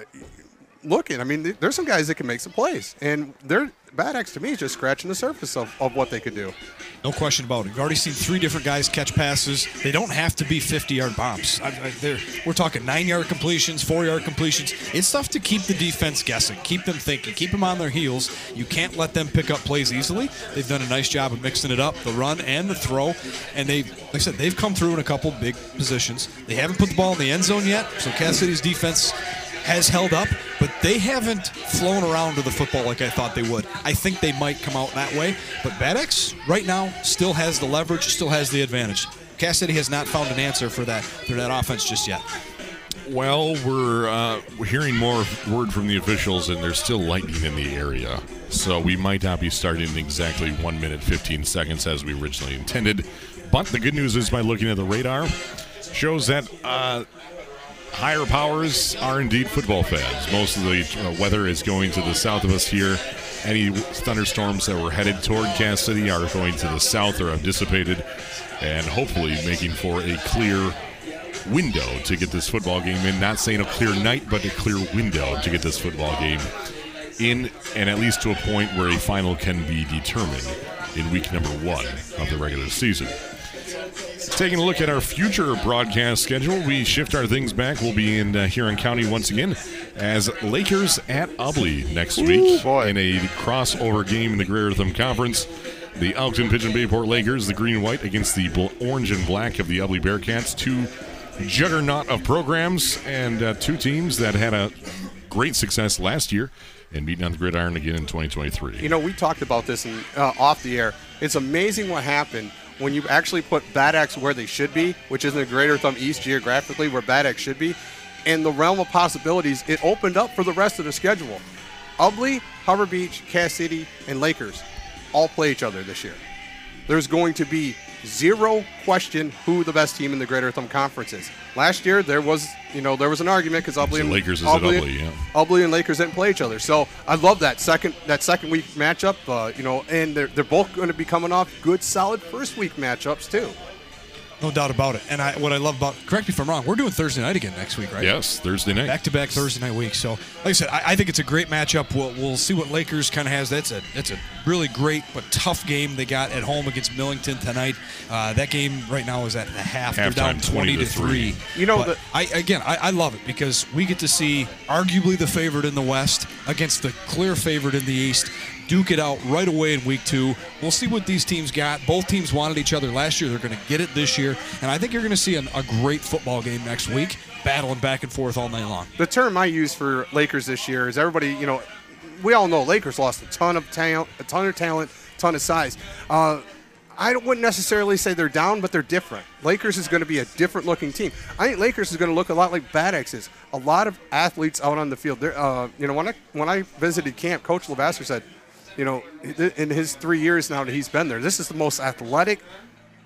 looking. I mean, there's some guys that can make some plays, and they're Bad Axe to me is just scratching the surface of, of what they could do. No question about it. We've already seen three different guys catch passes. They don't have to be 50 yard bombs. I, I, we're talking nine yard completions, four yard completions. It's tough to keep the defense guessing, keep them thinking, keep them on their heels. You can't let them pick up plays easily. They've done a nice job of mixing it up, the run and the throw. And they, like I said, they've come through in a couple big positions. They haven't put the ball in the end zone yet, so Cass City's defense has held up, but they haven't flown around to the football like I thought they would. I think they might come out that way, but Bad Axe right now still has the leverage, still has the advantage. Cass City has not found an answer for that for that offense just yet. Well, we're uh, hearing more word from the officials, and there's still lightning in the area. So we might not be starting exactly one minute fifteen seconds as we originally intended. But the good news is, by looking at the radar, shows that uh, higher powers are indeed football fans. Most of the uh, weather is going to the south of us here. Any thunderstorms that were headed toward Cass City are going to the south or have dissipated, and hopefully making for a clear window to get this football game in. Not saying a clear night, but a clear window to get this football game in, and at least to a point where a final can be determined in week number one of the regular season. Taking a look at our future broadcast schedule, we shift our things back. We'll be in uh, Huron County once again as Lakers at Ubley next week in a crossover game in the Greater Thumb Conference. The Elkton Pigeon Bayport Lakers, the green and white, against the bl- orange and black of the Ubley Bearcats. Two juggernaut of programs and uh, two teams that had a great success last year and beating on the gridiron again in 2023. You know, we talked about this in, uh, off the air. It's amazing what happened when you actually put Bad Axe where they should be, which is in the Greater Thumb East geographically, where Bad Axe should be, and the realm of possibilities. It opened up for the rest of the schedule. Ubley, Harbor Beach, Cass City, and Lakers all play each other this year. There's going to be zero question who the best team in the Greater Thumb Conference is. Last year there was, you know, there was an argument because Ubley and Lakers is at Ubley, yeah. Ubley and Lakers didn't play each other. So I love that second that second week matchup. Uh, you know, and they're they're both going to be coming off good, solid first week matchups too. No doubt about it. And I, what I love about, correct me if I'm wrong, we're doing Thursday night again next week, right? Yes, Thursday night. Back to back Thursday night week. So, like I said, I, I think it's a great matchup. We'll, we'll see what Lakers kind of has. That's a that's a really great but tough game they got at home against Millington tonight. Uh, that game right now is at the half. They're down 20 20 to to three. three. You know, But the- I again, I, I love it because we get to see arguably the favorite in the West against the clear favorite in the East. Duke it out right away in week two. We'll see what these teams got. Both teams wanted each other last year. They're going to get it this year. And I think you're going to see an, a great football game next week, battling back and forth all night long. The term I use for Lakers this year is everybody. You know, we all know Lakers lost a ton of talent, a ton of talent, ton of size. Uh, I wouldn't necessarily say they're down, but they're different. Lakers is going to be a different looking team. I think Lakers is going to look a lot like Bad Axe is. A lot of athletes out on the field. Uh, you know, when I when I visited camp, Coach Lavasser said, you know, in his three years now that he's been there, this is the most athletic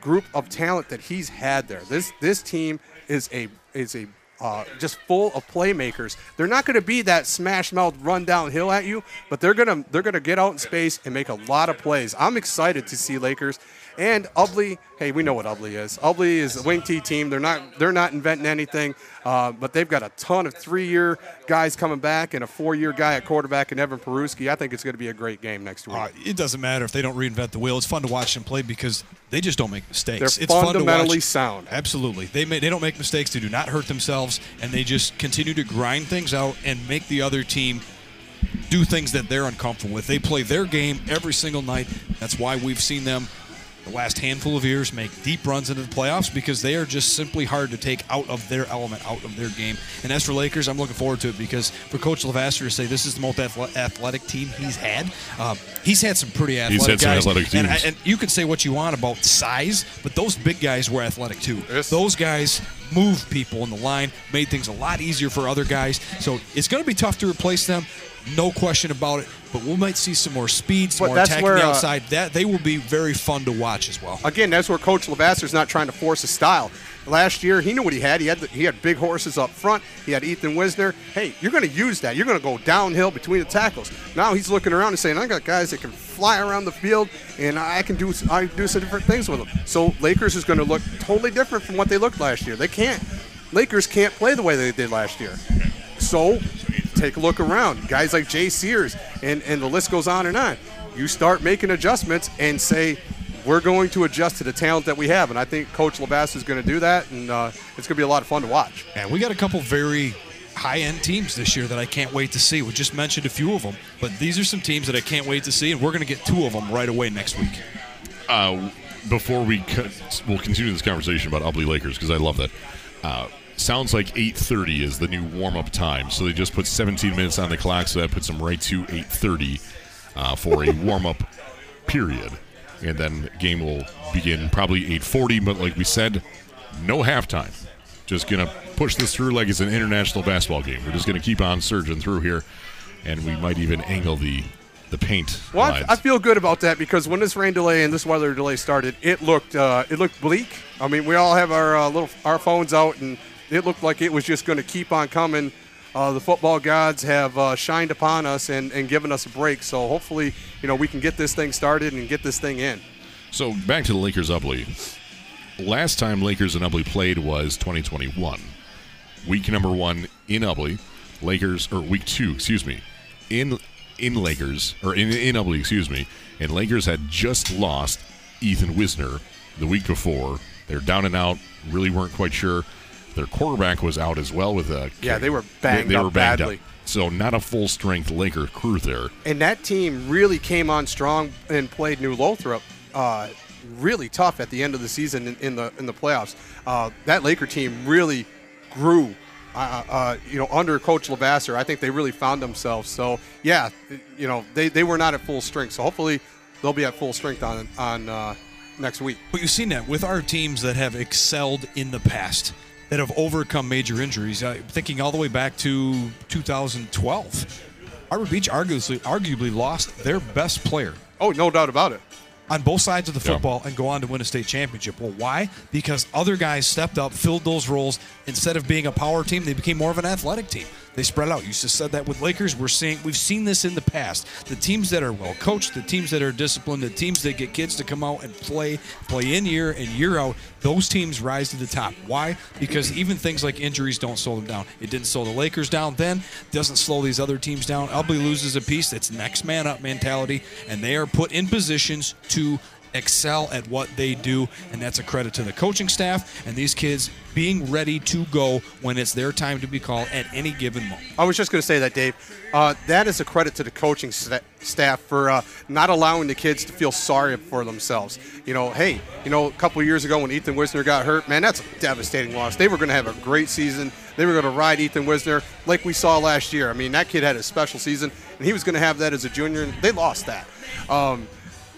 group of talent that he's had there. This this team is a is a uh, just full of playmakers. They're not going to be that smash mouth run downhill at you, but they're gonna they're gonna get out in space and make a lot of plays. I'm excited to see Lakers and Ubley. Hey, we know what Ubley is. Ubley is a wing T team. They're not they're not inventing anything, uh, but they've got a ton of three year guys coming back and a four year guy at quarterback and Evan Peruski. I think it's going to be a great game next week. Uh, it doesn't matter if they don't reinvent the wheel. It's fun to watch them play because they just don't make mistakes. They're it's fun to fundamentally watch. sound. Absolutely, they may, they don't make mistakes. They do not hurt themselves, and they just continue to grind things out and make the other team do things that they're uncomfortable with. They play their game every single night. That's why we've seen them the last handful of years make deep runs into the playoffs because they are just simply hard to take out of their element, out of their game. And as for Lakers, I'm looking forward to it because for Coach Lavasser to say this is the most athletic team he's had, uh, he's had some pretty athletic He's had some guys. athletic and, teams. and you can say what you want about size, but those big guys were athletic too. Those guys moved people in the line, made things a lot easier for other guys. So it's going to be tough to replace them. No question about it, but we might see some more speed, some But more attacking where, the uh, outside. That they will be very fun to watch as well. Again, that's where Coach Lavasser's not trying to force a style. Last year, he knew what he had. He had the, he had big horses up front. He had Ethan Wisner. Hey, you're going to use that. You're going to go downhill between the tackles. Now he's looking around and saying, "I got guys that can fly around the field, and I can do I can do some different things with them." So Lakers is going to look totally different from what they looked last year. They can't. Lakers can't play the way they did last year. So take a look around. Guys like Jay Sears, and, and the list goes on and on. You start making adjustments and say, we're going to adjust to the talent that we have. And I think Coach Lavas is going to do that, and uh, it's going to be a lot of fun to watch. And we got a couple very high-end teams this year that I can't wait to see. We just mentioned a few of them, but these are some teams that I can't wait to see, and we're going to get two of them right away next week. Uh, before we cut, we'll continue this conversation about Ubley Lakers because I love that. Uh, sounds like 8:30 is the new warm-up time, so they just put 17 minutes on the clock, so that puts them right to 8:30 uh, for a warm-up period, and then game will begin probably 8:40. But like we said, no halftime. Just gonna push this through like it's an international basketball game. We're just gonna keep on surging through here, and we might even angle the the paint. Well, I. I feel good about that because when this rain delay and this weather delay started, it looked uh, it looked bleak. I mean, we all have our uh, little our phones out, and it looked like it was just going to keep on coming. Uh, the football gods have uh, shined upon us and, and given us a break. So hopefully, you know, we can get this thing started and get this thing in. So back to the Lakers Ubley. Last time Lakers and Ubley played was 2021. Week number one in Ubley, Lakers or week two, excuse me, in in Lakers or in in Ubley, excuse me, and Lakers had just lost Ethan Wisner the week before. They're down and out. Really weren't quite sure. Their quarterback was out as well with a Yeah, they were banged they, they up were banged badly. up. So not a full strength Laker crew there. And that team really came on strong and played New Lothrop uh, really tough at the end of the season in, in the in the playoffs. Uh, that Laker team really grew. Uh, uh, you know, under Coach Lavasser, I think they really found themselves. So, yeah, you know, they, they were not at full strength. So hopefully, they'll be at full strength on on uh, next week. But you've seen that with our teams that have excelled in the past, that have overcome major injuries. Uh, thinking all the way back to 2012, Harbor Beach arguably, arguably lost their best player Oh, no doubt about it. on both sides of the Yeah. football and go on to win a state championship. Well, why? Because other guys stepped up, filled those roles. Instead of being a power team, they became more of an athletic team. They spread out. You just said that with Lakers. We're seeing we've seen this in the past. The teams that are well coached, the teams that are disciplined, the teams that get kids to come out and play, play in year and year out, those teams rise to the top. Why? Because even things like injuries don't slow them down. It didn't slow the Lakers down then, doesn't slow these other teams down. Ubley loses a piece. It's next man up mentality, and they are put in positions to excel at what they do, and that's a credit to the coaching staff and these kids being ready to go when it's their time to be called at any given moment. I was just going to say that, Dave. Uh, that is a credit to the coaching sta- staff for uh, not allowing the kids to feel sorry for themselves. You know, hey, you know, a couple years ago when Ethan Wisner got hurt, man, that's a devastating loss. They were going to have a great season. They were going to ride Ethan Wisner like we saw last year. I mean, that kid had a special season, and he was going to have that as a junior, and they lost that. Um,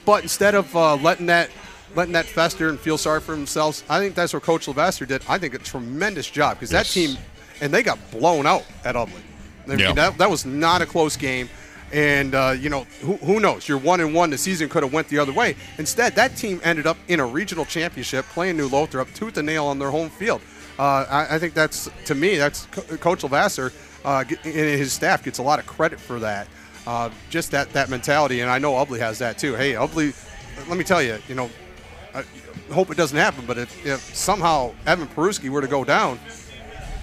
but instead of uh, letting that letting that fester and feel sorry for themselves. I think that's what Coach Sylvester did. I think a tremendous job because Yes. that team, and they got blown out at Ubley. I mean, Yeah. that, that was not a close game. And uh, you know who, who knows? You're one and one. The season could have went the other way. Instead, that team ended up in a regional championship, playing New Lothrop tooth and nail on their home field. Uh, I, I think that's to me, that's Co- Coach Lavasser uh, and his staff gets a lot of credit for that. Uh, just that that mentality, and I know Ubley has that too. Hey, Ubley, let me tell you, you know, I hope it doesn't happen, but if, if somehow Evan Peruski were to go down,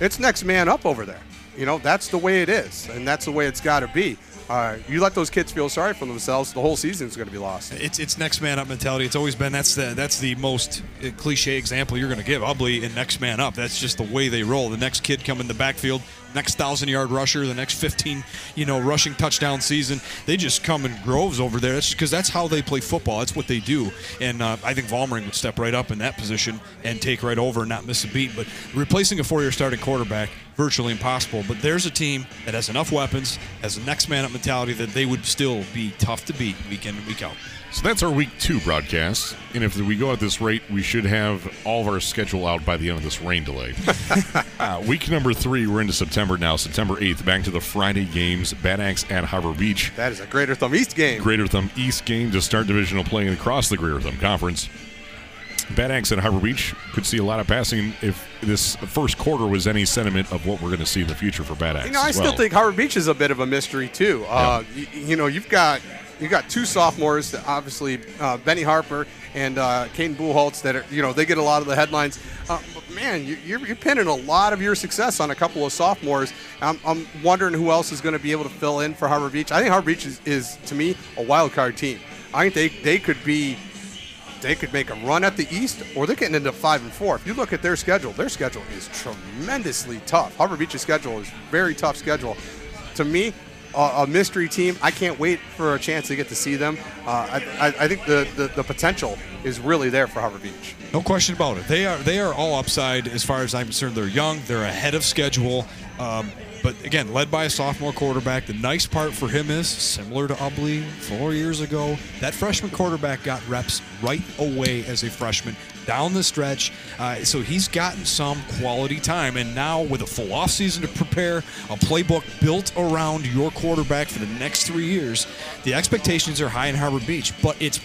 it's next man up over there. You know, that's the way it is, and that's the way it's got to be. Uh, you let those kids feel sorry for themselves, the whole season is going to be lost. It's it's next man up mentality. It's always been that's the that's the most cliche example you're going to give. Ubley and next man up. That's just the way they roll. The next kid come in the backfield, next thousand yard rusher, the next 15 you know rushing touchdown season. They just come in groves over there. That's because that's how they play football. That's what they do. And uh, I think Valmering would step right up in that position and take right over and not miss a beat. But replacing a four year starting quarterback virtually impossible. But there's a team that has enough weapons, has a next man up mentality that they would still be tough to beat week in and week out. So that's our week two broadcast. And if we go at this rate, we should have all of our schedule out by the end of this rain delay. <laughs> uh, week number three, we're into September now, September 8th. Back to the Friday games. Bad Axe at Harbor Beach. That is a Greater Thumb East game. Greater Thumb East game to start divisional play across the Greater Thumb Conference. Bad Axe at Harbor Beach could see a lot of passing if this first quarter was any sentiment of what we're going to see in the future for Bad Axe. You know, I as still well. think Harbor Beach is a bit of a mystery too. Uh, you, know, you've got you got two sophomores, obviously uh, Benny Harper and uh, Caden Buchholz, that are you know they get a lot of the headlines. Uh, man, you, you're, you're pinning a lot of your success on a couple of sophomores. I'm, I'm wondering who else is going to be able to fill in for Harbor Beach. I think Harbor Beach is, is to me a wild card team. I think they they could be they could make a run at the East, or they're getting into five and four. If you look at their schedule, their schedule is tremendously tough. Harbor Beach's schedule is very tough schedule. To me, a, a mystery team. I can't wait for a chance to get to see them. Uh, I, I, think the, the, the potential is really there for Harbor Beach. No question about it. They are they are all upside as far as I'm concerned. They're young. They're ahead of schedule. Um, but again, led by a sophomore quarterback. The nice part for him is similar to Ubley four years ago. That freshman quarterback got reps right away as a freshman down the stretch. Uh, so he's gotten some quality time. And now with a full offseason to prepare, a playbook built around your quarterback for the next three years, the expectations are high in Harbor Beach. But it's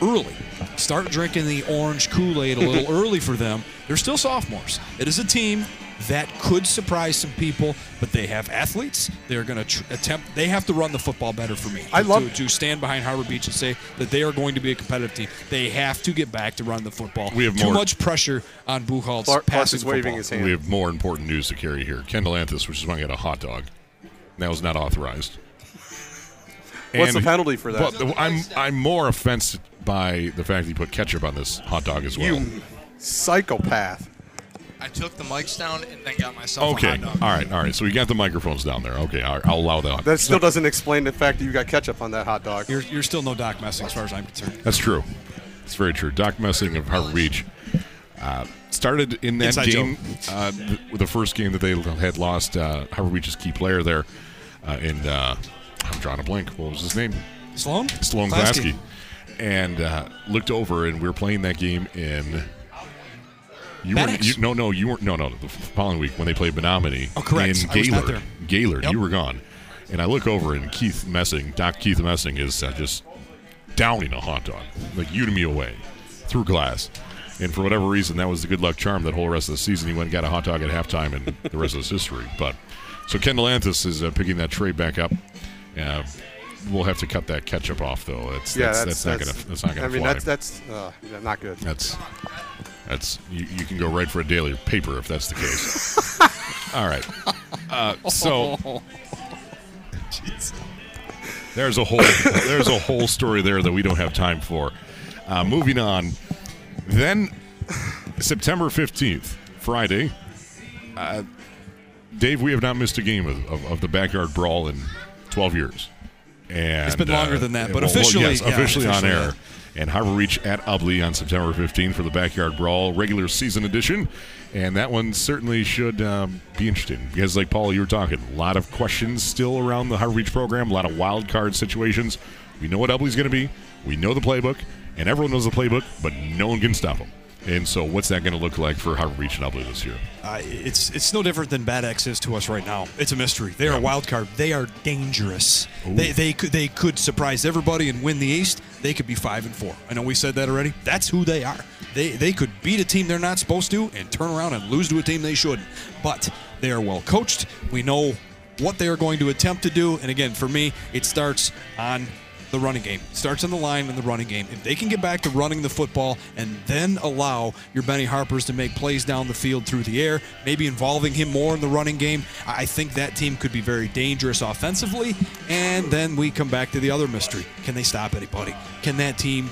early. Start drinking the orange Kool Aid a little <laughs> early for them. They're still sophomores. It is a team that could surprise some people, but they have athletes. They're going to tr- attempt. They have to run the football better for me. I to, love- to, to stand behind Harbor Beach and say that they are going to be a competitive team. They have to get back to run the football. We have too more- much pressure on Buchholz Clark, Clark passing is waving his hand. We have more important news to carry here. Kendall Anthus, which is why I got a hot dog. That was not authorized. What's And- the penalty for that? But I'm I'm more offended by the fact that you put ketchup on this hot dog as well. you psychopath. I took the mics down and then got myself okay, a hot dog. all right, all right. So we got the microphones down there. Okay, all right, I'll allow that. That still doesn't explain the fact that you got ketchup on that hot dog. You're, you're still no Doc Messing as far as I'm concerned. That's true. It's very true. Doc Messing of Harbor Beach uh, started in that Inside game uh, th- with the first game that they had lost uh, Harbor Beach's key player there, uh, and uh, I'm drawing a blank. What was his name? Sloan? Sloan Klasky. Klasky, and uh, looked over, and we were playing that game in. You were Axe? you, no no you weren't no no the following week when they played Menominee Oh, correct. in I was not Gaylord there. Gaylord Yep. you were gone and I look over and Keith Messing Doc Keith Messing is uh, just downing a hot dog like you to me away through glass and for whatever reason that was the good luck charm that whole rest of the season he went and got a hot dog at halftime and the rest of his history but so Kendall Anthus is uh, picking that trade back up uh, we'll have to cut that ketchup off though that's Yeah, that's, that's, that's, not gonna that's not gonna I mean, fly. that's that's uh, yeah, not good. That's that's you, you can go right for a daily paper if that's the case. <laughs> All right. Uh, so there's a whole there's a whole story there that we don't have time for. Uh, moving on. Then September 15th, Friday. Uh, Dave, we have not missed a game of, of, of the backyard brawl in 12 years. And It's been longer than that, but well, well, officially- yes, yeah, officially on air yeah. And Harbor Beach at Ubley on September 15th for the Backyard Brawl regular season edition. And that one certainly should um, be interesting because, like Paul, you were talking, a lot of questions still around the Harbor Beach program, a lot of wild card situations. We know what Ubley's going to be, we know the playbook, and everyone knows the playbook, but no one can stop them. And so, what's that going to look like for Harbor Beach and Ubley this year? Uh, it's it's no different than Bad Axe is to us right now. It's a mystery. They are a wild card. They are dangerous. They, they could they could surprise everybody and win the East. They could be five and four. I know we said that already. That's who they are. They they could beat a team they're not supposed to and turn around and lose to a team they shouldn't. But they are well coached. We know what they are going to attempt to do. And again, for me, it starts on the running game. Starts on the line in the running game. If they can get back to running the football and then allow your Benny Harpers to make plays down the field through the air, maybe involving him more in the running game, I think that team could be very dangerous offensively. And then we come back to the other mystery. Can they stop anybody? Can that team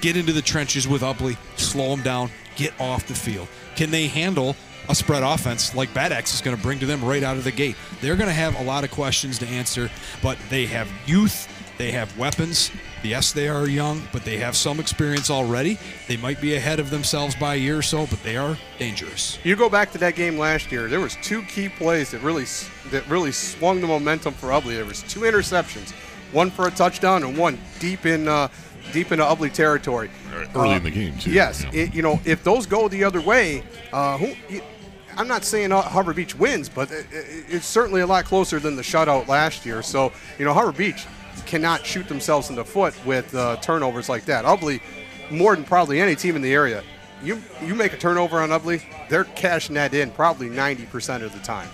get into the trenches with Ubley, slow them down, get off the field? Can they handle a spread offense like Bad Axe is going to bring to them right out of the gate? They're going to have a lot of questions to answer, but they have youth. They have weapons. Yes, they are young, but they have some experience already. They might be ahead of themselves by a year or so, but they are dangerous. You go back to that game last year. There was two key plays that really that really swung the momentum for Ubley. There was two interceptions, one for a touchdown and one deep in uh, deep into Ubley territory. Early Uh, in the game, too. Yes, Yeah. it, you know if those go the other way, uh, who? You, I'm not saying uh, Harbor Beach wins, but it, it- it's certainly a lot closer than the shutout last year. So you know Harbor Beach cannot shoot themselves in the foot with uh, turnovers like that. Ubley, more than probably any team in the area, you you make a turnover on Ubley, they're cashing that in probably 90% of the time.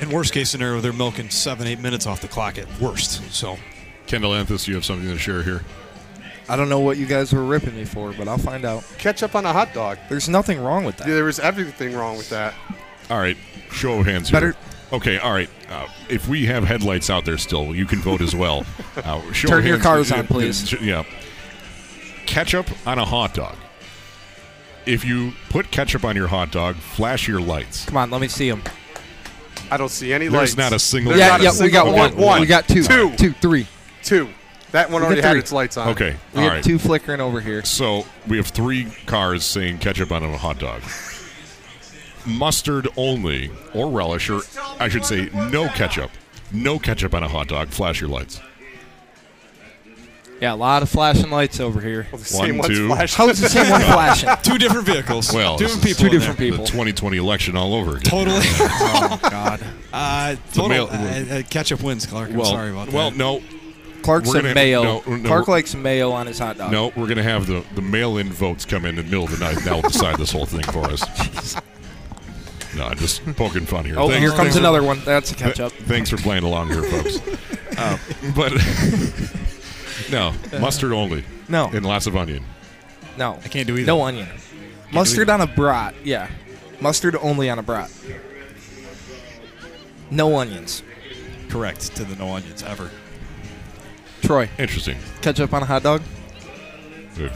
In worst case scenario, they're milking seven, eight minutes off the clock at worst. So Kendall Anthus, you have something to share here? I don't know what you guys were ripping me for, but I'll find out. Ketchup on a hot dog. There's nothing wrong with that. There was everything wrong with that. All right, show of hands here. Better- Okay, all right. Uh, if we have headlights out there still, you can vote as well. <laughs> Uh, show Turn of your hands- cars on, uh, please. Yeah. Ketchup on a hot dog. If you put ketchup on your hot dog, flash your lights. Come on, let me see them. I don't see any lights. There's lights. not a single. There's Yeah, not a yeah, we single- got one. One. We got two. Two. Two, three. Two. That one We got already had its lights on. Okay, We all got right. two flickering over here. So we have three cars saying ketchup on a hot dog. Mustard only, or relish, or I should say, no ketchup. No ketchup on a hot dog. Flash your lights. Yeah, a lot of flashing lights over here. The same One, one's two. flashing. How's the same one flashing? <laughs> two different vehicles. Well, two different people. two different there. people. The 2020 election all over again. Totally. <laughs> <laughs> oh God. Uh, total, mail- uh, uh, ketchup wins, Clark. I'm well, sorry about that. well, no, Clark We're said gonna- mayo. no, no, Clark likes mayo on his hot dog. no. We're going to have the, the mail-in votes come in in the middle of the night. That'll decide this whole thing for us. No, I'm just poking fun here. Oh, Thanks- here comes thanks for- another one. That's a th- ketchup. Thanks for playing along here, folks. <laughs> Uh, but <laughs> no, mustard only. No. and lots of onion. No. I can't do either. No onion. Mustard on a brat. Yeah. Mustard only on a brat. No onions. Correct to the no onions ever. Troy, Interesting. ketchup on a hot dog? Good.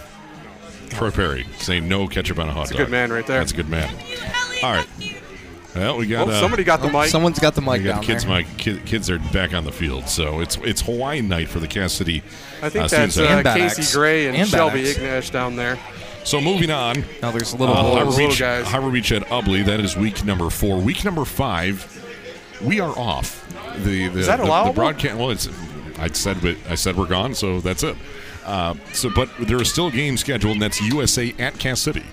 Troy Perry saying no ketchup on a hot That's a dog. good man right there. That's a good man. All right. Well, we got Oh, uh, somebody got the mic. Someone's got the mic we got down the kids. there. My kid, kids are back on the field, so it's it's Hawaiian night for the Cass City. I think uh, that's uh, And Casey Gray and, And Shelby Axe. Ignash down there. so moving on. Now there's a little Uh. Harbor, little Beach, guys. Harbor Beach at Ubly. That is week number four. Week number five, we are off. The, the, Is that the- the, broadcast. Well, it's. I said, but I said we're gone, so that's it. Uh, so, but there is still a game scheduled, and that's USA at Cass City.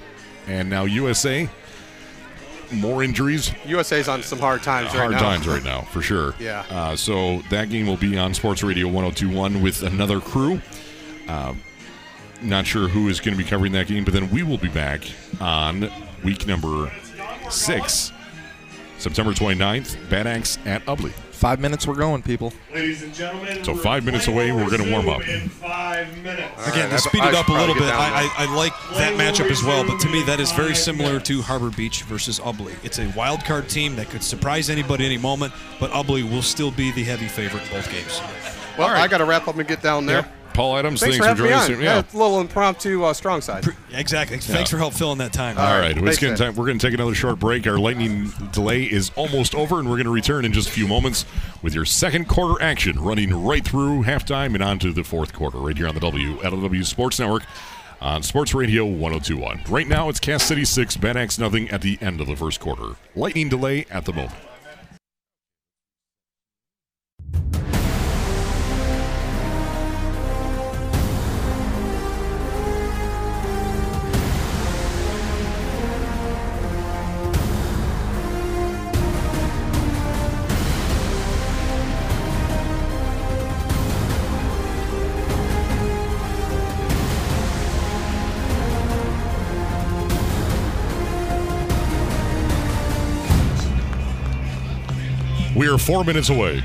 And now USA, more injuries, USA's on some hard times right hard now. times right now for sure. <laughs> Yeah. Uh, so that game will be on Sports Radio 1021 with another crew. Uh, not sure who is going to be covering that game, but then we will be back on week number six, September 29th, Bad Axe at Ubly. Five minutes we're going, people. Ladies and gentlemen, So five minutes away, we're gonna warm up. In five minutes. Again, to speed I it up a little bit, I, I, I like that matchup as well, but to me, that is very similar to Harbor Beach versus Ubly. It's a wild card team that could surprise anybody any moment, but Ubly will still be the heavy favorite in both games. Well, All right. I got to wrap up and get down there. Yep. Paul Adams, Thanks, thanks, for having me joining on. us. Yeah. Yeah. a little impromptu uh, strong side. Exactly. Thanks for help filling that time. All right, Thanks, it's gonna time, we're going to take another short break. Our lightning delay is almost over, and we're going to return in just a few moments with your second quarter action running right through halftime and on to the fourth quarter right here on the WLW Sports Network on Sports Radio 1021. Right now, it's Cass City 6, Bad Axe nothing at the end of the first quarter. Lightning delay at the moment. We are four minutes away.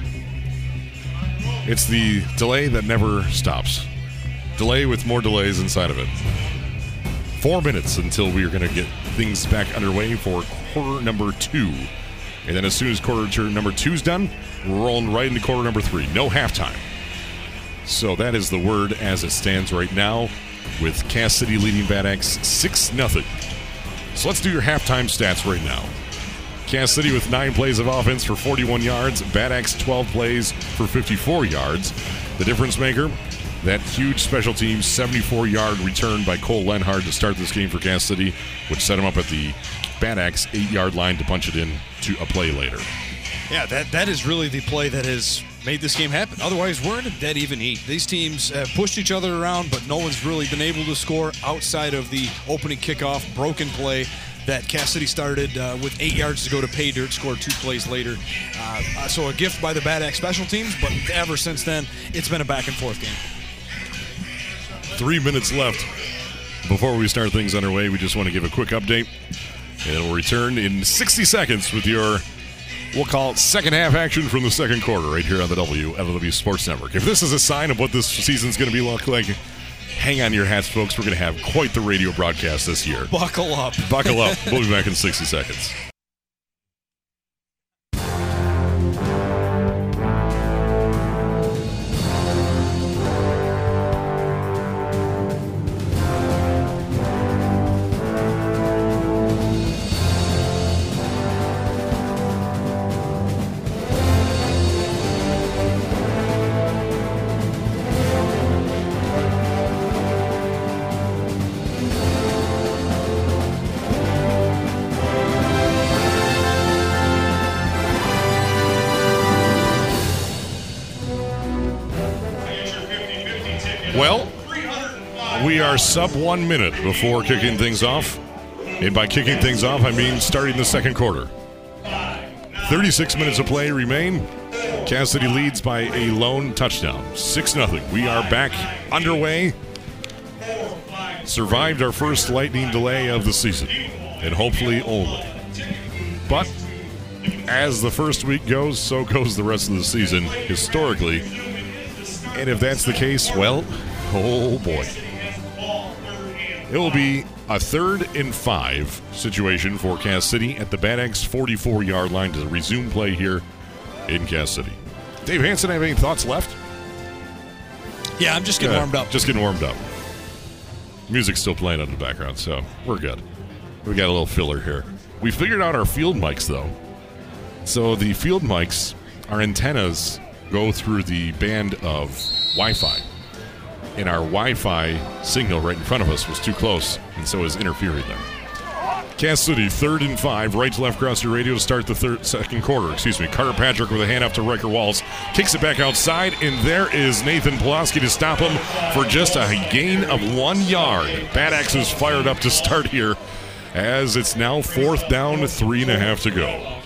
It's the delay that never stops. Delay with more delays inside of it. Four minutes until we are going to get things back underway for quarter number two. And then as soon as quarter number two's done, we're rolling right into quarter number three. No halftime. So that is the word as it stands right now, with Cass City leading Bad Axe 6 0. So let's do your halftime stats right now. Cass City with nine plays of offense for 41 yards, Bad Axe 12 plays for 54 yards. The difference maker, that huge special team 74 yard return by Cole Lenhard to start this game for Cass City, which set him up at the Bad Axe eight yard line to punch it in to a play later. Yeah, that that is really the play that has made this game happen. Otherwise, we're in a dead even heat. These teams have pushed each other around, but no one's really been able to score outside of the opening kickoff broken play that Cass City started uh, with eight yards to go to pay dirt, scored two plays later. Uh, so a gift by the Bad Axe special teams, but ever since then, it's been a back and forth game. Three minutes left before we start things underway. We just want to give a quick update, and we'll return in 60 seconds with your we'll call it second half action from the second quarter right here on the WLW Sports Network. If this is a sign of what this season's going to be like, hang on your hats, folks. We're going to have quite the radio broadcast this year. Buckle up. Buckle up. <laughs> We'll be back in 60 seconds. Are sub one minute before kicking things off. And by kicking things off, I mean starting the second quarter. 36 minutes of play remain. Cass City leads by a lone touchdown. 6 0. We are back underway. Survived our first lightning delay of the season, and hopefully only. But as the first week goes, so goes the rest of the season, historically. And if that's the case, well, oh boy. It will be a third and five situation for Cass City at the Bad Axe 44 yard line to resume play here in Cass City. Dave Hanson, have any thoughts left? Yeah, I'm just getting warmed up. Just getting warmed up. Music's still playing in the background, so we're good. We got a little filler here. We figured out our field mics, though. So the field mics, our antennas go through the band of Wi Fi. And our Wi Fi signal right in front of us was too close, and so was interfering there. Cass City, third and five, right to left across your radio to start the third, second quarter. Excuse me. Carter Patrick with a hand up to Riker Wallace, kicks it back outside, and there is Nathan Pulaski to stop him for just a gain of one yard. Bad Axe is fired up to start here, as it's now fourth down, three and a half to go.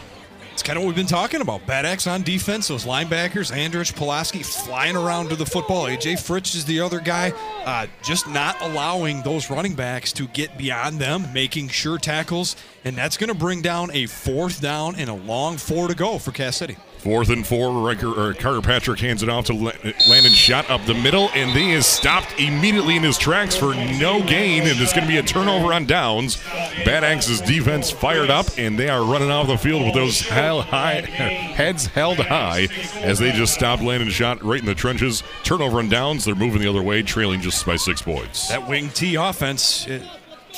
Kind of what we've been talking about. Bad Axe on defense, those linebackers, Andrich, Pulaski flying around to the football. AJ Fritz is the other guy, uh, just not allowing those running backs to get beyond them, making sure tackles, and that's going to bring down a fourth down and a long four to go for Cass City. Fourth and four, Riker, Carter Patrick hands it off to Landon Schott up the middle, and he is stopped immediately in his tracks for no gain, and it's going to be a turnover on downs. Bad Axe's defense fired up, and they are running off the field with those high, heads held high as they just stopped Landon Schott right in the trenches. Turnover on downs, they're moving the other way, trailing just by six points. That wing T offense, it,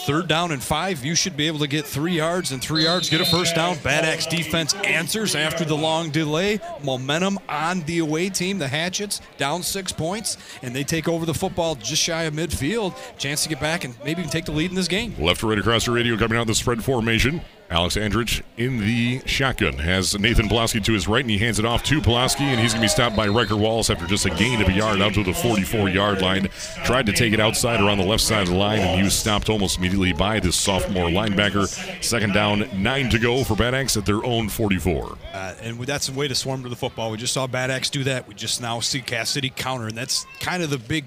third down and five, you should be able to get three yards and three yards, get a first down. Bad Axe defense answers after the long delay. Momentum on the away team, the Hatchets, down six points, and they take over the football just shy of midfield. Chance to get back and maybe even take the lead in this game. Left to right across the radio, coming out the spread formation. Alex Andrich in the shotgun has Nathan Pulaski to his right, and he hands it off to Pulaski, and he's going to be stopped by Riker Wallace after just a gain of a yard out to the 44 yard line. Tried to take it outside around the left side of the line, and he was stopped almost immediately by this sophomore linebacker. Second down, nine to go for Bad Axe at their own 44. Uh, and that's a way to swarm to the football. We just saw Bad Axe do that. We just now see Cass City counter, and that's kind of the big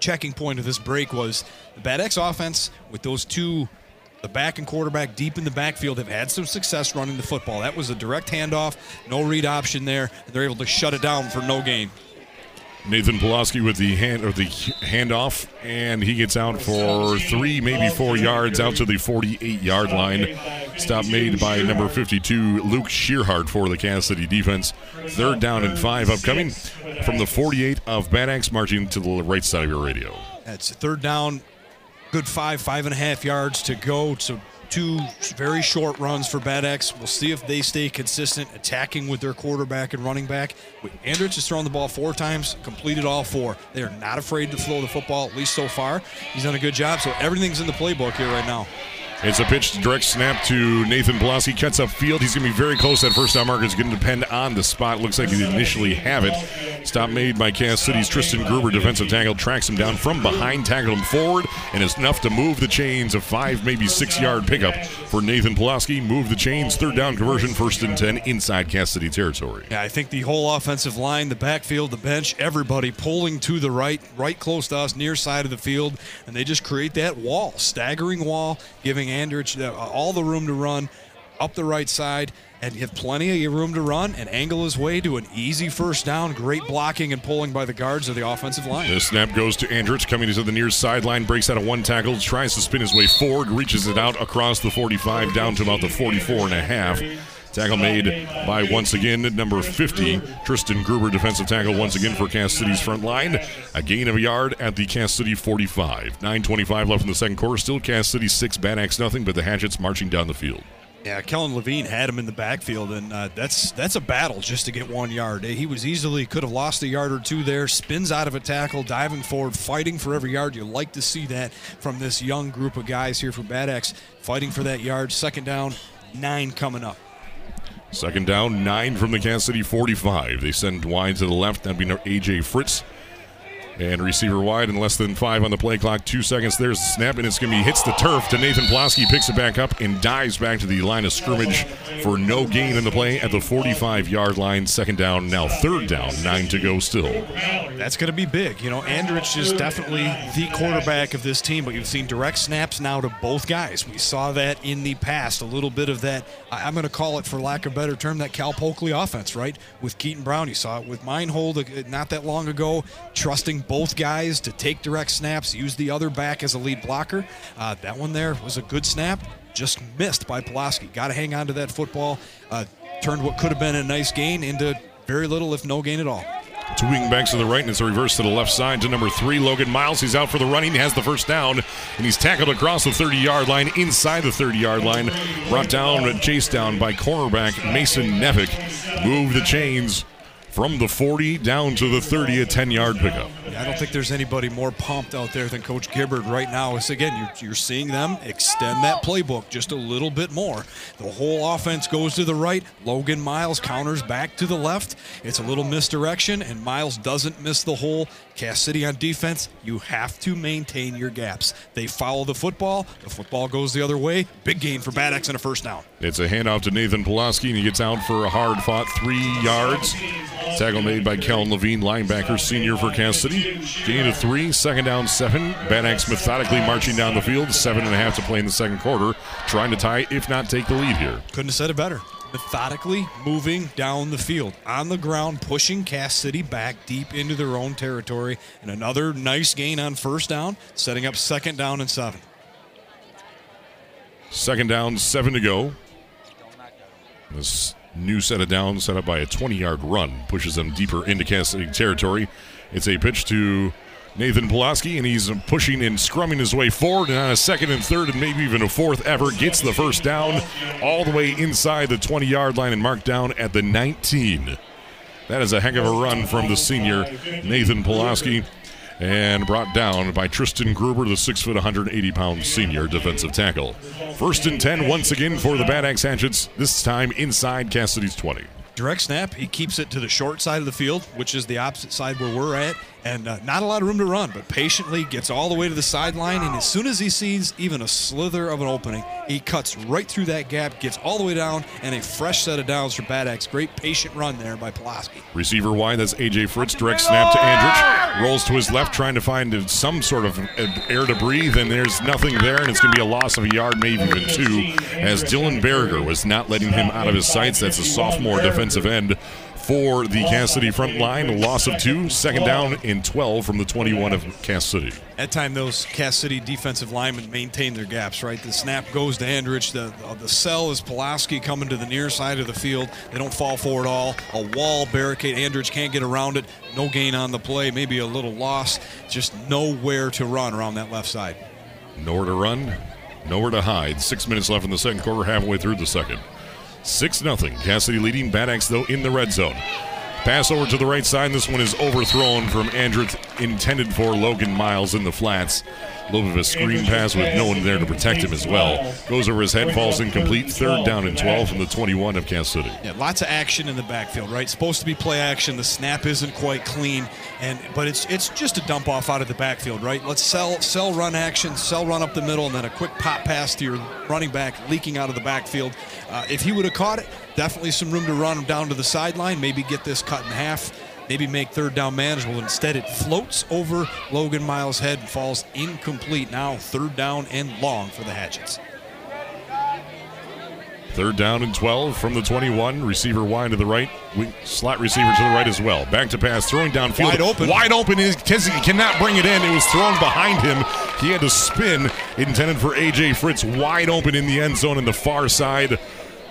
checking point of this break was the Bad Axe offense with those two The back and quarterback deep in the backfield have had some success running the football. That was a direct handoff, no read option there, and they're able to shut it down for no gain. Nathan Pulaski with the hand or the handoff, and he gets out for three, maybe four yards out to the 48-yard line. Stop made by number 52, Luke Shearhart for the Cass City defense. Third down and five upcoming from the 48 of Bad Axe, marching to the right side of your radio. That's third down, good five, five and a half yards to go. So two very short runs for Bad Axe. We'll see if they stay consistent, attacking with their quarterback and running back. Andrich has thrown the ball four times, completed all four. They are not afraid to throw the football, at least so far. He's done a good job, so everything's in the playbook here right now. It's a pitch direct snap to Nathan Pulaski. Cuts up field. He's going to be very close. That first down marker is going to depend on the spot. Looks like he initially have it. Stop made by Cass City's Tristan Gruber. Defensive tackle tracks him down from behind, tackled him forward, and is enough to move the chains. A five, maybe six yard pickup for Nathan Pulaski. Move the chains. Third down conversion. First and 10 inside Cass City territory. Yeah, I think the whole offensive line, the backfield, the bench, everybody pulling to the right, right close to us, near side of the field, and they just create that wall, staggering wall, giving Andrich uh, all the room to run up the right side and have plenty of room to run and angle his way to an easy first down. Great blocking and pulling by the guards of the offensive line. The snap goes to Andrich, coming to the near sideline, breaks out of one tackle, tries to spin his way forward, reaches it out across the 45 down to about the 44 and a half. Tackle made by once again number 50, Tristan Gruber, defensive tackle once again for Cass City's front line. A gain of a yard at the Cass City 45. 9.25 left in the second quarter. Still Cass City 6, Bad Axe nothing, but the Hatchets marching down the field. Yeah, Kellen Levine had him in the backfield, and uh, that's that's a battle just to get one yard. He was easily could have lost a yard or two there. Spins out of a tackle, diving forward, fighting for every yard. You like to see that from this young group of guys here for Bad Axe, fighting for that yard. Second down, nine coming up. Second down, nine from the Cass City 45. They send wide to the left. That'd be AJ Fritz. And receiver wide and less than five on the play clock. Two seconds. There's the snap, and it's going to be hits the turf to Nathan Pulaski. Picks it back up and dives back to the line of scrimmage for no gain in the play at the 45 yard line. Second down, now third down. Nine to go still. That's going to be big. You know, Andrich is definitely the quarterback of this team, but you've seen direct snaps now to both guys. We saw that in the past. A little bit of that, I'm going to call it, for lack of a better term, that Cal Polkley offense, right? With Keaton Brown. You saw it with Meinhold uh, not that long ago, trusting both guys to take direct snaps, use the other back as a lead blocker. Uh, that one there was a good snap, just missed by Pulaski. Got to hang on to that football. Uh, turned what could have been a nice gain into very little, if no gain at all. Two wing wingbacks to the right, and it's a reverse to the left side to number three, Logan Miles. He's out for the running. He has the first down, and he's tackled across the 30 yard line, inside the 30 yard line. Brought down, chased down by cornerback Mason Nevick. Move the chains from the 40 down to the 30, a 10 yard pickup. Yeah, I don't think there's anybody more pumped out there than Coach Gibbard right now. Is again, you're, you're seeing them extend that playbook just a little bit more. The whole offense goes to the right. Logan Miles counters back to the left. It's a little misdirection, and Miles doesn't miss the hole. Cass City on defense, you have to maintain your gaps. They follow the football. The football goes the other way. Big gain for Bad Axe and a first down. It's a handoff to Nathan Pulaski, and he gets out for a hard fought three yards. Tackle made by Kellen Levine, linebacker, senior for Cass City. Gain of three, second down, seven. Bad Axe methodically marching down the field. Seven and a half to play in the second quarter. Trying to tie, if not take the lead here. Couldn't have said it better methodically moving down the field on the ground, pushing Cass City back deep into their own territory. And another nice gain on first down, setting up second down and seven. Second down, seven to go. This new set of downs set up by a 20 yard run pushes them deeper into Cass City territory. It's a pitch to Nathan Pulaski, and he's pushing and scrumming his way forward. And on a second and third, and maybe even a fourth ever, gets the first down all the way inside the 20 yard line and marked down at the 19. That is a heck of a run from the senior Nathan Pulaski. And brought down by Tristan Gruber, the 6 foot, 180 pound senior defensive tackle. First and 10 once again for the Bad Axe Hatchets, this time inside Cass City's 20 direct snap. He keeps it to the short side of the field, which is the opposite side where we're at, and uh, not a lot of room to run, but patiently gets all the way to the sideline. And as soon as he sees even a slither of an opening, he cuts right through that gap, gets all the way down, and a fresh set of downs for Bad Axe. Great patient run there by Pulaski. Receiver wide, that's AJ Fritz. Direct snap to Andrich. rolls to his left, trying to find some sort of air to breathe, and there's nothing there, and it's going to be a loss of a yard, maybe even two, as Dylan Berger was not letting him out of his sights. That's a sophomore defensive end for the Cass City front line. Loss of two, second down in 12 from the 21 of Cass City. At time, those Cass City defensive linemen maintain their gaps, right? The snap goes to Andrich. The, uh, the cell is Pulaski coming to the near side of the field. They don't fall forward at all. A wall barricade. Andrich can't get around it. No gain on the play. Maybe a little loss. Just nowhere to run around that left side. Nowhere to run, nowhere to hide. Six minutes left in the second quarter, halfway through the second. 6 0. Cass City leading. Bad Axe, though, in the red zone. Pass over to the right side. This one is overthrown from Andrew, intended for Logan Miles in the flats. Little bit of a screen pass with no one there to protect him as well. Goes over his head, falls incomplete. Third down and 12 from the 21 of Cass City. Yeah, lots of action in the backfield, right? Supposed to be play action. The snap isn't quite clean, and but it's it's just a dump off out of the backfield, right? Let's sell sell run action, sell run up the middle, and then a quick pop pass to your running back leaking out of the backfield. Uh, if he would have caught it, definitely some room to run him down to the sideline, maybe get this cut in half maybe make third down manageable. Instead, it floats over Logan Miles' head and falls incomplete. Now, third down and long for the Hatchets. Third down and 12 from the 21. Receiver wide to the right. Slot receiver to the right as well. Back to pass, throwing downfield. Wide open. Wide open. Is cannot bring it in. It was thrown behind him. He had to spin. Intended for A.J. Fritz. Wide open in the end zone in the far side.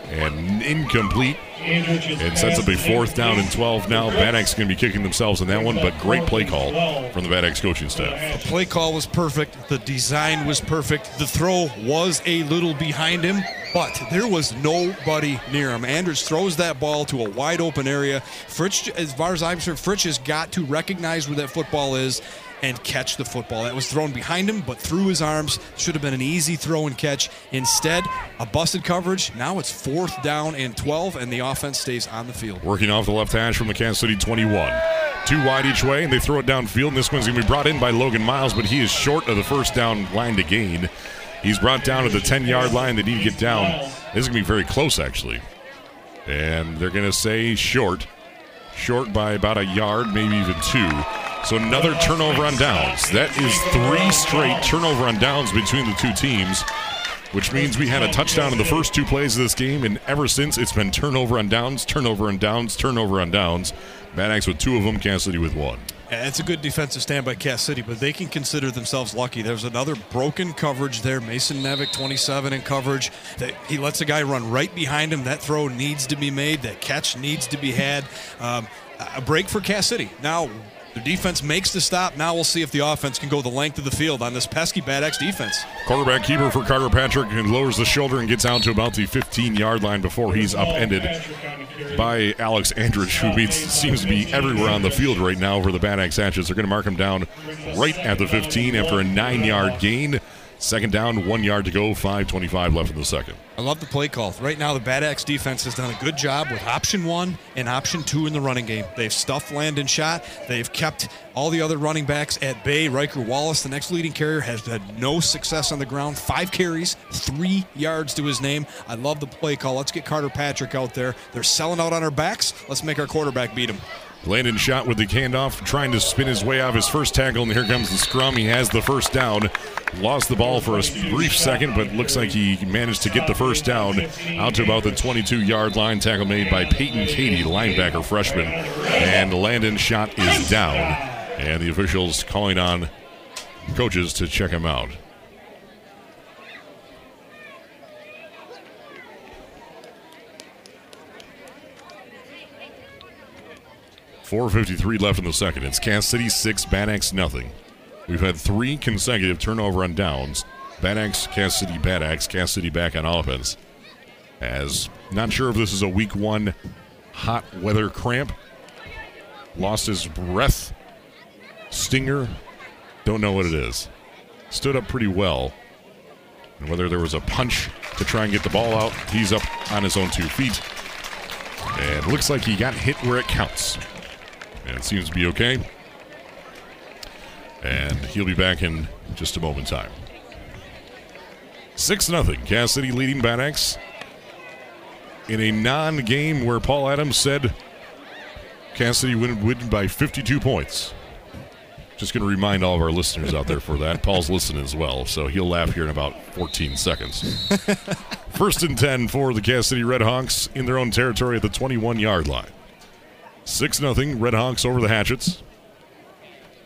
And incomplete. It sets up a fourth down and 12 now. Bad going to be kicking themselves in that one, but great play call from the Bad coaching staff. The play call was perfect. The design was perfect. The throw was a little behind him, but there was nobody near him. Andrich throws that ball to a wide open area. Fritz, as far as I'm concerned, Fritz has got to recognize where that football is and catch the football. That was thrown behind him, but through his arms. Should have been an easy throw and catch. Instead, a busted coverage. Now it's fourth down and 12, and the offense stays on the field. Working off the left hash from the Cass City 21. Two wide each way, and they throw it downfield. And this one's going to be brought in by Logan Miles, but he is short of the first down line to gain. He's brought down to the 10 yard line. They need to get down. This is going to be very close, actually. And they're going to say short. Short by about a yard, maybe even two. So another turnover on downs. That is three straight turnover on downs between the two teams, which means we had a touchdown in the first two plays of this game, and ever since it's been turnover on downs, turnover on downs, turnover on downs. Bad Axe with two of them, Cass City with one. Yeah, it's a good defensive stand by Cass City, but they can consider themselves lucky. There's another broken coverage there. Mason Nevick, 27 in coverage. He lets a guy run right behind him. That throw needs to be made. That catch needs to be had. Um, a break for Cass City. Now, the defense makes the stop. Now we'll see if the offense can go the length of the field on this pesky Bad Axe defense. Quarterback keeper for Carter Patrick and lowers the shoulder and gets out to about the 15 yard line before he's upended by Alex Andrich, who meets, seems to be everywhere on the field right now for the Bad Axe Hatchets. They're going to mark him down right at the 15 after a nine yard gain. Second down, one yard to go, 5.25 left in the second. I love the play call. Right now, the Bad Axe defense has done a good job with option one and option two in the running game. They've stuffed Landon Schott. They've kept all the other running backs at bay. Riker Wallace, the next leading carrier, has had no success on the ground. Five carries, three yards to his name. I love the play call. Let's get Carter Patrick out there. They're selling out on our backs. Let's make our quarterback beat him. Landon Schott with the handoff, trying to spin his way off his first tackle, and here comes the scrum. He has the first down. Lost the ball for a brief second, but looks like he managed to get the first down out to about the 22 yard line. Tackle made by Peyton Katie, linebacker freshman. And Landon Schott is down. And the officials calling on coaches to check him out. 4.53 left in the second. It's Cass City 6, Bad Axe nothing. We've had three consecutive turnover on downs. Bad Axe, Cass City, Bad Axe, Cass City back on offense. As not sure if this is a week one hot weather cramp. Lost his breath. Stinger. Don't know what it is. Stood up pretty well. And whether there was a punch to try and get the ball out, he's up on his own two feet. And looks like he got hit where it counts. And it seems to be okay. And he'll be back in just a moment time. 6 0. Cass City leading Bad Axe in a non game where Paul Adams said Cass City would win by 52 points. Just going to remind all of our listeners out there for that. <laughs> Paul's listening as well, so he'll laugh here in about 14 seconds. <laughs> First and 10 for the Cass City Red Hawks in their own territory at the 21 yard line. 6 0 Red Hawks over the Hatchets.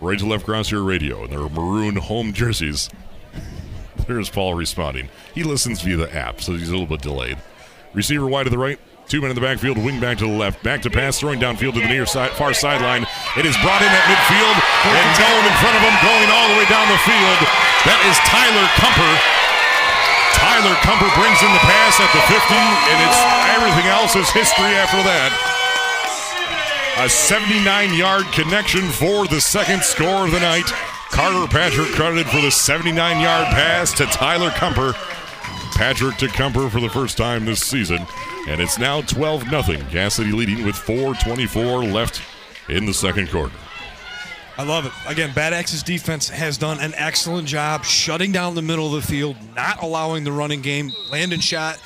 Right to left across your radio in their maroon home jerseys. There's Paul responding. He listens via the app, so he's a little bit delayed. Receiver wide to the right, two men in the backfield, wing back to the left, back to pass, throwing downfield to the near side, far sideline. It is brought in at midfield, and going in front of him, going all the way down the field. That is Tyler Kumper. Tyler Kumper brings in the pass at the 50, and it's everything else is history after that. A 79 yard connection for the second score of the night. Carter Patrick credited for the 79 yard pass to Tyler Kumper. Patrick to Kumper for the first time this season. And it's now 12 0. Cass City leading with 4.24 left in the second quarter. I love it. Again, Bad Axe's defense has done an excellent job shutting down the middle of the field, not allowing the running game. Landon Schott,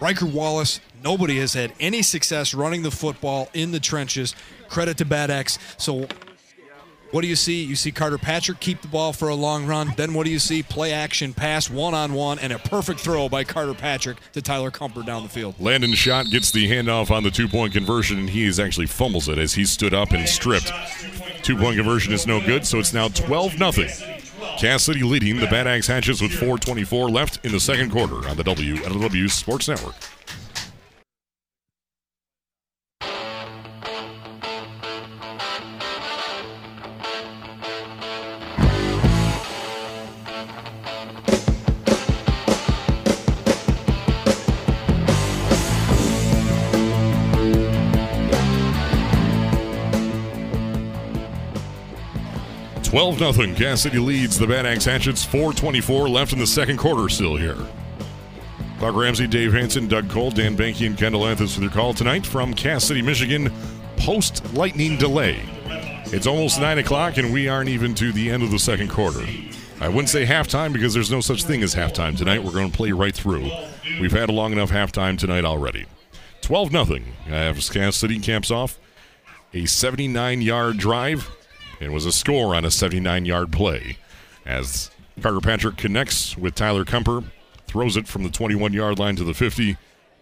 Riker Wallace. Nobody has had any success running the football in the trenches. Credit to Bad Axe. So, what do you see? You see Carter Patrick keep the ball for a long run. Then what do you see? Play action, pass one on one, and a perfect throw by Carter Patrick to Tyler Kumper down the field. Landon Schott gets the handoff on the two point conversion, and he is actually fumbles it as he stood up and stripped. Two point conversion is no good, so it's now 12 0. Cass City leading the Bad Axe Hatchets with 4.24 left in the second quarter on the WLW Sports Network. Twelve nothing. Cass City leads the Bad Axe Hatchets. 4:24 left in the second quarter. Still here. Clark Ramsey, Dave Hanson, Doug Cole, Dan Banky, and Kendall Anthony with your call tonight from Cass City, Michigan. Post lightning delay. It's almost nine o'clock, and we aren't even to the end of the second quarter. I wouldn't say halftime because there's no such thing as halftime tonight. We're going to play right through. We've had a long enough halftime tonight already. 12 nothing. As Cass City camps off a 79 yard drive it was a score on a 79 yard play as Carter Patrick connects with Tyler Kumper, throws it from the 21 yard line to the 50,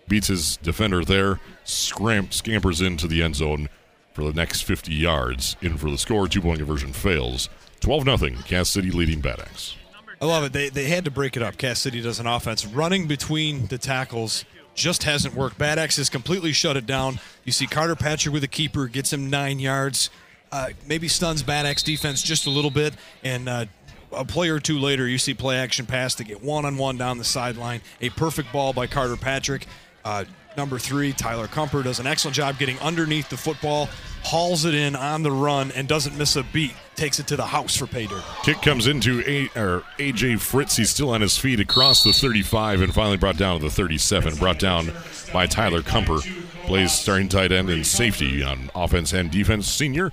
beats his defender there, scram- scampers into the end zone for the next 50 yards. In for the score, two point conversion fails. 12 0, Cass City leading Bad Axe. I love it. They, they had to break it up. Cass City does an offense. Running between the tackles just hasn't worked. Bad Axe has completely shut it down. You see Carter Patrick with a keeper, gets him nine yards. Uh, maybe stuns Bad Axe defense just a little bit. And uh, a play or two later, you see play action pass to get one on one down the sideline. A perfect ball by Carter Patrick. Uh, number three, Tyler Kumper does an excellent job getting underneath the football, hauls it in on the run, and doesn't miss a beat. Takes it to the house for pay dirt. Kick comes into a, or AJ Fritz. He's still on his feet across the 35 and finally brought down to the 37. Brought down by Tyler Kumper. Plays starting tight end and safety on offense and defense. Senior.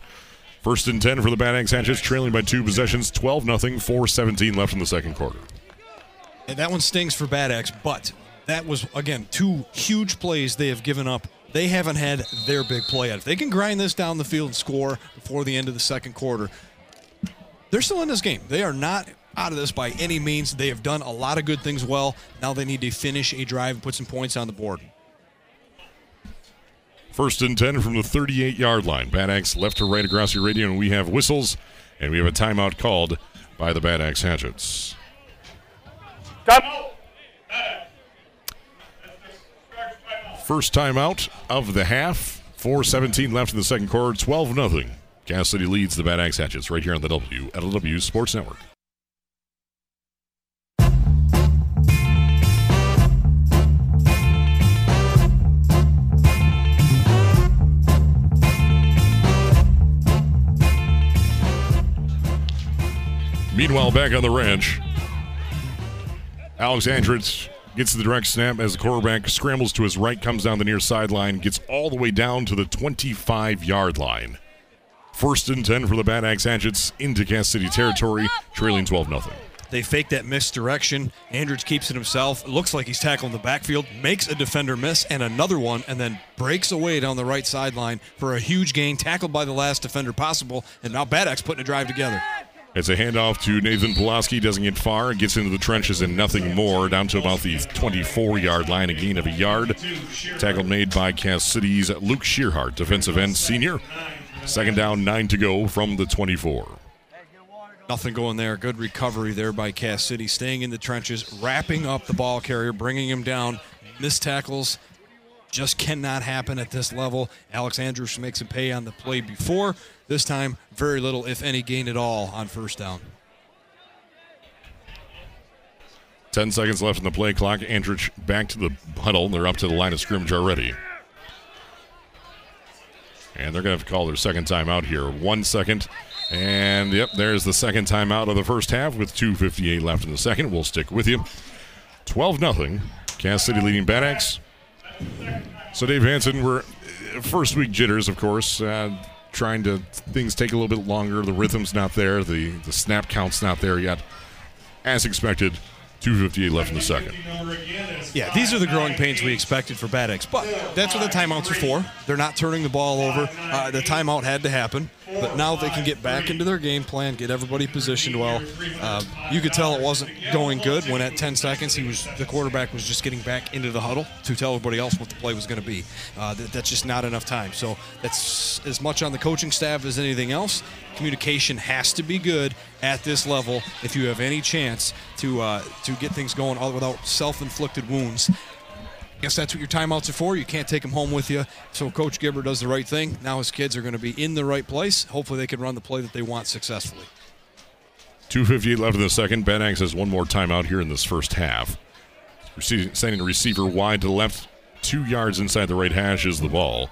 First and 10 for the Bad Axe Hatchets, trailing by two possessions, 12 0, 4 17 left in the second quarter. And that one stings for Bad Axe, but that was, again, two huge plays they have given up. They haven't had their big play yet. If they can grind this down the field and score before the end of the second quarter, they're still in this game. They are not out of this by any means. They have done a lot of good things well. Now they need to finish a drive and put some points on the board. First and 10 from the 38 yard line. Bad Axe left to right across your radio, and we have whistles, and we have a timeout called by the Bad Axe Hatchets. First timeout of the half. 4.17 left in the second quarter. 12 0. Cass City leads the Bad Axe Hatchets right here on the WLW Sports Network. Meanwhile, back on the ranch, Alex Andrich gets the direct snap as the quarterback scrambles to his right, comes down the near sideline, gets all the way down to the 25 yard line. First and 10 for the Bad Axe Hatchets into Cass City territory, trailing 12 0. They fake that misdirection. Andrich keeps it himself. It looks like he's tackling the backfield, makes a defender miss, and another one, and then breaks away down the right sideline for a huge gain, tackled by the last defender possible. And now Bad Axe putting a drive together. It's a handoff to Nathan Pulaski. Doesn't get far. Gets into the trenches and nothing more. Down to about the 24 yard line. A gain of a yard. Tackle made by Cass City's Luke Shearhart, defensive end senior. Second down, nine to go from the 24. Nothing going there. Good recovery there by Cass City, staying in the trenches, wrapping up the ball carrier, bringing him down. Missed tackles just cannot happen at this level. Alex Andrich makes him pay on the play before. This time, very little, if any, gain at all on first down. 10 seconds left in the play clock. Andrich back to the huddle. They're up to the line of scrimmage already. And they're going to have to call their second timeout here. One second. And yep, there's the second timeout of the first half with 2.58 left in the second. We'll stick with you. 12 0. Cass City leading Bad Axe. So, Dave Hanson, we're first week jitters, of course. Uh, trying to things take a little bit longer. The rhythm's not there. The the snap count's not there yet. As expected, 258 left in the second. Yeah, these are the growing pains we expected for Bad Axe, but that's what the timeouts are for. They're not turning the ball over. Uh, the timeout had to happen, but now they can get back into their game plan, get everybody positioned well. Uh, you could tell it wasn't going good when at 10 seconds he was the quarterback was just getting back into the huddle to tell everybody else what the play was going to be. Uh, th- that's just not enough time. So that's as much on the coaching staff as anything else. Communication has to be good at this level if you have any chance to uh, to get things going all without self-inflicted wounds. Guess that's what your timeouts are for. You can't take them home with you. So Coach Gibbard does the right thing. Now his kids are going to be in the right place. Hopefully they can run the play that they want successfully. 258 left in the second. Bad Axe has one more timeout here in this first half. Sending a receiver wide to the left, two yards inside the right hash is the ball.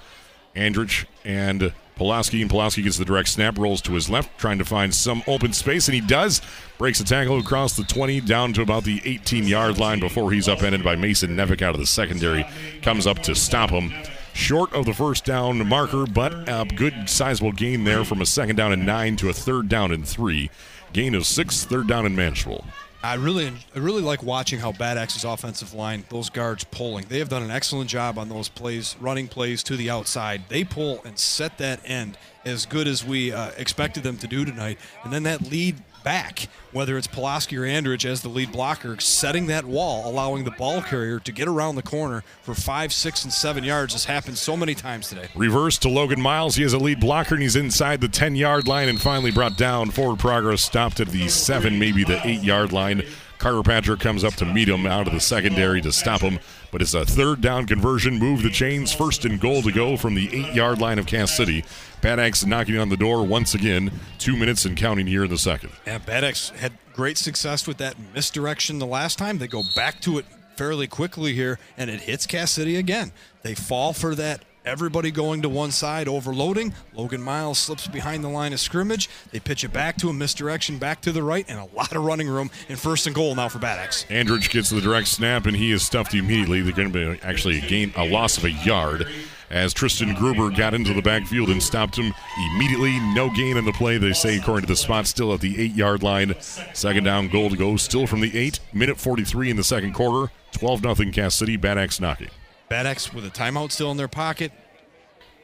Andrich and Pulaski, and Pulaski gets the direct snap, rolls to his left, trying to find some open space, and he does. Breaks a tackle across the 20 down to about the 18 yard line before he's upended by Mason Nevick out of the secondary. Comes up to stop him. Short of the first down marker, but a good sizable gain there from a second down and nine to a third down and three. Gain of six, third down and manageable. I really, I really like watching how Bad Axe's offensive line, those guards pulling. They have done an excellent job on those plays, running plays to the outside. They pull and set that end as good as we uh, expected them to do tonight. And then that lead back, whether it's Pulaski or Andrich as the lead blocker, setting that wall, allowing the ball carrier to get around the corner for five, six, and seven yards has happened so many times today. Reverse to Logan Miles. He has a lead blocker and he's inside the 10 yard line and finally brought down. Forward progress stopped at the seven, maybe the eight yard line. Carter Patrick comes up to meet him out of the secondary to stop him, but it's a third down conversion. Move the chains. First and goal to go from the eight yard line of Cass City. Bad Axe knocking on the door once again. Two minutes and counting here in the second. And Bad Axe had great success with that misdirection the last time. They go back to it fairly quickly here, and it hits Cass City again. They fall for that. Everybody going to one side, overloading. Logan Miles slips behind the line of scrimmage. They pitch it back to him, misdirection back to the right, and a lot of running room in first and goal now for Bad Axe. Andrich gets the direct snap and he is stuffed immediately. They're going to be actually a gain, a loss of a yard as Tristan Gruber got into the backfield and stopped him immediately. No gain in the play, they say, according to the spot, still at the eight yard line. Second down goal to go, still from the eight. Minute 43 in the second quarter. 12 0 Cass City. Bad Axe knocking. Bad Axe with a timeout still in their pocket,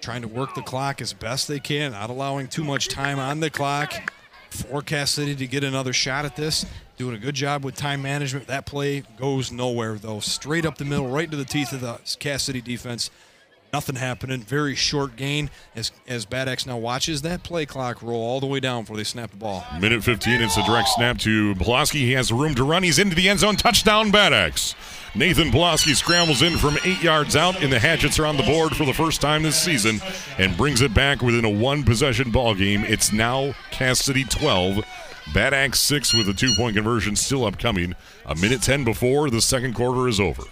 trying to work the clock as best they can, not allowing too much time on the clock. For Cass City to get another shot at this, doing a good job with time management. That play goes nowhere though, straight up the middle, right into the teeth of the Cass City defense. Nothing happening. Very short gain as as Bad Axe now watches that play clock roll all the way down before they snap the ball. Minute 15, it's a direct snap to Pulaski. He has room to run. He's into the end zone. Touchdown, Bad Axe. Nathan Pulaski scrambles in from eight yards out, and the Hatchets are on the board for the first time this season and brings it back within a one possession ball game. It's now Cass City 12. Bad Axe 6 with a two point conversion still upcoming. A minute 10 before the second quarter is over.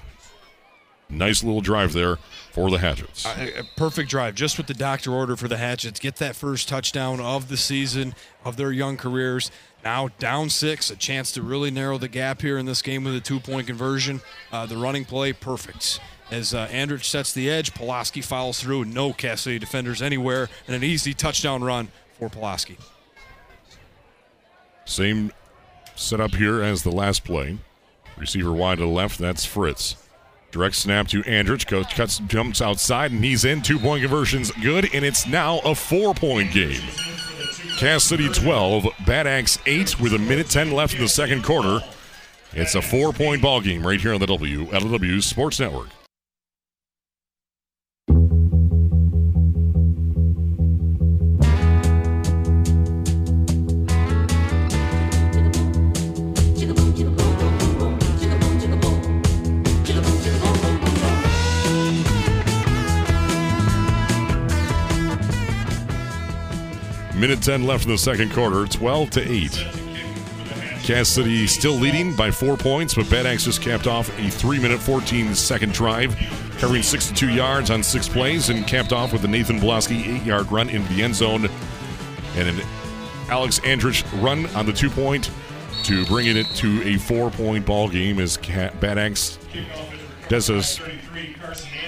Nice little drive there for the Hatchets. A, a perfect drive, just what the doctor ordered for the Hatchets. Get that first touchdown of the season, of their young careers. Now down six, a chance to really narrow the gap here in this game with a two point conversion. Uh, the running play, perfect. As uh, Andrich sets the edge, Pulaski follows through. No Cass City defenders anywhere, and an easy touchdown run for Pulaski. Same setup here as the last play. Receiver wide to the left, that's Fritz. Direct snap to Andrich. Coach cuts, jumps outside, and he's in. Two point conversions good, and it's now a four point game. Cass City 12, Bad Axe 8 with a minute 10 left in the second quarter. It's a four point ball game right here on the WLW Sports Network. Minute 10 left in the second quarter, 12 to 8. Cass City still leading by four points, but Bad Axe just capped off a 3 minute 14 second drive, covering 62 yards on six plays, and capped off with a Nathan Pulaski 8 yard run into the end zone and an Alex Andrich run on the two point to bringing it to a four point ball game as Bad Axe does a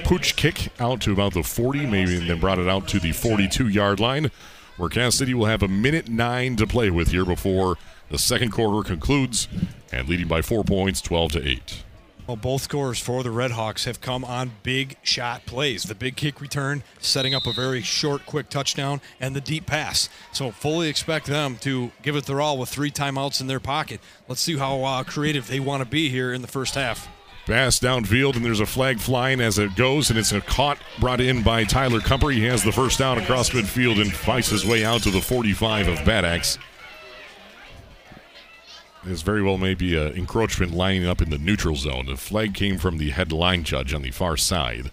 pooch kick out to about the 40, maybe, and then brought it out to the 42 yard line where Cass City will have a minute nine to play with here before the second quarter concludes and leading by four points, 12 to 8. Well, both scores for the Redhawks have come on big shot plays. The big kick return, setting up a very short, quick touchdown, and the deep pass. So, fully expect them to give it their all with three timeouts in their pocket. Let's see how uh, creative they want to be here in the first half. Pass downfield, and there's a flag flying as it goes, and it's a caught brought in by Tyler Kumper. He has the first down across midfield and fights his way out to the 45 of Bad Axe. This very well may be an encroachment lining up in the neutral zone. The flag came from the head line judge on the far side,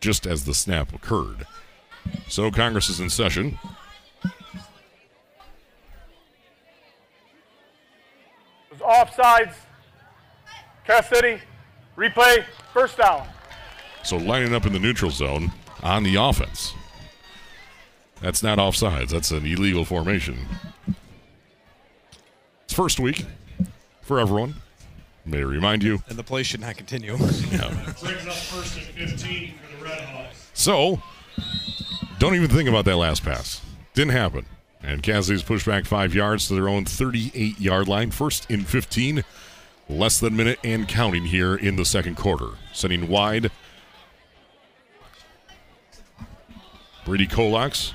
just as the snap occurred. So Congress is in session. Offsides. Cass City Replay, first down. So lining up in the neutral zone on the offense. That's not offsides. That's an illegal formation. It's first week for everyone. May I remind you. And the play should not continue. <laughs> Yeah. Brings up first and 15 for the Redhawks. So, don't even think about that last pass. Didn't happen. And Cass City's pushed back five yards to their own 38 yard line. First in 15 Less than a minute and counting here in the second quarter. Sending wide. Brady Kolax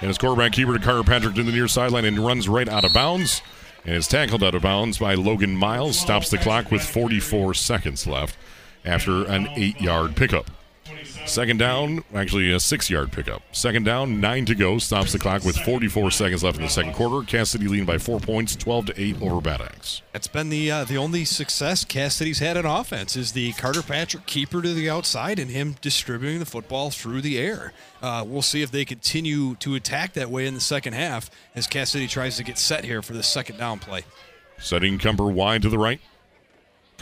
and his quarterback keeper to Carter Patrick to the near sideline and runs right out of bounds. And is tackled out of bounds by Logan Miles. Stops the clock with 44 seconds left after an eight yard pickup. Second down, actually a six yard pickup. Second down, nine to go. Stops the clock with 44 seconds left in the second quarter. Cass City leading by four points, 12 to 8 over Bad Axe. That's been the uh, the only success Cass City's had in offense is the Carter Patrick keeper to the outside and him distributing the football through the air. Uh, we'll see if they continue to attack that way in the second half as Cass City tries to get set here for the second down play. Setting Kumper wide to the right.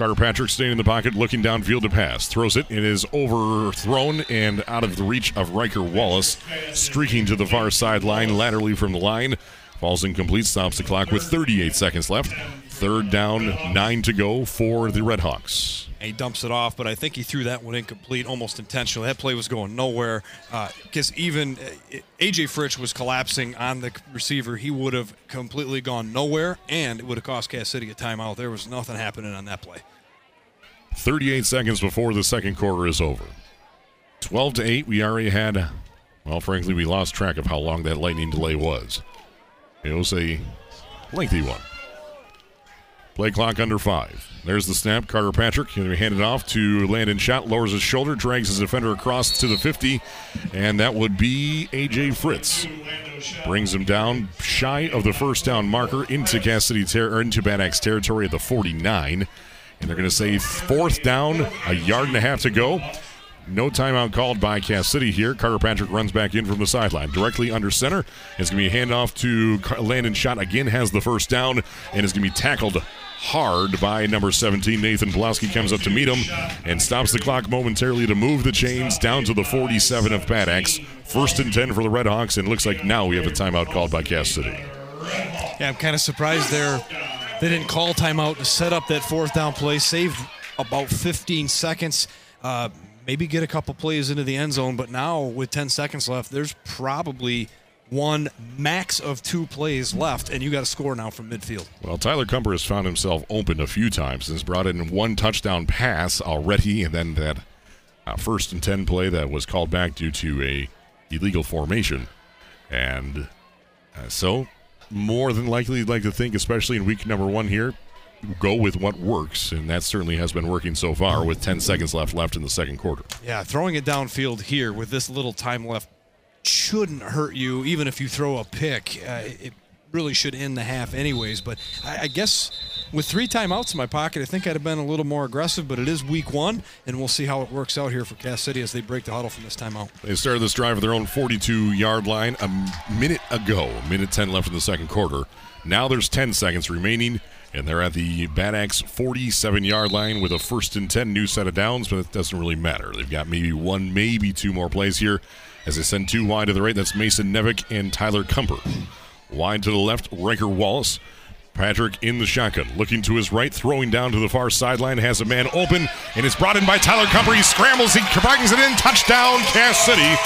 Carter Patrick staying in the pocket, looking downfield to pass. Throws it. It is overthrown and out of the reach of Riker Wallace. Streaking to the far sideline, laterally from the line. Falls incomplete, stops the clock with 38 seconds left. Third down, nine to go for the Redhawks. He dumps it off, but I think he threw that one incomplete almost intentionally. That play was going nowhere because uh, even uh, AJ Fritz was collapsing on the receiver. He would have completely gone nowhere, and it would have cost Cass City a timeout. There was nothing happening on that play. 38 seconds before the second quarter is over. 12 to 8, we already had, well, frankly, we lost track of how long that lightning delay was. It was a lengthy one. Play clock under five. There's the snap. Carter Patrick going to hand it off to Landon Schott. Lowers his shoulder, drags his defender across to the 50, and that would be AJ Fritz. Brings him down shy of the first down marker into Cass City ter- or into Bad Axe territory at the 49. And they're going to say fourth down, a yard and a half to go. No timeout called by Cass City here. Carter Patrick runs back in from the sideline. Directly under center. It's going to be a handoff to Landon Schott. Again has the first down and is going to be tackled hard by number 17. Nathan Pulaski comes up to meet him and stops the clock momentarily to move the chains down to the 47 of Bad Axe. First and 10 for the Redhawks, and it looks like now we have a timeout called by Cass City. Yeah, I'm kind of surprised they didn't call timeout to set up that fourth down play, save about 15 seconds, uh, maybe get a couple plays into the end zone. But now with 10 seconds left, there's probably one max of two plays left, and you got to score now from midfield. Well, Tyler Kumper has found himself open a few times and has brought in one touchdown pass already, and then that uh, first and 10 play that was called back due to a illegal formation. And uh, so, more than likely, you'd like to think, especially in week number one here, go with what works, and that certainly has been working so far with 10 seconds left left in the second quarter. Yeah, throwing it downfield here with this little time left shouldn't hurt you, even if you throw a pick. Uh, it really should end the half, anyways. But I, I guess with three timeouts in my pocket, I think I'd have been a little more aggressive. But it is week one, and we'll see how it works out here for Cass City as they break the huddle from this timeout. They started this drive at their own 42 yard line a minute ago, minute 10 left in the second quarter. Now there's 10 seconds remaining, and they're at the Bad Axe 47 yard line with a first and 10 new set of downs, but it doesn't really matter. They've got maybe one, maybe two more plays here as they send two wide to the right. That's Mason Nevick and Tyler Kumper. Wide to the left, Riker Wallace. Patrick in the shotgun, looking to his right, throwing down to the far sideline, has a man open, and it's brought in by Tyler Kumper. He scrambles, he brings it in, touchdown, Cass City.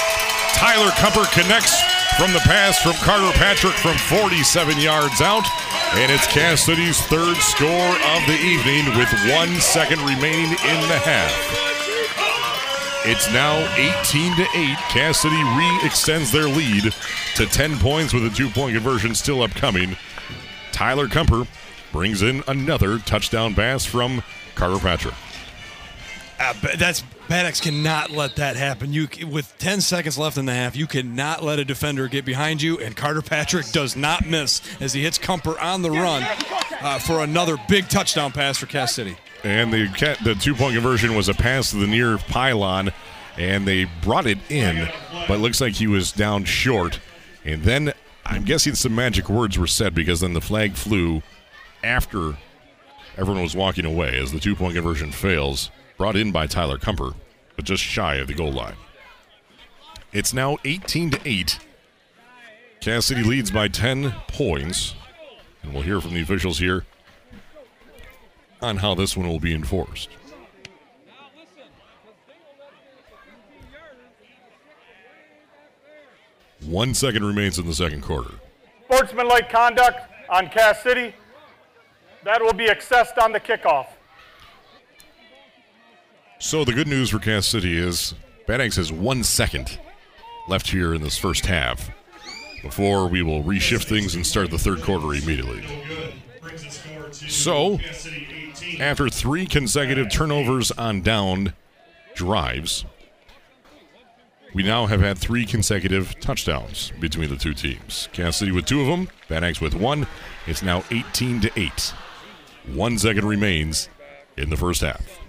Tyler Kumper connects from the pass from Carter Patrick from 47 yards out, and it's Cass City's third score of the evening with one second remaining in the half. It's now 18 to 8. Cass City re-extends their lead to 10 points with a two-point conversion still upcoming. Tyler Kumper brings in another touchdown pass from Carter Patrick. Uh, that's Bad cannot let that happen. You with 10 seconds left in the half, you cannot let a defender get behind you. And Carter Patrick does not miss as he hits Kumper on the run uh, for another big touchdown pass for Cass City. And the the two point conversion was a pass to the near pylon, and they brought it in, but it looks like he was down short. And then I'm guessing some magic words were said because then the flag flew after everyone was walking away as the two point conversion fails. Brought in by Tyler Kumper, but just shy of the goal line. It's now 18 to 8. Cass City leads by 10 points. And we'll hear from the officials here on how this one will be enforced. One second remains in the second quarter. Sportsmanlike conduct on Cass City. That will be assessed on the kickoff. So the good news for Cass City is Bad has one second left here in this first half before we will reshift things and start the third quarter immediately. So, after three consecutive turnovers on down drives, we now have had three consecutive touchdowns between the two teams. Cass City with two of them, Bad with one. It's now 18 to 8. One second remains in the first half.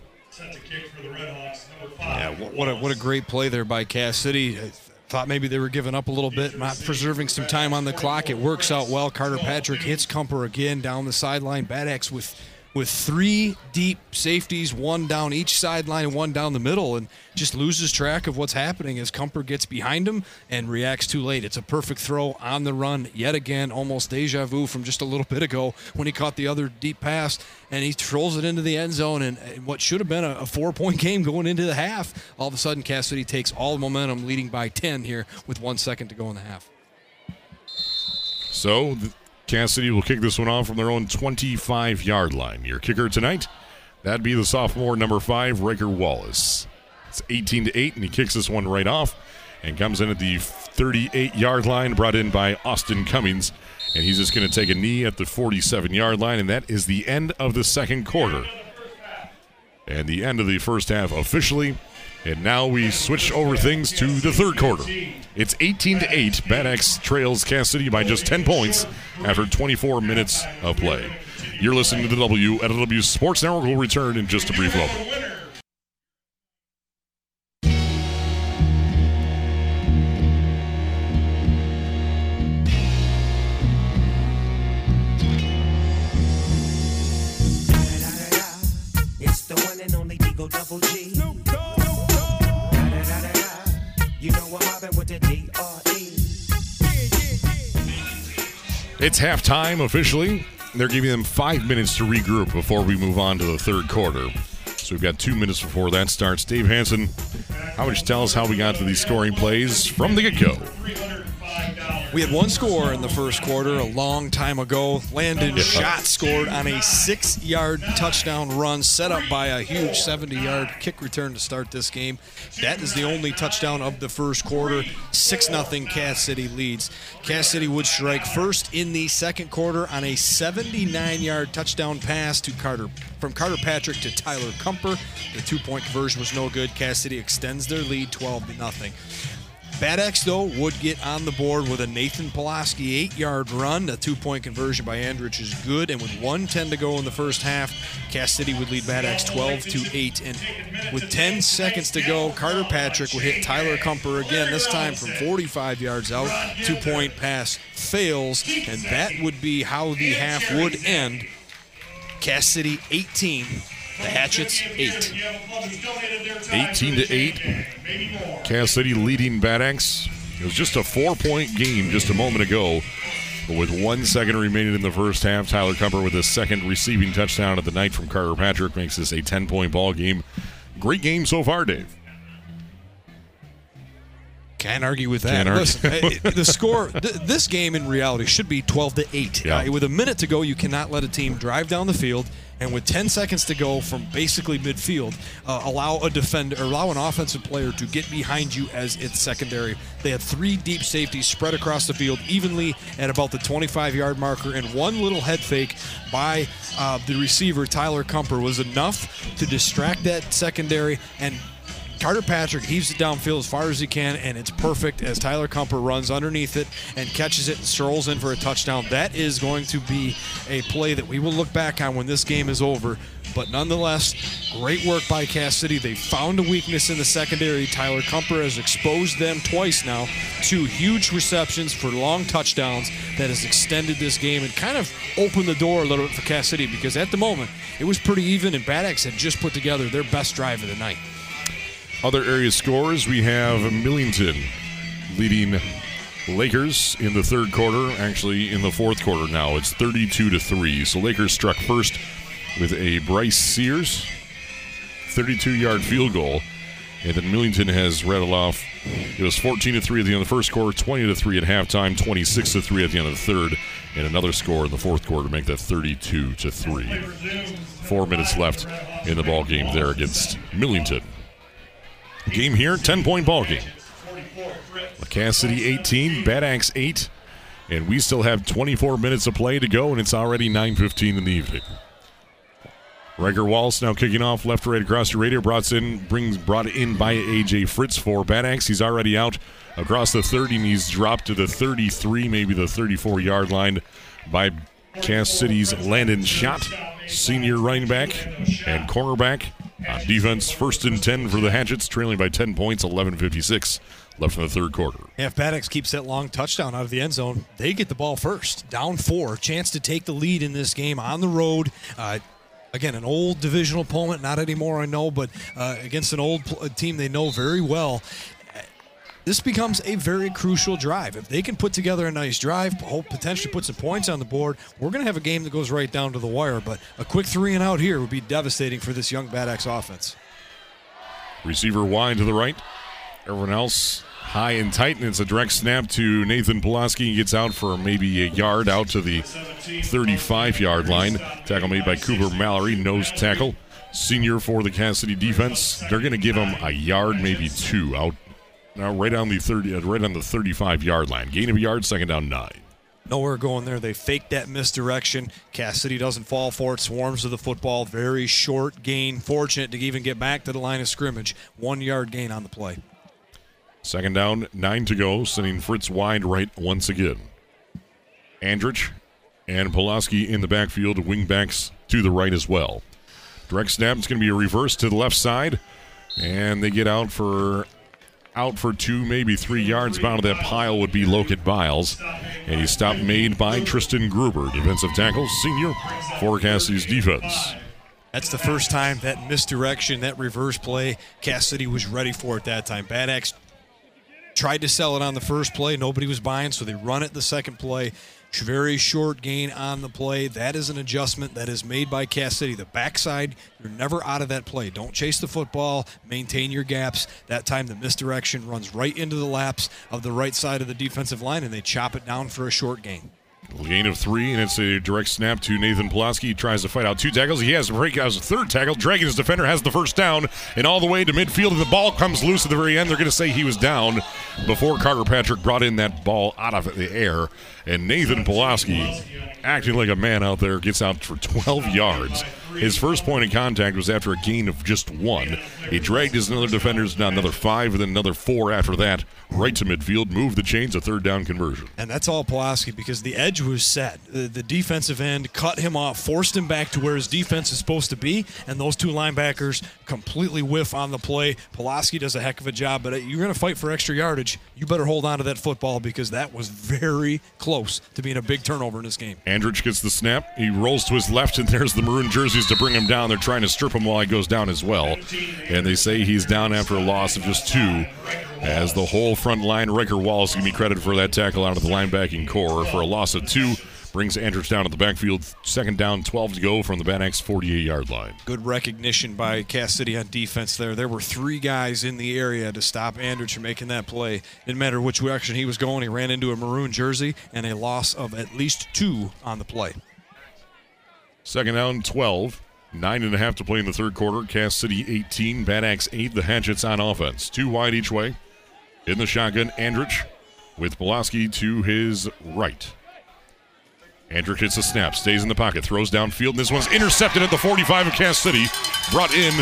Yeah, what a, what a great play there by Cass City. Thought maybe they were giving up a little bit, not preserving some time on the clock. It works out well. Carter Patrick hits Kumper again down the sideline. Bad with with three deep safeties, one down each sideline and one down the middle, and just loses track of what's happening as Kumper gets behind him and reacts too late. It's a perfect throw on the run yet again, almost deja vu from just a little bit ago when he caught the other deep pass and he trolls it into the end zone. And what should have been a, a four point <laughs> game going into the half, all of a sudden Cass City takes all the momentum, leading by 10 here with one second to go in the half. So, the Cass City will kick this one off from their own 25 yard line. Your kicker tonight, that'd be the sophomore number five, Riker Wallace. It's 18 to 8, and he kicks this one right off and comes in at the 38 yard line, brought in by Austin Cummings. And he's just going to take a knee at the 47 yard line, and that is the end of the second quarter. And the end of the first half officially. And now we switch over things to the third quarter. It's 18 to 8. Bad trails Cass City by just 10 points after 24 minutes of play. You're listening to the W at W Sports Network. We'll return in just a brief moment. It's halftime officially. They're giving them five minutes to regroup before we move on to the third quarter. So we've got two minutes before that starts. Dave Hanson, how would you tell us how we got to these scoring plays from the get go? We had one score in the first quarter a long time ago. Landon Schott scored on a six yard touchdown run set up by a huge 70 yard kick return to start this game. That is the only touchdown of the first quarter. 6 0 Cass City leads. Cass City would strike first in the second quarter on a 79 yard touchdown pass to Carter from Carter Patrick to Tyler Kumper. The two point conversion was no good. Cass City extends their lead 12 0. Bad BadX, though, would get on the board with a Nathan Pulaski eight yard run. A two point conversion by Andrich is good. And with 110 to go in the first half, Cass City would lead Bad BadX 12 to 8. And with 10 seconds to go, Carter Patrick would hit Tyler Kumper again, this time from 45 yards out. Two point pass fails. And that would be how the half would end. Cass City 18, the Hatchets 8. 18 to 8. Cass City leading Bad Axe. It was just a four point game just a moment ago. But with one second remaining in the first half, Tyler Kumper with his second receiving touchdown of the night from Carter Patrick makes this a 10 point ball game. Great game so far, Dave. Can't argue with that. Can't argue. Listen, <laughs> the score, th- this game in reality should be 12 to 8. Yeah. Uh, with a minute to go, you cannot let a team drive down the field, and with 10 seconds to go from basically midfield, uh, allow a defender, allow an offensive player to get behind you as its secondary. They had three deep safeties spread across the field evenly at about the 25 yard marker, and one little head fake by uh, the receiver, Tyler Kumper, was enough to distract that secondary and Carter Patrick heaves it downfield as far as he can, and it's perfect as Tyler Kumper runs underneath it and catches it and strolls in for a touchdown. That is going to be a play that we will look back on when this game is over. But nonetheless, great work by Cass City. They found a weakness in the secondary. Tyler Kumper has exposed them twice now. Two huge receptions for long touchdowns that has extended this game and kind of opened the door a little bit for Cass City because at the moment it was pretty even, and Bad Axe had just put together their best drive of the night. Other area scores we have Millington leading Lakers in the third quarter. Actually, in the fourth quarter now, it's 32 to 3. So Lakers struck first with a Bryce Sears 32 yard field goal. And then Millington has rattled off. It was 14 to 3 at the end of the first quarter, 20 to 3 at halftime, 26 to 3 at the end of the third, and another score in the fourth quarter to make that 32 to 3. Four minutes left in the ball game there against Millington. Game here, 10 point ball game. Cass City 18, Bad Axe 8, and we still have 24 minutes of play to go, and it's already 9:15 in the evening. Riker Wallace now kicking off left right across your radio. Brought in, brings brought in by AJ Fritz for Bad Axe. He's already out across the 30, and he's dropped to the 33, maybe the 34 yard line by Cass City's Landon Schott, senior running back and cornerback. On defense, first and 10 for the Hatchets, trailing by 10 points, 11.56 left in the third quarter. If Bad Axe keeps that long touchdown out of the end zone, they get the ball first. Down four, chance to take the lead in this game on the road. Uh, again, an old divisional opponent, not anymore, I know, but uh, against an old pl- team they know very well. This becomes a very crucial drive. If they can put together a nice drive, potentially put some points on the board, we're going to have a game that goes right down to the wire. But a quick three and out here would be devastating for this young Bad Axe offense. Receiver wide to the right. Everyone else high and tight, and it's a direct snap to Nathan Pulaski. He gets out for maybe a yard out to the 35 yard line. Tackle made by Cooper Mallory, nose tackle. Senior for the Cass City defense. They're going to give him a yard, maybe two, out now right on the 30, uh, right on the 35 yard line. Gain of a yard, second down nine. Nowhere going there. They faked that misdirection. Cass City doesn't fall for it. Swarms to the football. Very short gain. Fortunate to even get back to the line of scrimmage. One yard gain on the play. Second down, nine to go, sending Fritz wide right once again. Andrich and Pulaski in the backfield, wingbacks to the right as well. Direct snap, it's going to be a reverse to the left side, and they get out for out for two, maybe three yards. Bound to that pile would be Loket Biles. And he stopped made by Tristan Gruber, defensive tackle, senior for Cass City's defense. That's the first time that misdirection, that reverse play, Cass City was ready for it that time. Bad Axe tried to sell it on the first play. Nobody was buying, so they run it the second play. Very short gain on the play. That is an adjustment that is made by Cass City. The backside, you're never out of that play. Don't chase the football. Maintain your gaps. That time, the misdirection runs right into the laps of the right side of the defensive line, and they chop it down for a short gain. Gain of three, and it's a direct snap to Nathan Pulaski. He tries to fight out two tackles. He has to break out a third tackle. Dragging his defender has the first down, and all the way to midfield, and the ball comes loose at the very end. They're going to say he was down before Carter Patrick brought in that ball out of the air. And Nathan Pulaski, acting like a man out there, gets out for 12 yards. His first point of contact was after a gain of just one. He dragged his other defenders down another five, and then another four after that, right to midfield, moved the chains, a third down conversion. And that's all Pulaski because the edge was set. The, the defensive end cut him off, forced him back to where his defense is supposed to be, and those two linebackers completely whiff on the play. Pulaski does a heck of a job, but uh, you're going to fight for extra yardage. You better hold on to that football because that was very close to being a big turnover in this game. Andrich gets the snap. He rolls to his left, and there's the maroon jerseys to bring him down. They're trying to strip him while he goes down as well. And they say he's down after a loss of just two. As the whole front line, Riker Wallace can be credited for that tackle out of the linebacking core for a loss of two. Brings Andrich down to the backfield. Second down, 12 to go from the Bad Axe 48 yard line. Good recognition by Cass City on defense there. There were three guys in the area to stop Andrich from making that play. Didn't matter which direction he was going, he ran into a maroon jersey and a loss of at least two on the play. Second down, 12. Nine and a half to play in the third quarter. Cass City 18, Bad Axe 8. The Hatchets on offense. Two wide each way. In the shotgun, Andrich with Pulaski to his right. Andrich hits a snap, stays in the pocket, throws downfield, and this one's intercepted at the 45 of Cass City. Brought in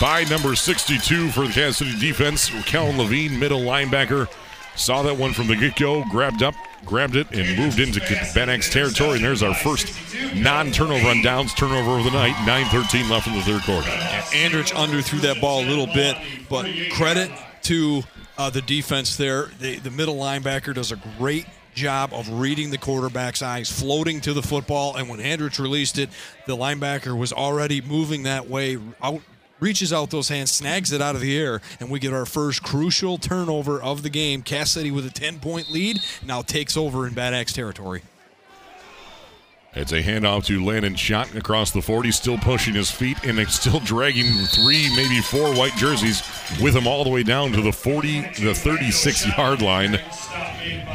by number 62 for the Cass City defense, Kellen Levine, middle linebacker. Saw that one from the get go, grabbed up, grabbed it, and moved into Bad Axe territory. And there's our first non turnover on downs turnover of the night. 9 13 left in the third quarter. Andrich underthrew that ball a little bit, but credit to uh, the defense there. The, the middle linebacker does a great job of reading the quarterback's eyes, floating to the football, and when Andrich released it, the linebacker was already moving that way out reaches out those hands, snags it out of the air, and we get our first crucial turnover of the game. Cass City with a 10 point lead now takes over in Bad Axe territory. It's a handoff to Landon Schott across the 40, still pushing his feet and still dragging three, maybe four white jerseys with him all the way down to the 40, the 36 yard line.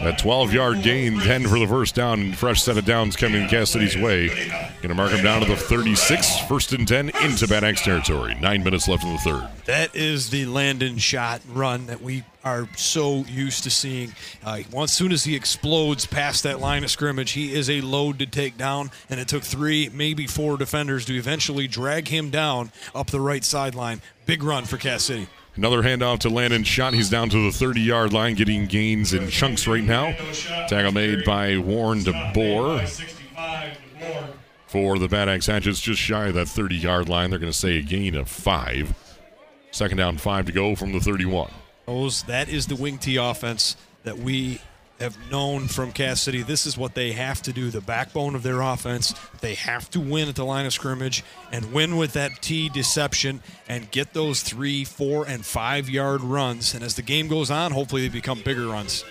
A 12 yard gain, 10 for the first down, and fresh set of downs coming Cass City's way. Going to mark him down to the 36, first and 10 into Bad Axe territory. Nine minutes left in the third. That is the Landon Schott run that we are so used to seeing. Uh, once soon as he explodes past that line of scrimmage, he is a load to take down, and it took three, maybe four defenders to eventually drag him down up the right sideline. Big run for Cass City. Another handoff to Landon Schott. He's down to the 30 yard line, getting gains in chunks right now. Tackle made by Warren DeBoer for the Bad Axe Hatchets, just shy of that 30 yard line. They're going to say a gain of five. Second down, five to go from the 31. Those, that is the wing T offense that we have known from Cass City. This is what they have to do, the backbone of their offense. They have to win at the line of scrimmage and win with that T deception and get those three, four, and five yard runs. And as the game goes on, hopefully they become bigger runs.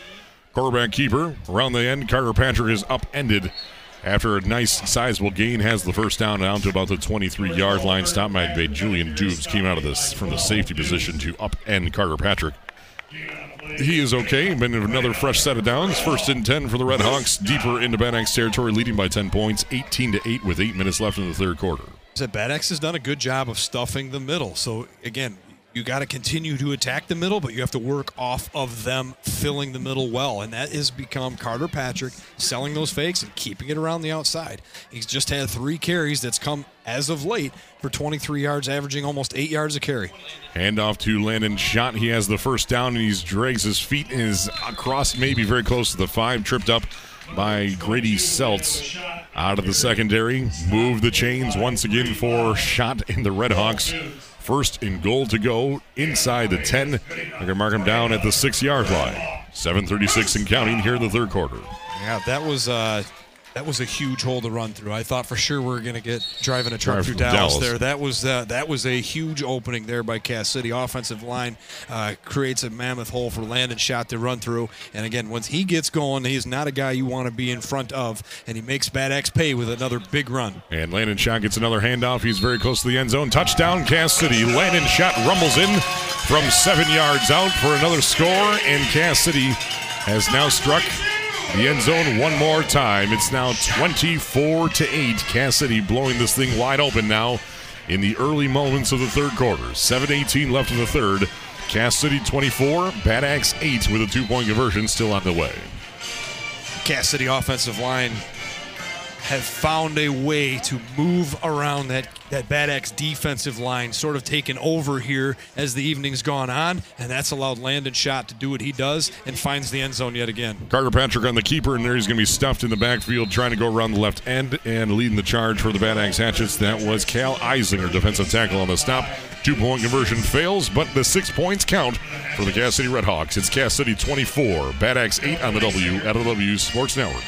Quarterback keeper around the end. Carter Patrick is upended after a nice sizable gain. Has the first down down to about the 23 yard line. Stop by Julian Dubes came out of this from the safety position to upend Carter Patrick. He is okay. Been another fresh set of downs. First and 10 for the Red Hawks, deeper into Bad Axe territory, leading by 10 points, 18 to 8 with eight minutes left in the third quarter. Bad Axe has done a good job of stuffing the middle. So again, you got to continue to attack the middle, but you have to work off of them filling the middle well. And that has become Carter Patrick selling those fakes and keeping it around the outside. He's just had three carries that's come as of late for 23 yards, averaging almost eight yards a carry. Handoff to Landon Schott. He has the first down and he drags his feet and is across, maybe very close to the five, tripped up by Grady Seltz out of the secondary. Move the chains once again for Schott in the Red Hawks. First and goal to go inside the 10. They're going to mark him down at the six yard line. 7.36 and counting here in the third quarter. Yeah, that was. Uh, That was a huge hole to run through. I thought for sure we were going to get driving a truck Drive through Dallas, Dallas. there. That was uh, that was a huge opening there by Cass City. Offensive line uh, creates a mammoth hole for Landon Schott to run through. And again, once he gets going, he is not a guy you want to be in front of, and he makes Bad Axe pay with another big run. And Landon Schott gets another handoff. He's very close to the end zone. Touchdown, Cass City. Landon Schott rumbles in from seven yards out for another score, and Cass City has now struck the end zone one more time. It's now 24 to 8. Cass City blowing this thing wide open now in the early moments of the third quarter. 7-18 left in the third. Cass City 24, Bad Axe 8 with a two-point conversion still on the way. Cass City offensive line have found a way to move around that, that Bad Axe defensive line, sort of taken over here as the evening's gone on, and that's allowed Landon Schott to do what he does and finds the end zone yet again. Carter Patrick on the keeper, and there he's going to be stuffed in the backfield trying to go around the left end and leading the charge for the Bad Axe Hatchets. That was Cal Eisinger, defensive tackle on the stop. Two point conversion fails, but the six points count for the Cass City Redhawks. It's Cass City 24, Bad Axe 8 on the W at W Sports Network.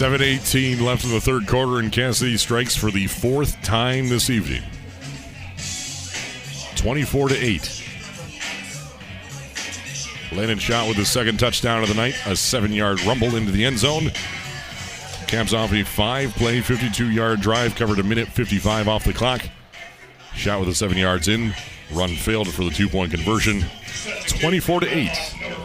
Seven eighteen left in the third quarter, and Cass City strikes for the fourth time this evening. Twenty-four to eight. Landon Schott with his second touchdown of the night, a seven-yard rumble into the end zone. Caps off a five-play, 52-yard drive, covered a minute 55 off the clock. Schott with the seven yards in, run failed for the two-point conversion. 24 to eight.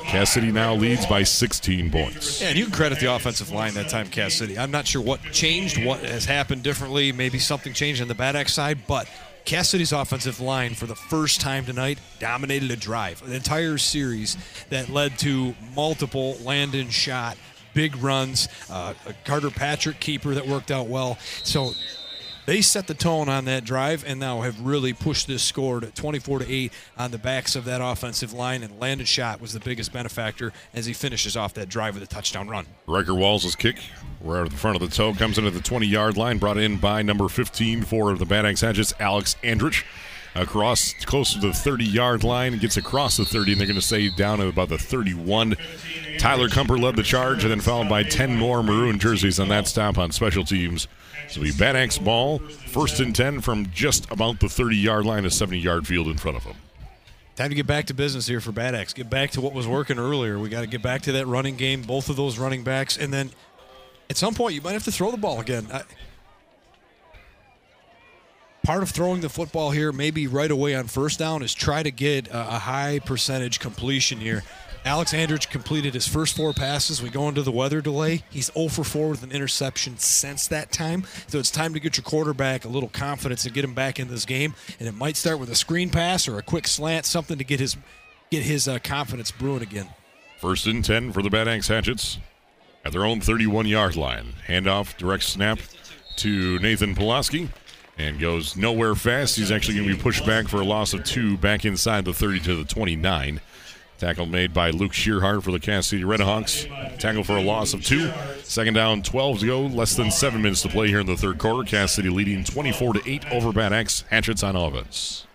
Cass City now leads by 16 points. Yeah, and you can credit the offensive line that time, Cass City. I'm not sure what changed, what has happened differently. Maybe something changed on the Bad Axe side, but Cass City's offensive line, for the first time tonight, dominated a drive, an entire series that led to multiple Landon Schott, big runs, uh, a Carter Patrick keeper that worked out well. So they set the tone on that drive and now have really pushed this score to 24 to 8 on the backs of that offensive line and Landon Schott was the biggest benefactor as he finishes off that drive with a touchdown run Riker Walls' kick, right at the front of the toe, comes into the 20 yard line, brought in by number 15 for the Bad Hedges, Alex Andrich. Across close to the 30 yard line, gets across the 30, and they're going to say down at about the 31. Tyler Kumper led the charge, and then followed by 10 more maroon jerseys on that stop on special teams. So we Axe ball, first and 10 from just about the 30 yard line, a 70 yard field in front of them. Time to get back to business here for Bad Axe. Get back to what was working earlier. We got to get back to that running game, both of those running backs, and then at some point you might have to throw the ball again. I, part of throwing the football here, maybe right away on first down, is try to get a, a high percentage completion here. Alex Andrich completed his first four passes. We go into the weather delay. He's 0 for 4 with an interception since that time. So it's time to get your quarterback a little confidence and get him back in this game. And it might start with a screen pass or a quick slant, something to get his get his uh, confidence brewing again. First and 10 for the Bad Axe Hatchets at their own 31 yard line. Handoff, direct snap to Nathan Pulaski and goes nowhere fast. He's actually going to be pushed back for a loss of two back inside the 30 to the 29. Tackle made by Luke Shearhart for the Cass City Redhawks. Tackle for a loss of two. Second down, 12 to go. Less than seven minutes to play here in the third quarter. Cass City leading 24 to 8 over Bad Axe. Hatchets on offense.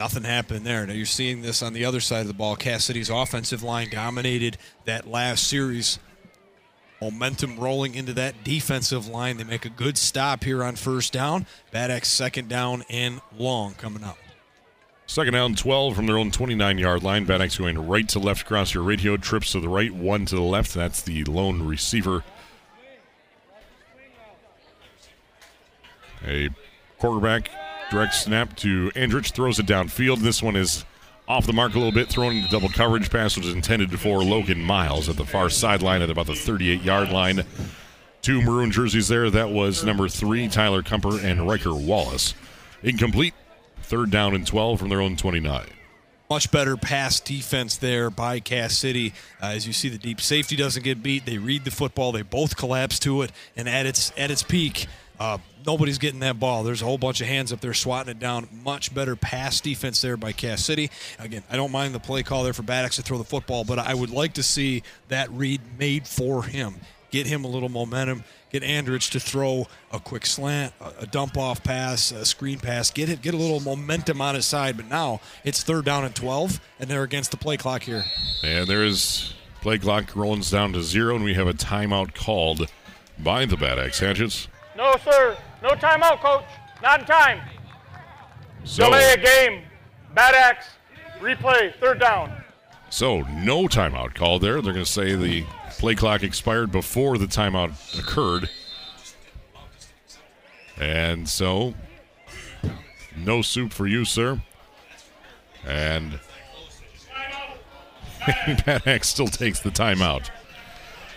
Nothing happened there. Now you're seeing this on the other side of the ball. Cass City's offensive line dominated that last series. Momentum rolling into that defensive line. They make a good stop here on first down. Bad Axe second down and long coming up. Second down, 12 from their own 29 yard line. Axe going right to left across your radio. Trips to the right, one to the left. That's the lone receiver. A quarterback direct snap to Andrich, throws it downfield. This one is off the mark a little bit, thrown into double coverage. Pass was intended for Logan Miles at the far sideline at about the 38 yard line. Two maroon jerseys there. That was number three, Tyler Kumper and Riker Wallace. Incomplete. Third down and 12 from their own 29. Much better pass defense there by Cass City. Uh, as you see, the deep safety doesn't get beat. They read the football. They both collapse to it, and at its at its peak, Uh, nobody's getting that ball. There's a whole bunch of hands up there swatting it down. Much better pass defense there by Cass City. Again, I don't mind the play call there for Bad Axe to throw the football, but I would like to see that read made for him. Get him a little momentum. Get Andrich to throw a quick slant, a, a dump off pass, a screen pass. Get it, get a little momentum on his side. But now it's third down and 12, and they're against the play clock here. And there is play clock rolling down to zero, and we have a timeout called by the Bad Axe Hatchets. No, sir. No timeout, coach. Not in time. So, Delay a game. Bad axe. Replay. Third down. so no timeout called there. They're going to say the play clock expired before the timeout occurred. And so, no soup for you, sir. And <laughs> Axe still takes the timeout.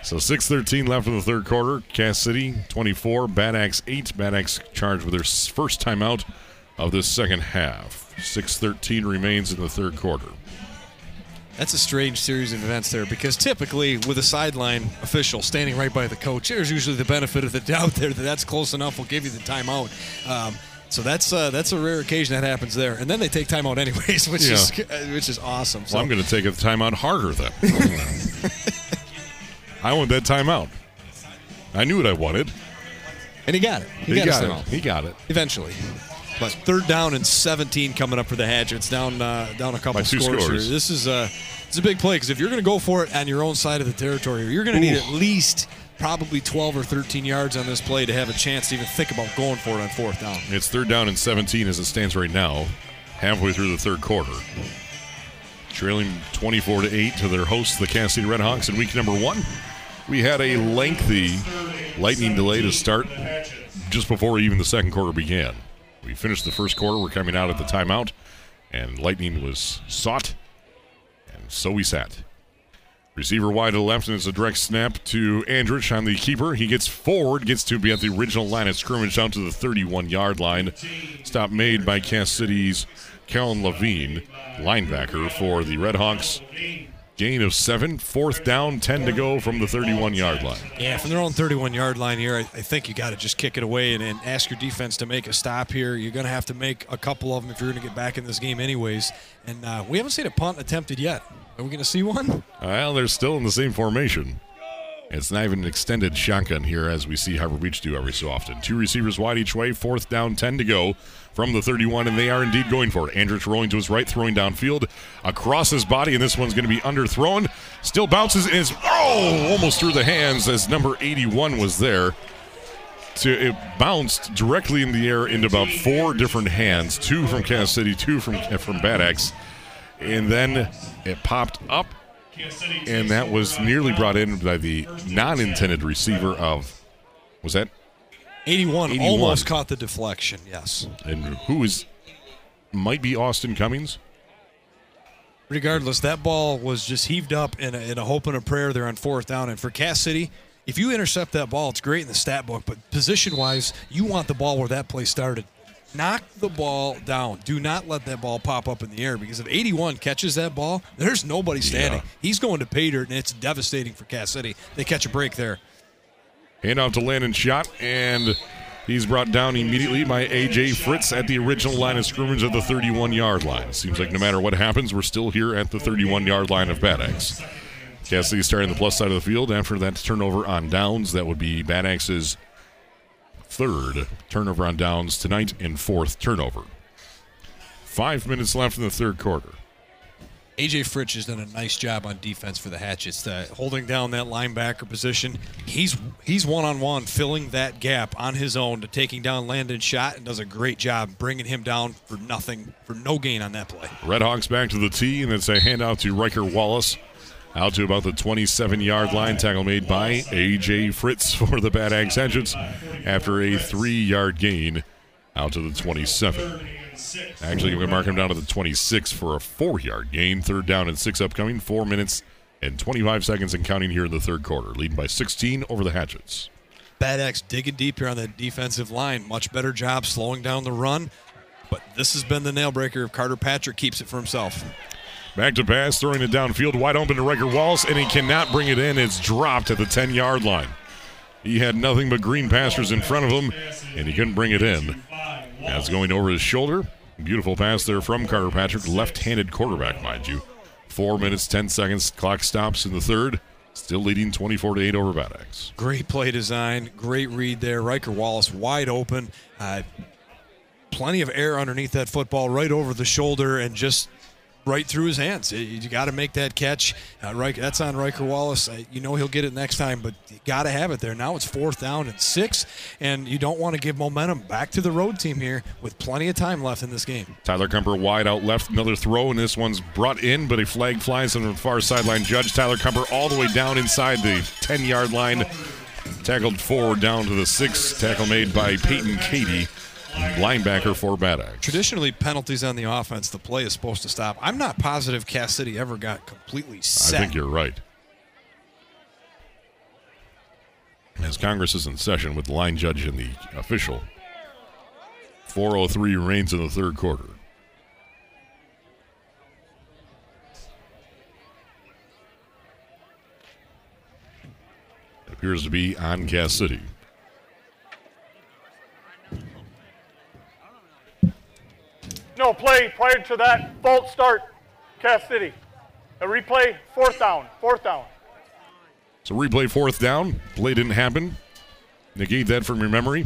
So 6.13 left in the third quarter. Cass City 24, Bad Axe 8. Bad Axe charged with their first timeout of this second half. 6.13 remains in the third quarter. That's a strange series of events there because typically with a sideline official standing right by the coach, there's usually the benefit of the doubt there that that's close enough. We'll give you the timeout. Um, so that's uh, that's a rare occasion that happens there, and then they take timeout <laughs> anyways, which is which is awesome. So Well, I'm going to take a timeout harder then. <laughs> I want that timeout. I knew what I wanted. and he got it. He, He got, got it. He got it. eventually. But third down and 17 coming up for the Hatchets, down uh, down a couple scores. scores. Here. This is a it's a big play because if you're going to go for it on your own side of the territory, you're going to need at least probably 12 or 13 yards on this play to have a chance to even think about going for it on fourth down. It's third down and 17 as it stands right now, halfway through the third quarter. Trailing 24 to 8 to their hosts, the Cass City Redhawks, in week number one. We had a lengthy lightning delay to start just before even the second quarter began. We finished the first quarter, we're coming out at the timeout, and lightning was sought, and so we sat. Receiver wide to the left, and it's a direct snap to Andrich on the keeper. He gets forward, gets to be at the original line of scrimmage down to the 31 yard line. Stop made by Cass City's Kellen Levine, linebacker for the Redhawks. Gain of seven, fourth down, 10 to go from the 31 yard line. Yeah, from their own 31 yard line here, I, I think you got to just kick it away and, and ask your defense to make a stop here. You're going to have to make a couple of them if you're going to get back in this game, anyways. And uh, we haven't seen a punt attempted yet. Are we going to see one? Well, they're still in the same formation. It's not even an extended shotgun here, as we see Harbor Beach do every so often. Two receivers wide each way, fourth down, 10 to go from the 31, and they are indeed going for it. Andrich rolling to his right, throwing downfield across his body, and this one's going to be underthrown. Still bounces and is, oh, almost through the hands as number 81 was there. So it bounced directly in the air into about four different hands, two from Cass City, two from from Bad Axe, and then it popped up and that was nearly brought in by the non-intended receiver of was that 81, 81. almost caught the deflection, yes. and who is might be Austin Cummings Regardless, that ball was just heaved up in a, in a hope and a prayer there on fourth down. And for Cass City, if you intercept that ball, it's great in the stat book, but position wise, you want the ball where that play started. Knock the ball down. Do not let that ball pop up in the air because if 81 catches that ball, there's nobody standing. Yeah. He's going to pay dirt, and it's devastating for Cass City. They catch a break there. Hand off to Landon Schott and he's brought down immediately by AJ Fritz at the original line of scrimmage at the 31 yard line. Seems like no matter what happens we're still here at the 31 yard line of Bad Axe. Cass City starting the plus side of the field after that turnover on downs. That would be Bad Axe's third turnover on downs tonight and fourth turnover. Five minutes left in the third quarter AJ Fritz has done a nice job on defense for the Hatchets, uh, holding down that linebacker position. He's he's one on one, filling that gap on his own to taking down Landon Schott, and does a great job bringing him down for nothing, for no gain on that play. Redhawks back to the tee, and it's a handout to Riker Wallace. Out to about the 27 yard line. Tackle made by A.J. Fritz <laughs> for the Bad Axe Engines after a three yard gain out to the 27. Actually, we mark him down to the 26 for a four yard gain. Third down and six upcoming. Four minutes and 25 seconds and counting here in the third quarter. Leading by 16 over the Hatchets. Bad Axe digging deep here on the defensive line. Much better job slowing down the run. But this has been the nail breaker if Carter Patrick keeps it for himself. Back to pass, throwing it downfield, wide open to Riker Wallace, and he cannot bring it in. It's dropped at the 10 yard line. He had nothing but green pastures in front of him, and he couldn't bring it in. That's going over his shoulder. Beautiful pass there from Carter Patrick, left-handed quarterback, mind you. Four minutes, ten seconds. Clock stops in the third. Still leading 24 to 8 over Bad Axe. Great play design, great read there. Riker Wallace wide open, uh, plenty of air underneath that football, right over the shoulder, and just right through his hands. You got to make that catch. Uh, Riker, that's on Riker Wallace. Uh, you know he'll get it next time, but you got to have it there. Now it's fourth down and six, and you don't want to give momentum back to the road team here with plenty of time left in this game. Tyler Kumper wide out left, another throw, and this one's brought in, but a flag flies on the far sideline. Judge Tyler Kumper all the way down inside the 10 yard line. Tackled forward down to the six. Tackle made by Peyton Cady linebacker for Bad Axe. Traditionally, penalties on the offense, the play is supposed to stop. I'm not positive Cass City ever got completely set. I think you're right. As Congress is in session with the line judge and the official, 403 remains in the third quarter. It appears to be on Cass City. No play prior to that fault start, Cass City. A replay, fourth down, fourth down. So replay fourth down. Play didn't happen. Negate that from your memory.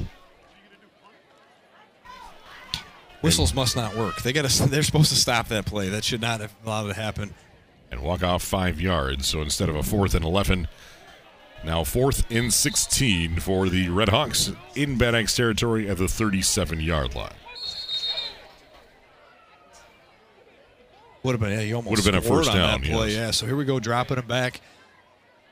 Whistles must not work. They got to. <laughs> They're supposed to stop that play. That should not have allowed it to happen. And walk off five yards. So instead of a fourth and eleven, now fourth and sixteen for the Red Hawks in Bad Axe territory at the 37-yard line. Would have been. Yeah, you almost Would have been a first down, That play. yes. Yeah. So here we go, dropping it back.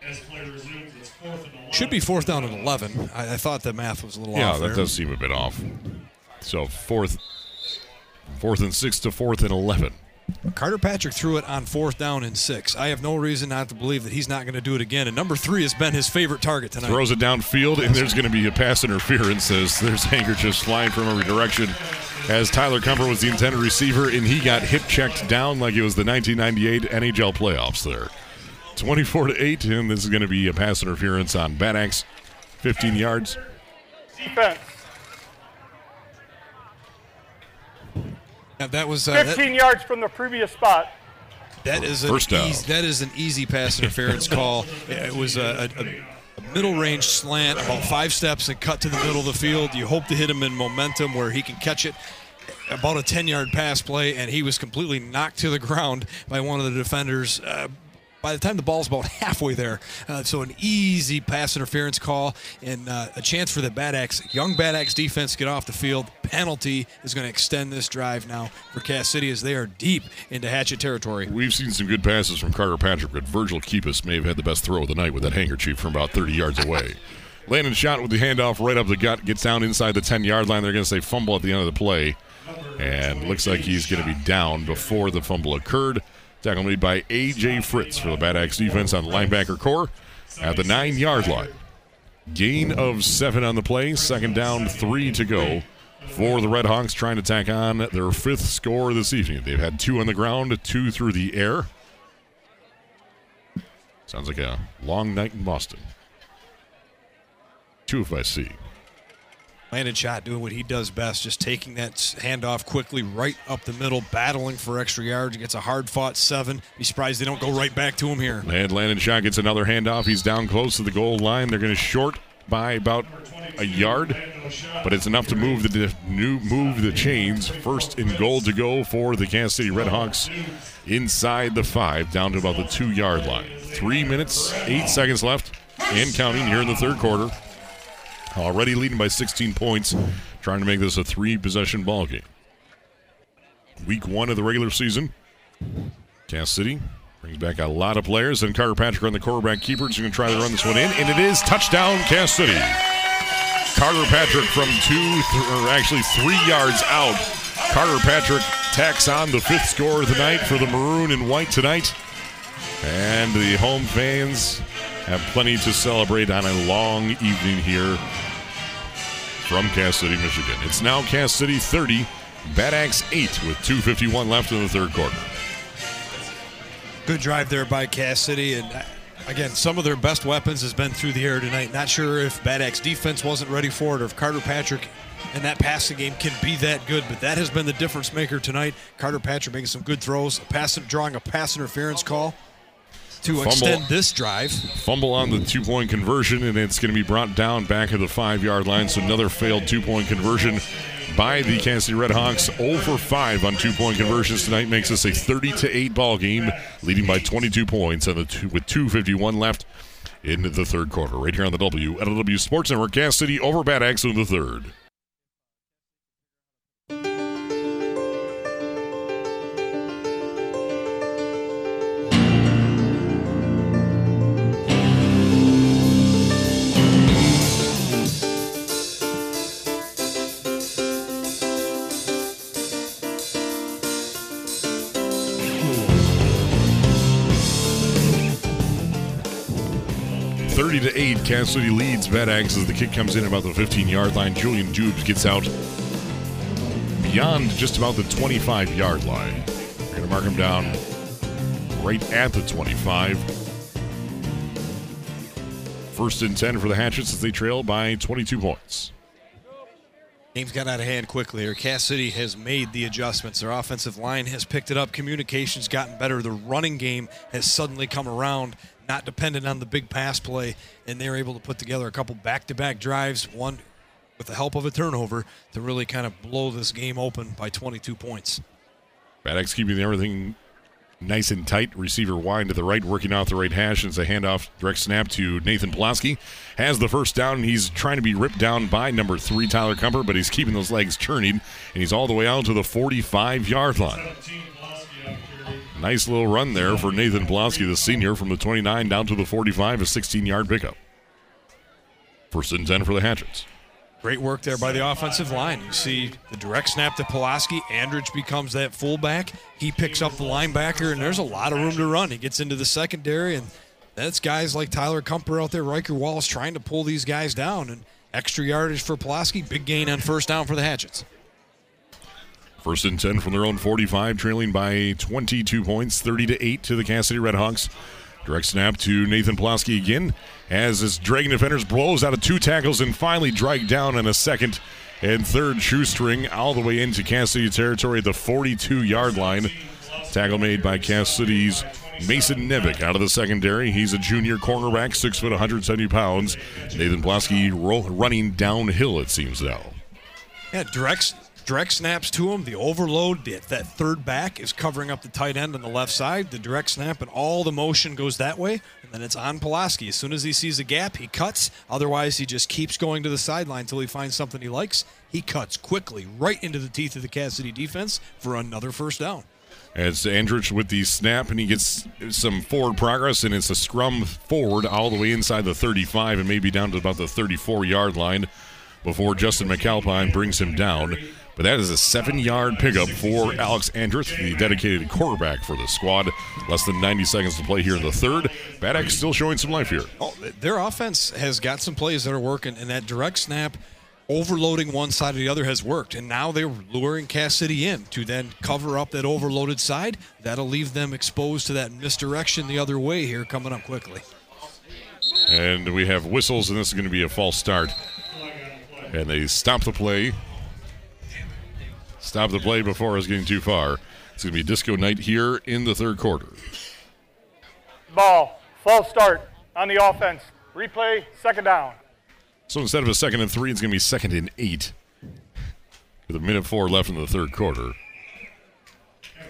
As play resumes, it's fourth and 11. Should be fourth down and 11. I, I thought the math was a little Yeah, off Yeah, that there. does seem a bit off. So fourth, fourth and six to fourth and eleven. Carter Patrick threw it on fourth down and six. I have no reason not to believe that he's not going to do it again. And number three has been his favorite target tonight. Throws it downfield, and there's going to be a pass interference as there's <laughs> handkerchiefs flying from every direction. As Tyler Kumper was the intended receiver, and he got hip checked down like it was the 1998 NHL playoffs there. 24 to 8, and this is going to be a pass interference on Bad Axe, 15 yards. Defense. Yeah, that was uh, that, 15 yards from the previous spot. that is an First easy, that is an easy pass interference call. It was a, a, a middle range slant, about five steps and cut to the middle of the field. You hope to hit him in momentum where he can catch it. About a 10 yard pass play, and he was completely knocked to the ground by one of the defenders. Uh, by the time the ball's about <laughs> halfway there, uh, so an easy pass interference call and uh, a chance for the Bad Axe, young Bad Axe defense get off the field. Penalty is going to extend this drive now for Cass City as they are deep into Hatchet territory. We've seen some good passes from Carter Patrick, but Virgil Keepus may have had the best throw of the night with that handkerchief from about 30 yards away. <laughs> Landon Schott with the handoff right up the gut, gets down inside the 10 yard line. They're going to say fumble at the end of the play. And looks like he's going to be down before the fumble occurred. Tackle made by A.J. Fritz for the Bad Axe defense on linebacker core at the nine yard line. Gain of seven on the play. Second down, three to go for the Red Hawks trying to tack on their fifth score this evening. They've had two on the ground, two through the air. Sounds like a long night in Boston. Two if I see. Landon Schott doing what he does best, just taking that handoff quickly right up the middle, battling for extra yards. He Gets a hard fought seven. Be surprised they don't go right back to him here. And Landon Schott gets another handoff. He's down close to the goal line. They're going to short by about a yard, but it's enough to move the new move the chains. First and goal to go for the Cass City Redhawks inside the five, down to about the two yard line. Three minutes, eight seconds left, and counting here in the third quarter. Already leading by 16 points, trying to make this a three possession ball game. Week one of the regular season. Cass City brings back a lot of players, and Carter Patrick on the quarterback keeper is going to try to run this one in, and it is touchdown Cass City. Carter Patrick from two, th- or actually three yards out. Carter Patrick tacks on the fifth score of the night for the maroon and white tonight, and the home fans have plenty to celebrate on a long evening here from Cass City, Michigan. It's now Cass City 30, Bad Axe 8 with 2.51 left in the third quarter. Good drive there by Cass City, and uh, Again, some of their best weapons has been through the air tonight. Not sure if Bad Axe defense wasn't ready for it or if Carter Patrick and that passing game can be that good, but that has been the difference maker tonight. Carter Patrick making some good throws, pass, drawing a pass interference call to Fumble. extend this drive. Fumble on the two point conversion, and it's going to be brought down back at the five yard line. So another failed two point conversion by the Cass City Redhawks. 0 for 5 on two point conversions tonight makes this a 30 to 8 ball game, leading by 22 points and the two, with 2.51 left in the third quarter. Right here on the W, LW Sports Network, Cass City over Bad Axe in the third. Thirty to eight, Cass City leads Bad Axe as the kick comes in about the 15-yard line. Julian Dubes gets out beyond just about the 25-yard line. We're going to mark him down right at the 25. First and 10 for the Hatchets as they trail by 22 points. Game's got out of hand quickly here. Cass City has made the adjustments. Their offensive line has picked it up. Communication's gotten better. The running game has suddenly come around, not dependent on the big pass play, and they're able to put together a couple back-to-back drives, one with the help of a turnover, to really kind of blow this game open by 22 points. Axe keeping everything nice and tight. Receiver wide to the right, working out the right hash. And it's a handoff, direct snap to Nathan Pulaski. Has the first down, and he's trying to be ripped down by number three, Tyler Kumper, but he's keeping those legs churning, and he's all the way out to the 45 yard line. Nice little run there for Nathan Pulaski, the senior, from the 29 down to the 45, a 16 yard pickup. First and 10 for the Hatchets. Great work there by the offensive line. You see the direct snap to Pulaski. Andrich becomes that fullback. He picks up the linebacker, and there's a lot of room to run. He gets into the secondary, and that's guys like Tyler Kumper out there, Riker Wallace trying to pull these guys down. And extra yardage for Pulaski. Big gain on first down for the Hatchets. First and 10 from their own 45, trailing by 22 points, 30 to 8 to the Cass City Redhawks. Direct snap to Nathan Pulaski again as his Dragon Defenders blows out of two tackles and finally dragged down in a second and third shoestring all the way into Cass City territory at the 42 yard line. Tackle made by Cass City's Mason Nevick out of the secondary. He's a junior cornerback, 6 foot 170 pounds. Nathan Pulaski ro- running downhill, it seems now. Yeah, direct direct snaps to him. The overload, that third back is covering up the tight end on the left side. The direct snap and all the motion goes that way, and then it's on Pulaski. As soon as he sees a gap, he cuts. Otherwise, he just keeps going to the sideline until he finds something he likes. He cuts quickly right into the teeth of the Cass City defense for another first down. As Andrich with the snap, and he gets some forward progress, and it's a scrum forward all the way inside the 35 and maybe down to about the 34 yard line before Justin McAlpine brings him down. But that is a seven yard pickup for Alex Andrich, the dedicated quarterback for the squad. Less than 90 seconds to play here in the third. Bad Axe still showing some life here. Oh, their offense has got some plays that are working, and that direct snap, overloading one side or the other has worked. And now they're luring Cass City in to then cover up that overloaded side. That'll leave them exposed to that misdirection the other way here coming up quickly. And we have whistles, and this is going to be a false start. And they stop the play. Stop the play before it's getting too far. It's going to be disco night here in the third quarter. Ball, false start on the offense. Replay, second down. So instead of a second and three, it's going to be second and eight. With a minute four left in the third quarter.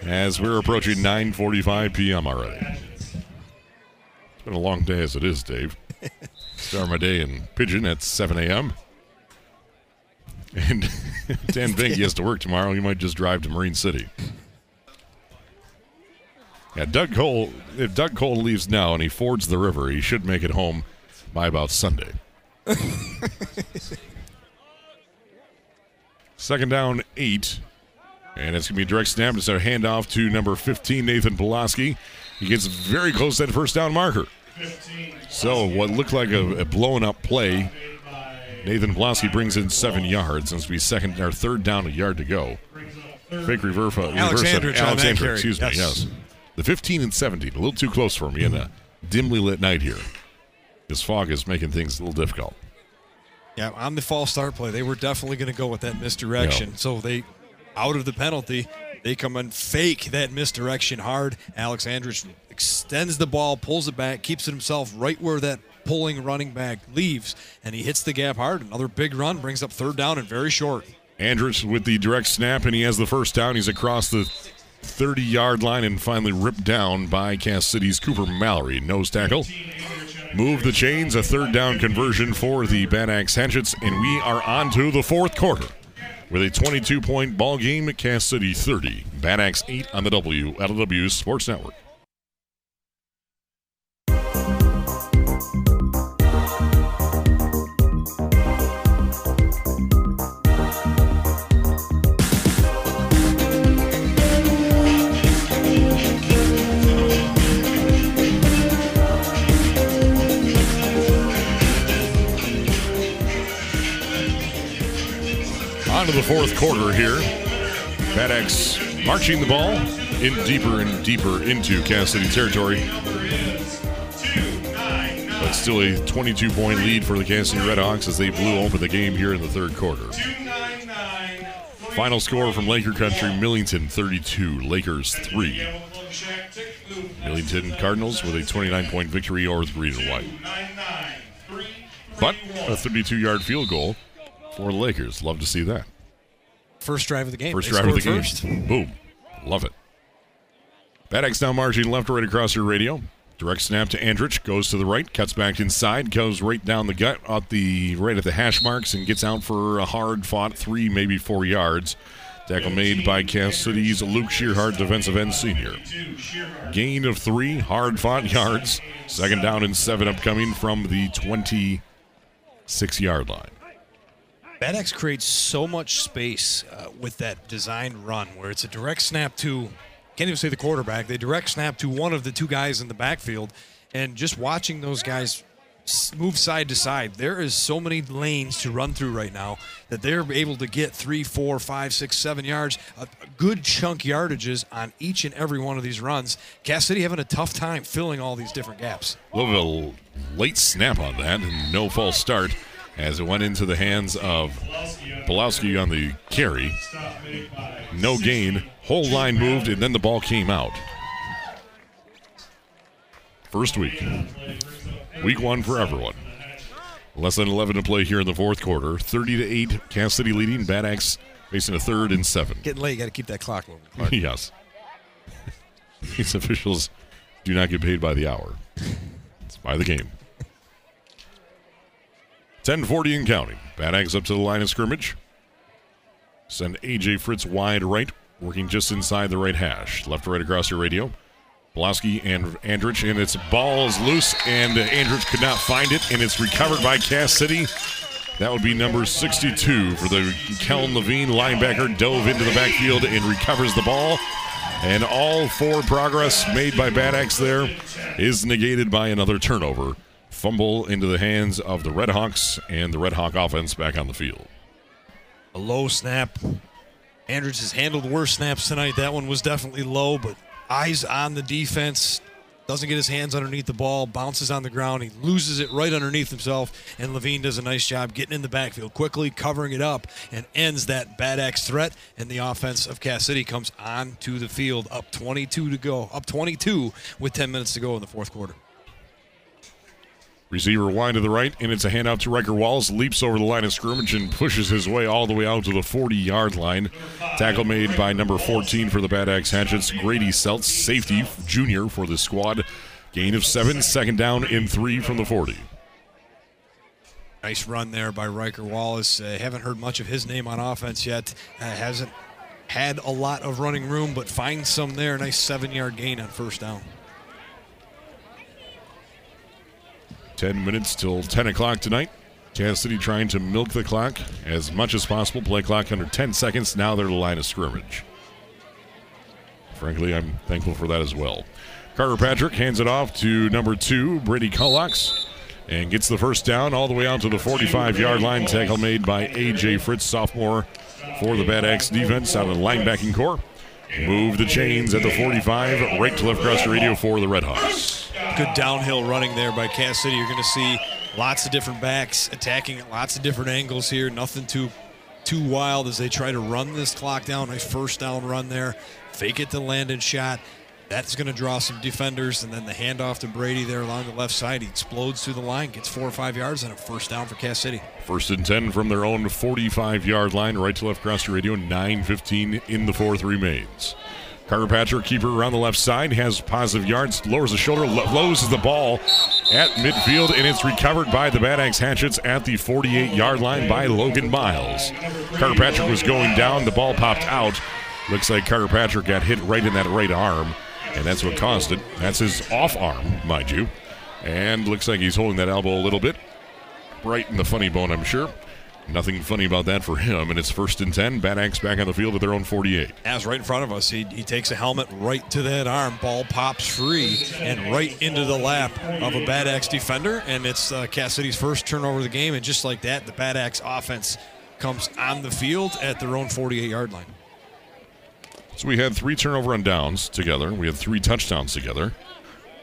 As we're approaching 9:45 p.m. already. It's been a long day as it is, Dave. <laughs> Start my day in Pigeon at 7 a.m. And <laughs> Dan Bink, he has to work tomorrow. He might just drive to Marine City. Yeah, Doug Cole. If Doug Cole leaves now and he fords the river, he should make it home by about Sunday. <laughs> Second down, eight. And it's going to be a direct snap. It's a handoff to number 15, Nathan Pulaski. He gets very close to that first down marker. So, what looked like a, a blown up play, Nathan Pulaski brings in seven yards. And it's going to be second our third down, a yard to go. Fake reverse. Alex reverse Andrich on that Alex Andrich, carry. excuse me, Yes. yes. The 15 and 17, a little too close for me. in uh, dimly lit night here. This fog is making things a little difficult. Yeah, on the false start play, they were definitely going to go with that misdirection. Yeah. So they, out of the penalty, they come and fake that misdirection hard. Alex Andrich extends the ball, pulls it back, keeps it himself right where that pulling running back leaves, and he hits the gap hard. Another big run brings up third down and very short. Andrich with the direct snap, and he has the first down. He's across the 30 yard line and finally ripped down by Cass City's Cooper Mallory. Nose tackle. Move the chains, a third down conversion for the Bad Axe Hatchets, and we are on to the fourth quarter with a 22 point ball game. Cass City 30, Bad Axe 8 on the W, Sports Network. To the fourth quarter here. Axe marching the ball in deeper and deeper into Cass City territory. But still a 22 point lead for the Cass City Redhawks as they blew open the game here in the third quarter. Final score from Laker Country Millington 32, Lakers 3. Millington Cardinals with a 29 point victory over the Green and White. But a 32 yard field goal for the Lakers. Love to see that. First drive of the game. First They drive of the game. first. Boom. Love it. Bad Axe now marching left or right across your radio. Direct snap to Andrich. Goes to the right. Cuts back inside. Goes right down the gut at the right at the hash marks and gets out for a hard fought three, maybe four yards. Tackle made by Cass City's Luke Shearhart, defensive end senior. Gain of three, hard fought yards. Second down and seven upcoming from the 26 yard line. Bad Axe creates so much space uh, with that designed run where it's a direct snap to, can't even say the quarterback, they direct snap to one of the two guys in the backfield. And just watching those guys move side to side, there is so many lanes to run through right now that they're able to get three, four, five, six, seven yards, a, good chunk yardages on each and every one of these runs. Cass City having a tough time filling all these different gaps. A little late snap on that and no false start as it went into the hands of Pulaski on the carry. No gain. Whole line moved and then the ball came out. First week. Week one for everyone. Less than 11 to play here in the fourth quarter. 30 to 8. Cass City leading. Bad Axe facing a third and seven. Getting late, got to keep that clock moving. <laughs> yes. <laughs> These officials do not get paid by the hour. It's by the game. 1040 and counting. Bad Axe up to the line of scrimmage. Send AJ Fritz wide right, working just inside the right hash. Left to right across your radio. Pulaski and Andrich, and its ball is loose, and Andrich could not find it, and it's recovered by Cass City. That would be number 62 for the Kellen Levine linebacker. Dove into the backfield and recovers the ball. And all forward progress made by Bad Axe there is negated by another turnover. Fumble into the hands of the Red Hawks and the Red Hawk offense back on the field. a low snap. Andrich has handled worse snaps tonight. That one was definitely low, but eyes on the defense. Doesn't get his hands underneath the ball, bounces on the ground. He loses it right underneath himself, and Levine does a nice job getting in the backfield quickly, covering it up, and ends that Bad Axe threat. And the offense of Cass City comes on to the field, up 22 to go, up 22 with 10 minutes to go in the fourth quarter. Receiver wide to the right, and it's a handout to Riker Wallace. Leaps over the line of scrimmage and pushes his way all the way out to the 40 yard line. Tackle made by number 14 for the Bad Axe Hatchets, Grady Seltz, safety junior for the squad. Gain of seven, second down in three from the 40. Nice run there by Riker Wallace. Uh, haven't heard much of his name on offense yet. Uh, hasn't had a lot of running room, but finds some there. Nice seven yard gain on first down. 10 minutes till 10 o'clock tonight. Cass City trying to milk the clock as much as possible. Play clock under 10 seconds. Now they're the line of scrimmage. Frankly, I'm thankful for that as well. Carter Patrick hands it off to number two, Brady Kullox, and gets the first down all the way out to the 45 yard line. Tackle made by A.J. Fritz, sophomore for the Bad Axe defense out of the linebacking core. Move the chains at the 45, right to left across the radio for the Red Hawks. good downhill running there by Cass City. You're going to see lots of different backs attacking at lots of different angles here. Nothing too too wild as they try to run this clock down. Nice first down run there. Fake it to Landon Schott. That's going to draw some defenders, and then the handoff to Brady there along the left side. He explodes through the line, gets four or five yards, and a first down for Cass City. First and 10 from their own 45 yard line, right to left across your radio. 9.15 in the fourth remains. Carter Patrick, keeper around the left side, has positive yards, lowers the shoulder, lo- lowers the ball at midfield, and it's recovered by the Bad Axe Hatchets at the 48 yard line by Logan Miles. Carter Patrick was going down, the ball popped out. Looks like Carter Patrick got hit right in that right arm, and that's what caused it. That's his off arm, mind you. And looks like he's holding that elbow a little bit. Right in the funny bone, I'm sure. Nothing funny about that for him, and it's first and 10. Bad Axe back on the field at their own 48. As right in front of us, he, he takes a helmet right to that arm. Ball pops free and right into the lap of a Bad Axe defender, and it's uh, Cass City's first turnover of the game. And just like that, the Bad Axe offense comes on the field at their own 48 yard line. So we had three turnover on downs together. We had three touchdowns together.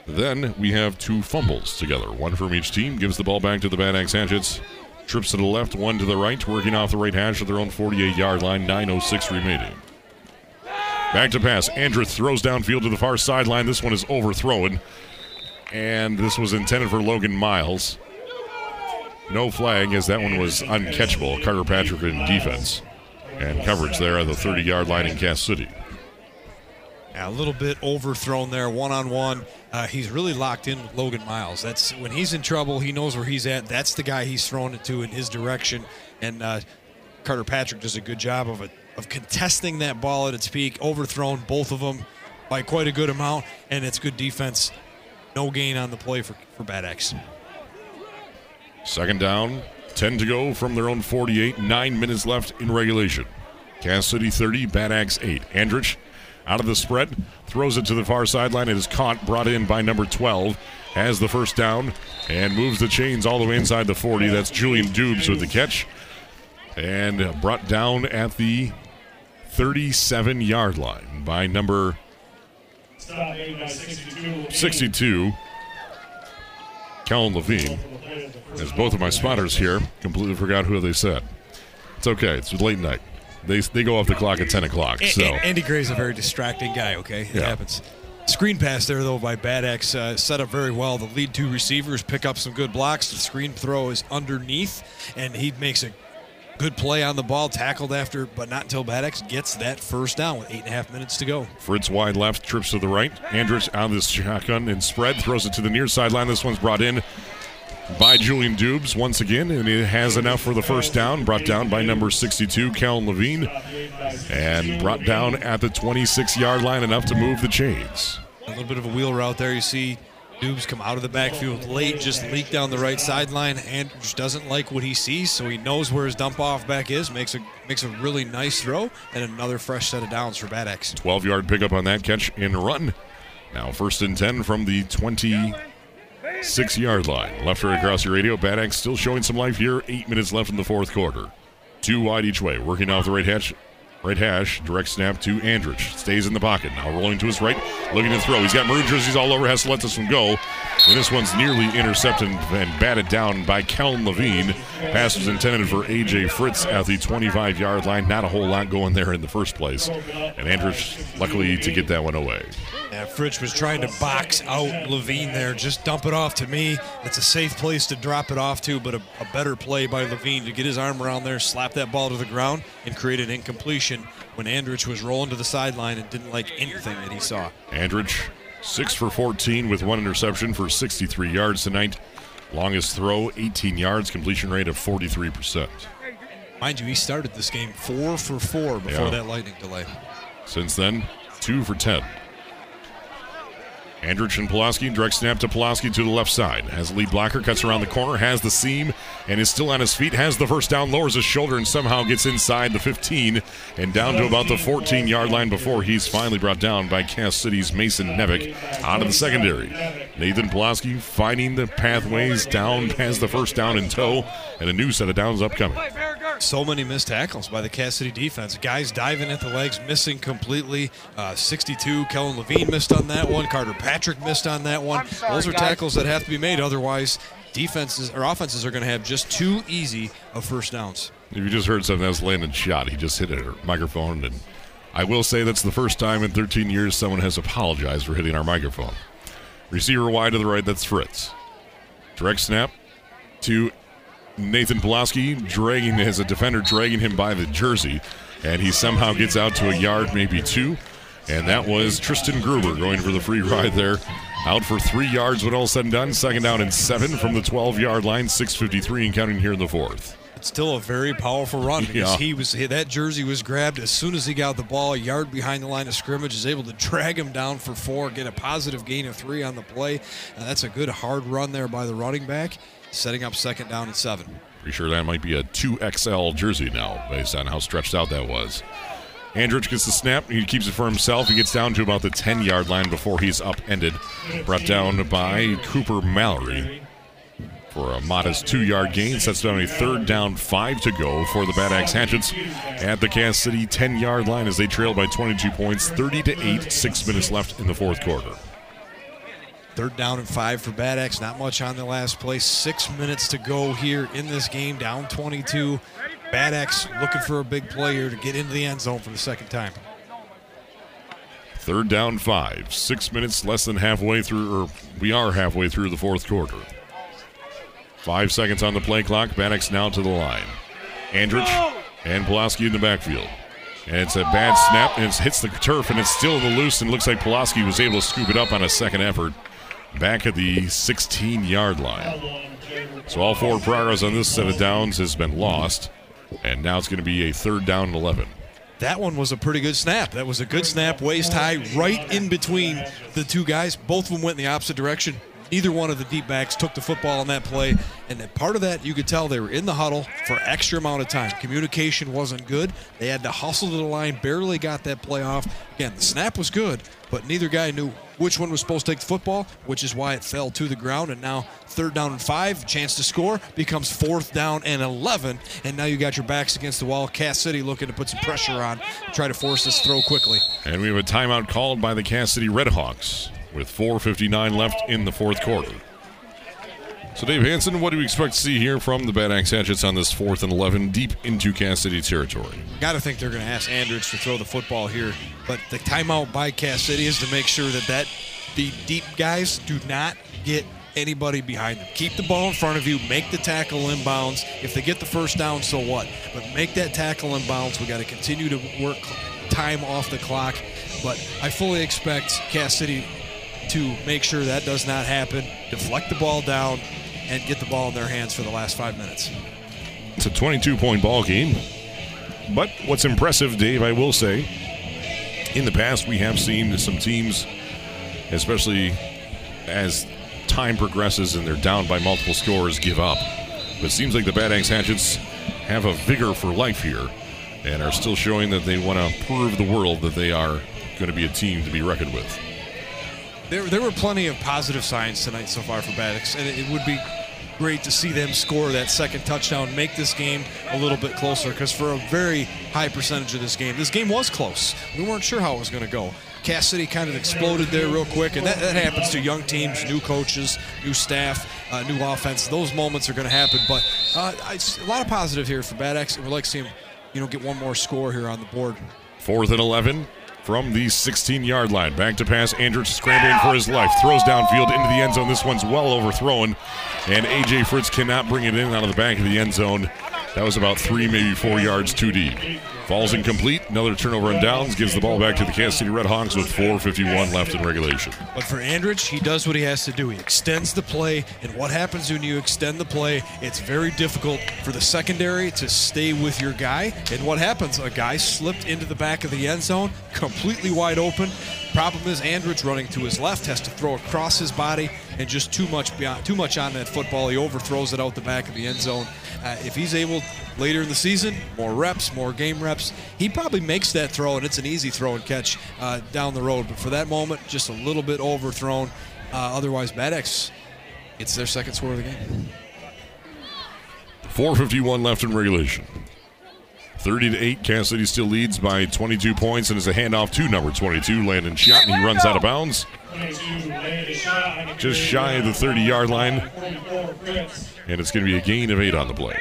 Then we have two fumbles together. One from each team gives the ball back to the Bad Axe Hatchets. Trips to the left, one to the right, working off the right hash of their own 48 yard line. 9.06 remaining. Back to pass. Andrich throws downfield to the far sideline. This one is overthrown. And this was intended for Logan Miles. No flag as that one was uncatchable. Carter Patrick in defense. And coverage there at the 30 yard line in Cass City. A little bit overthrown there, one on one. He's really locked in with Logan Miles. That's when he's in trouble. He knows where he's at. That's the guy he's throwing it to in his direction. And uh, Carter Patrick does a good job of it, of contesting that ball at its peak. Overthrown both of them by quite a good amount, and it's good defense. No gain on the play for for Bad Axe. Second down, 10 to go from their own 48. Nine minutes left in regulation. Cass City 30, Bad Axe 8. Andrich out of the spread, throws it to the far sideline. It is caught, brought in by number 12. Has the first down and moves the chains all the way inside the 40. That's Julian Dubes with the catch. And brought down at the 37 yard line by number Stop made by 62. 62, Kellen Levine. As both of my spotters here completely forgot who they said. It's okay. It's late night. They, they go off the clock at 10 o'clock. So A- Andy Gray's a very distracting guy, okay? It Yeah. happens. Screen pass there, though, by Bad Axe, uh, set up very well. The lead two receivers pick up some good blocks. The screen throw is underneath, and he makes a good play on the ball, tackled after, but not until Bad Axe gets that first down with eight and a half minutes to go. Fritz wide left, trips to the right. Andrich out of this shotgun and spread, throws it to the near sideline. This one's brought in by Julian Dubes once again, and it has enough for the first down. Brought down by number 62, Kellen Levine, and brought down at the 26 yard line, enough to move the chains. A little bit of a wheel route there. You see Dubes come out of the backfield late, just leak down the right sideline. Andrich doesn't like what he sees, so he knows where his dump off back is. Makes a makes a really nice throw and another fresh set of downs for Bad Axe. 12 yard pickup on that catch and run. Now, first and 10 from the 26 yard line. Left right across your radio. Bad Axe still showing some life here. Eight minutes left in the fourth quarter. Two wide each way. Working off the right hatch. Right hash, direct snap to Andrich. Stays in the pocket. Now rolling to his right, looking to throw. He's got maroon jerseys all over, has to let this one go. And this one's nearly intercepted and batted down by Kellen Levine. Pass was intended for A.J. Fritz at the 25 yard line. Not a whole lot going there in the first place. And Andrich, luckily, to get that one away. Yeah, Fritz was trying to box out Levine there. Just dump it off to me. It's a safe place to drop it off to, but a, a better play by Levine to get his arm around there, slap that ball to the ground, and create an incompletion when Andrich was rolling to the sideline and didn't like anything that he saw. Andrich, 6 for 14 with one interception for 63 yards tonight. Longest throw, 18 yards, completion rate of 43%. Mind you, he started this game four for four before Yeah. that lightning delay. Since then, 2 for 10. Andrich and Pulaski, direct snap to Pulaski to the left side. Has lead blocker, cuts around the corner, has the seam, and is still on his feet. Has the first down, lowers his shoulder, and somehow gets inside the 15 and down to about the 14 yard line before he's finally brought down by Cass City's Mason Nevick out of the secondary. Nathan Pulaski finding the pathways down, has the first down in tow, and a new set of downs upcoming. So many missed tackles by the Cass City defense. Guys diving at the legs, missing completely. Uh, 62, Kellen Levine missed on that one. Carter Patrick missed on that one. Those are tackles that have to be made. Otherwise, defenses or offenses are going to have just too easy of first downs. If you just heard something, that was Landon Schott. He just hit a microphone, and I will say that's the first time in 13 years someone has apologized for hitting our microphone. Receiver wide to the right, that's Fritz. Direct snap to Nathan Pulaski, dragging as a defender, dragging him by the jersey, and he somehow gets out to a yard, maybe two. And that was Tristan Gruber going for the free ride there. Out for three yards when all said and done. Second down and seven from the 12 yard line, 6.53 and counting here in the fourth. It's still a very powerful run because Yeah. he was that jersey was grabbed as soon as he got the ball a yard behind the line of scrimmage is able to drag him down for four get a positive gain of three on the play Uh, that's a good hard run there by the running back setting up second down and seven Pretty sure that might be a 2XL jersey now, based on how stretched out that was. Andrich gets the snap. He keeps it for himself. He gets down to about the 10 yard line before he's upended. Brought down by Cooper Mallory for a modest two yard gain. Sets down a third down, five to go for the Bad Axe Hatchets at the Cass City 10 yard line as they trail by 22 points, 30 to 8, six minutes left in the fourth quarter. third down and five for bad Axe. not much on the last play six minutes to go here in this game down 22 Bad Axe looking for a big play here to get into the end zone for the second time Third down, five. Six minutes less than halfway through, or we are halfway through the fourth quarter. Five seconds on the play clock. Bad Axe now to the line. Andrich and Pulaski in the backfield. And it's a bad snap, and it hits the turf, and it's still in the loose, and looks like Pulaski was able to scoop it up on a second effort back at the 16 yard line. So all forward progress on this set of downs has been lost, and now it's going to be a third down and 11. That one was a pretty good snap. That was a good snap, waist high, right in between the two guys. Both of them went in the opposite direction. Neither one of the deep backs took the football on that play. And that part of that, you could tell they were in the huddle for extra amount of time. Communication wasn't good. They had to hustle to the line, barely got that play off. Again, the snap was good, but neither guy knew which one was supposed to take the football, which is why it fell to the ground. And now third down and five, chance to score, becomes fourth down and 11. And now you got your backs against the wall. Cass City looking to put some pressure on, try to force this throw quickly. And we have a timeout called by the Cass City Redhawks with 4.59 left in the fourth quarter. So, Dave Hanson, what do we expect to see here from the Bad Axe Hatchets on this fourth and 11 deep into Cass City territory? Got to think they're going to ask Andrich to throw the football here, but the timeout by Cass City is to make sure that that the deep guys do not get anybody behind them. Keep the ball in front of you, make the tackle inbounds. If they get the first down, so what? But make that tackle inbounds. We got to continue to work time off the clock. But I fully expect Cass City to make sure that does not happen. Deflect the ball down and get the ball in their hands for the last five minutes. It's a 22 point ball game. But what's impressive, Dave, I will say, in the past we have seen some teams, especially as time progresses and they're down by multiple scores, give up. But it seems like the Bad Axe Hatchets have a vigor for life here and are still showing that they want to prove the world that they are going to be a team to be reckoned with. There, there were plenty of positive signs tonight so far for Bad Axe, and it, it would be great to see them score that second touchdown, make this game a little bit closer. Because for a very high percentage of this game, this game was close. We weren't sure how it was going to go. Cass City kind of exploded there real quick, and that, that happens to young teams, new coaches, new staff, uh, new offense. Those moments are going to happen, but uh, it's a lot of positive here for Bad Axe, and we'd like to see him, you know, get one more score here on the board. Fourth and 11 from the 16 yard line. Back to pass. Andrich scrambling for his life. Throws downfield into the end zone. This one's well overthrown. And A.J. Fritz cannot bring it in out of the back of the end zone. That was about three, maybe four yards too deep. Falls incomplete. Another turnover and downs. Gives the ball back to the Cass City Redhawks with 4.51 left in regulation. But for Andrich, he does what he has to do. He extends the play, and what happens when you extend the play? It's very difficult for the secondary to stay with your guy. And what happens? A guy slipped into the back of the end zone, completely wide open. Problem is, Andrich running to his left has to throw across his body, and just too much beyond, too much on that football. He overthrows it out the back of the end zone. Uh, if he's able later in the season, more reps, more game reps, he probably makes that throw, and it's an easy throw and catch uh, down the road. But for that moment, just a little bit overthrown. Uh, otherwise, Bad Axe, it's their second score of the game. 4.51 left in regulation. 30 to 8. Cass City still leads by 22 points and is a handoff to number 22, Landon Schott, and he runs out of bounds. 22, landed a shot on the Just shy of the 30 yard line, and it's going to be a gain of eight on the play.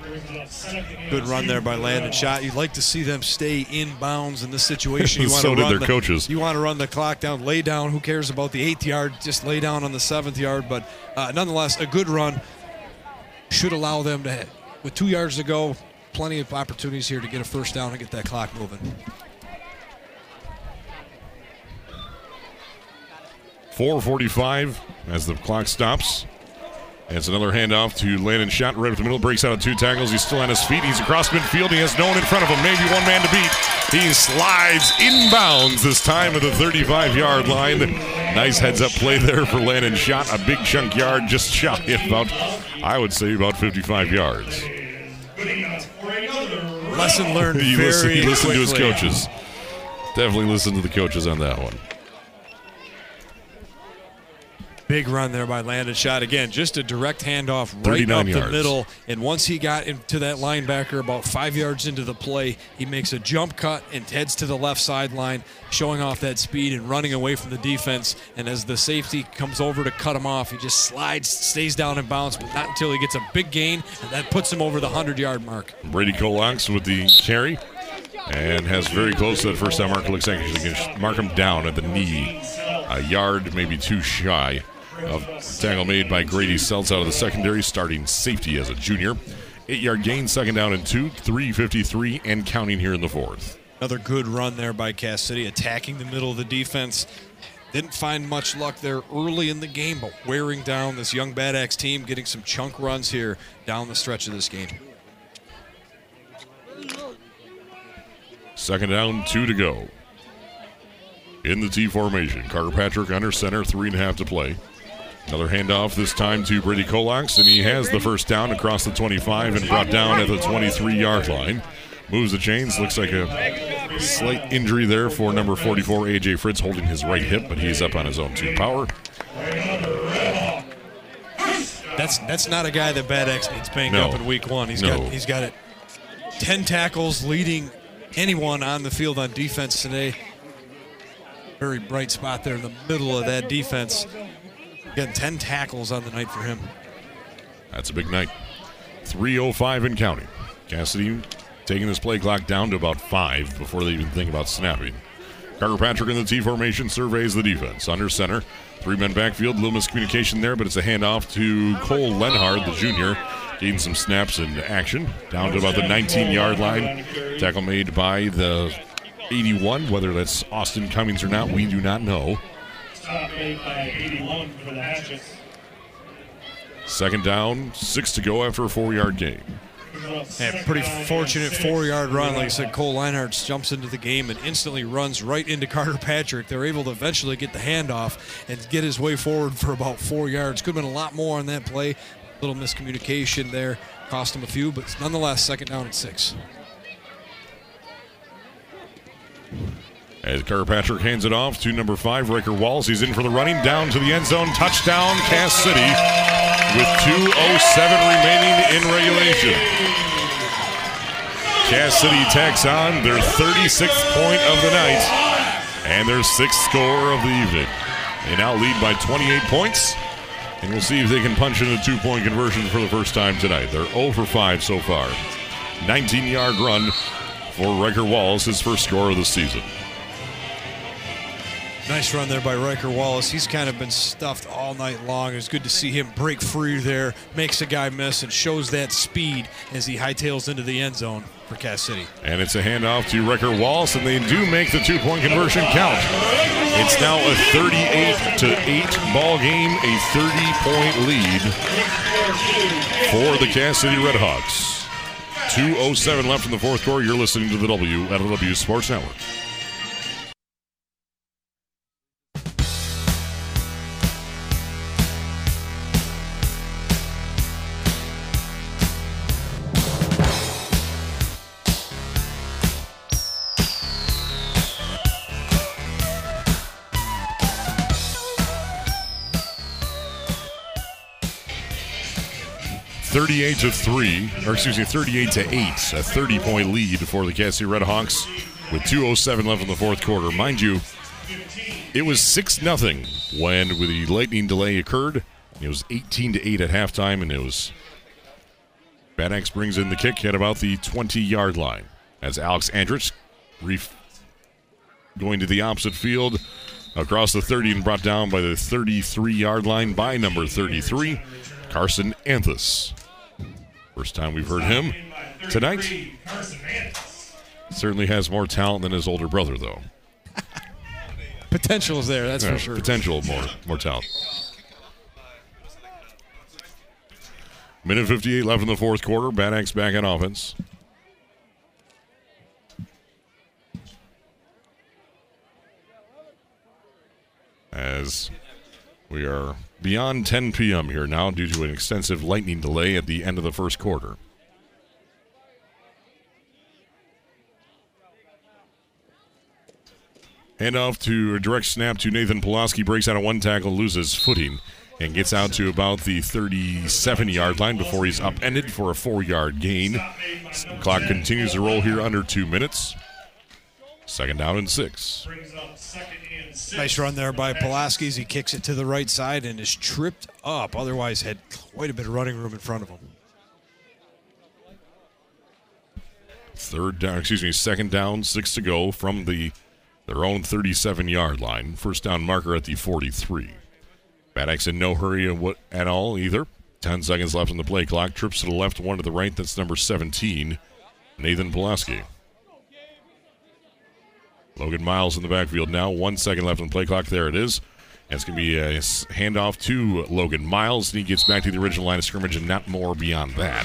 Brings it up second and Good run there by Landon Schott. You'd like to see them stay in bounds in this situation. <laughs> You want So to did run their the, coaches. You want to run the clock down, lay down. Who cares about the eighth yard? Just lay down on the seventh yard. But uh, nonetheless, a good run should allow them to, hit. with two yards to go, plenty of opportunities here to get a first down and get that clock moving. 4:45 as the clock stops. And it's another handoff to Landon Schott right up the middle. Breaks out of two tackles. He's still on his feet. He's across midfield. He has no one in front of him. Maybe one man to beat. He slides inbounds this time at the 35 yard line. Nice heads up play there for Landon Schott. A big chunk yard just shy of about, I would say, about 55 yards. Good enough for another Lesson learned <laughs> He very listened, he listened to his coaches. Definitely listened to the coaches on that one. Big run there by Landon Schott. Again, just a direct handoff right 39 up the middle. And once he got into that linebacker about five yards into the play, he makes a jump cut and heads to the left sideline, showing off that speed and running away from the defense. And as the safety comes over to cut him off, he just slides, stays down in bounds, but not until he gets a big gain, and that puts him over the 100 yard mark. Brady Colax with the carry and has very close to that first down mark. Looks like he's going to mark him down at the knee, a yard, maybe two shy tackle made by Grady Seltz out of the secondary, starting safety as a junior. Eight yard gain, second down and two, 353 and counting here in the fourth. Another good run there by Cass City, attacking the middle of the defense. Didn't find much luck there early in the game, but wearing down this young Bad Axe team, getting some chunk runs here down the stretch of this game. Second down, two to go. In the T formation, Carter Patrick under center, three and a half to play. Another handoff, this time to Brady Colax, and he has the first down across the 25 and brought down at the 23 yard line. Moves the chains, looks like a slight injury there for number 44, AJ Fritz, holding his right hip, but he's up on his own two power. That's that's not a guy that Bad Axe needs banged No. up in week one. He's No. got he's got it. Ten tackles leading anyone on the field on defense today. Very bright spot there in the middle of that defense. Getting ten tackles on the night for him. That's a big night. 3.05 in counting. Cass City taking this play clock down to about five before they even think about snapping. Carter Patrick in the T formation surveys the defense. Under center, three men backfield, little miscommunication there, but it's a handoff to Cole Lenhard, the junior, getting some snaps and action. Down to about the 19 yard line. Tackle made by the 81. Whether that's Austin Cummings or not, we do not know. Stop made by 81 for the Hatchets. Second down, six to go after a four yard game. Yeah, pretty fortunate four yard run. Like I said, Cole Leinhardt jumps into the game and instantly runs right into Carter Patrick. They're able to eventually get the handoff and get his way forward for about four yards. Could have been a lot more on that play. Little miscommunication there. Cost him a few, but nonetheless, second down at six. As Patrick hands it off to number five, Riker Wallace. He's in for the running down to the end zone. Touchdown, Cass City, with 2.07 remaining in regulation. Cass City tacks on their 36th point of the night and their sixth score of the evening. They now lead by 28 points, and we'll see if they can punch in a two point conversion for the first time tonight. They're 0 for 5 so far. 19 yard run for Riker Wallace, his first score of the season. Nice run there by Riker Wallace. He's kind of been stuffed all night long. It was good to see him break free there, makes a guy miss, and shows that speed as he hightails into the end zone for Cass City. And it's a handoff to Riker Wallace, and they do make the two point conversion count. It's now a 38 to 8 ball game, a 30 point lead for the Cass City Redhawks. 2.07 left in the fourth quarter. You're listening to the W at W Sports Network. 38 to 3, or excuse me, 38 to 8, a 30 point lead for the Cass City Redhawks with 207 left in the fourth quarter. Mind you, it was 6 0 when the lightning delay occurred. It was 18 to 8 at halftime, and it was Bad Axe brings in the kick at about the 20 yard line as Alex Andrich ref- going to the opposite field across the 30 and brought down by the 33 yard line by number 33, Carson Anthus. First time we've heard him tonight. Certainly has more talent than his older brother, though. <laughs> Potential is there, that's Yeah, for sure. Potential more more talent. Minute 58 left in the fourth quarter. Bad Axe back in offense. As we are beyond 10 p.m. here now due to an extensive lightning delay at the end of the first quarter. Handoff to a direct snap to Nathan Pulaski. Breaks out of one tackle, loses footing, and gets out to about the 37 yard line before he's upended for a four yard gain. Clock continues to roll here under two minutes. Second down and six. Nice run there by Pulaski as he kicks it to the right side and is tripped up. Otherwise, had quite a bit of running room in front of him. Third down, excuse me, second down, six to go from the their own 37 yard line. First down marker at the 43. Bad Axe in no hurry at at all either. 10 seconds left on the play clock. Trips to the left, one to the right. That's number 17, Nathan Pulaski. Logan Miles in the backfield now. One second left on the play clock. There it is. And it's going to be a handoff to Logan Miles. And he gets back to the original line of scrimmage and not more beyond that.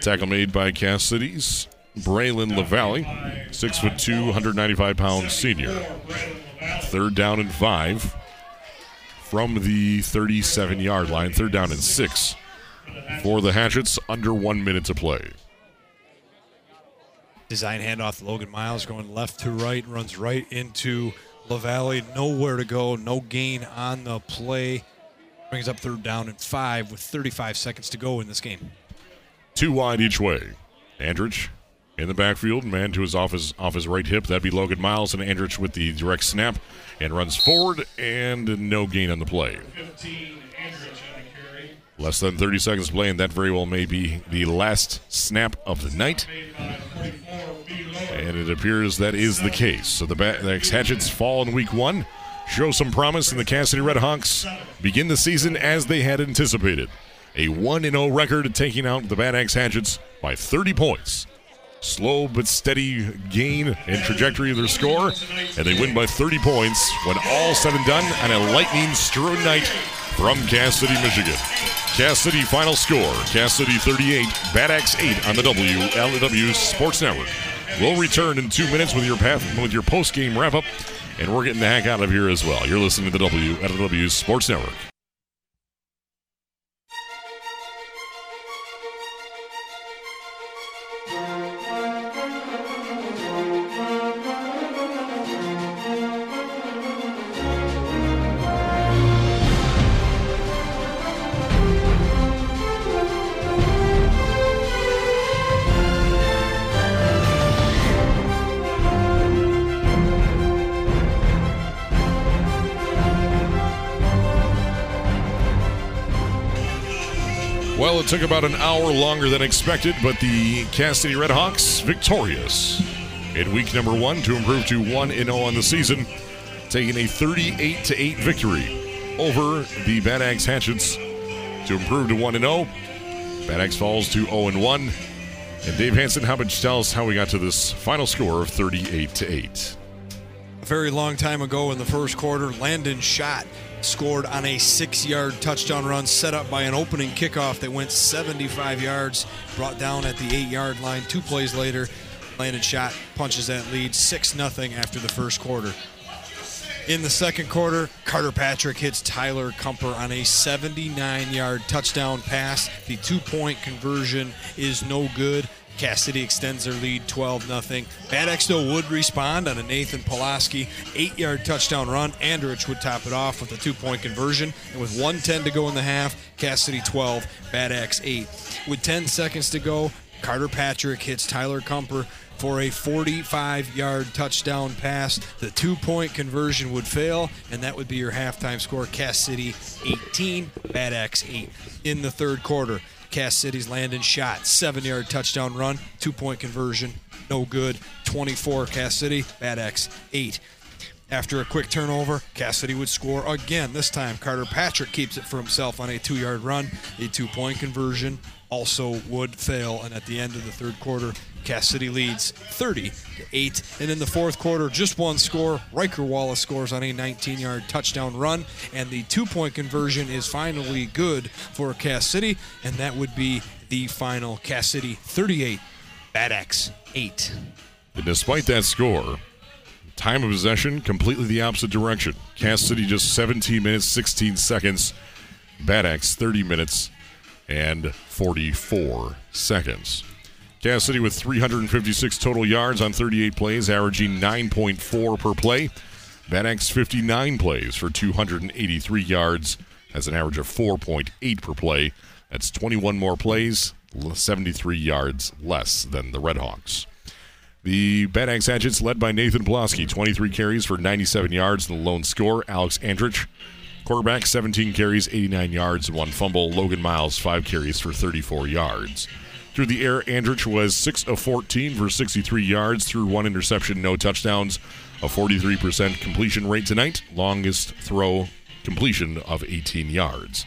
Tackle made by Cass City's Braylon LaValle, six foot two, 195 pound senior. Third down and five from the 37 yard line. Third down and six for the Hatchets. Under one minute to play. Design handoff to Logan Miles going left to right, runs right into LaValle. Nowhere to go, no gain on the play. Brings up third down and five with 35 seconds to go in this game. Two wide each way. Andrich in the backfield, man to his off his off his right hip. That'd be Logan Miles and Andrich with the direct snap and runs forward and no gain on the play. Less than 30 seconds to play, and that very well may be the last snap of the night. And it appears that is the case. So the Bad Axe Hatchets fall in week one, show some promise, and the Cass City Redhawks begin the season as they had anticipated. A 1 0 record taking out the Bad Axe Hatchets by 30 points. Slow but steady gain and trajectory of their score, and they win by 30 points when all said and done on a lightning strewn night from Cass City, Michigan. Cass City final score Cass City 38, Bad Axe 8 on the WLEW Sports Network. We'll return in two minutes with your path, with your post game wrap up, and we're getting the heck out of here as well. You're listening to the WLEW Sports Network. Took about an hour longer than expected, but the Cass City Redhawks victorious in week number one to improve to 1 0 on the season, taking a 38 to 8 victory over the Bad Axe Hatchets to improve to 1 0. Bad Axe falls to 0 1. And Dave Hanson, how about you tell us how we got to this final score of 38 to 8? Very long time ago in the first quarter, Landon Schott scored on a six yard touchdown run set up by an opening kickoff that went 75 yards, brought down at the eight yard line. Two plays later, Landon Schott punches that lead 6 0 after the first quarter. In the second quarter, Carter Patrick hits Tyler Kumper on a 79 yard touchdown pass. The two point conversion is no good. Cass City extends their lead 12 0. Bad Axe though would respond on a Nathan Pulaski eight yard touchdown run. Andrich would top it off with a two point conversion. And with 110 to go in the half, Cass City 12, Bad Axe 8. With 10 seconds to go, Carter Patrick hits Tyler Kumper for a 45 yard touchdown pass. The two point conversion would fail, and that would be your halftime score. Cass City 18, Bad Axe 8. In the third quarter, Cass City's Landon Schott, seven yard touchdown run, two point conversion, no good. 24 Cass City, Bad Axe 8. After a quick turnover, Cass City would score again. This time, Carter Patrick keeps it for himself on a two yard run. A two point conversion also would fail. And at the end of the third quarter, Cass City leads 30 to 8. And in the fourth quarter, just one score. Riker Wallace scores on a 19 yard touchdown run. And the two point conversion is finally good for Cass City. And that would be the final Cass City 38, Bad Axe 8. And despite that score, time of possession completely the opposite direction. Cass City just 17 minutes, 16 seconds. Bad Axe 30 minutes and 44 seconds. Cass City with 356 total yards on 38 plays, averaging 9.4 per play. Bad Axe 59 plays for 283 yards, has an average of 4.8 per play. That's 21 more plays, 73 yards less than the Redhawks. The Bad Axe Hatchets led by Nathan Pulaski, 23 carries for 97 yards and the lone score. Alex Andrich, quarterback, 17 carries, 89 yards, one fumble. Logan Miles, 5 carries for 34 yards. Through the air, Andrich was 6 of 14 for 63 yards, through one interception, no touchdowns, a 43% completion rate tonight, longest throw completion of 18 yards.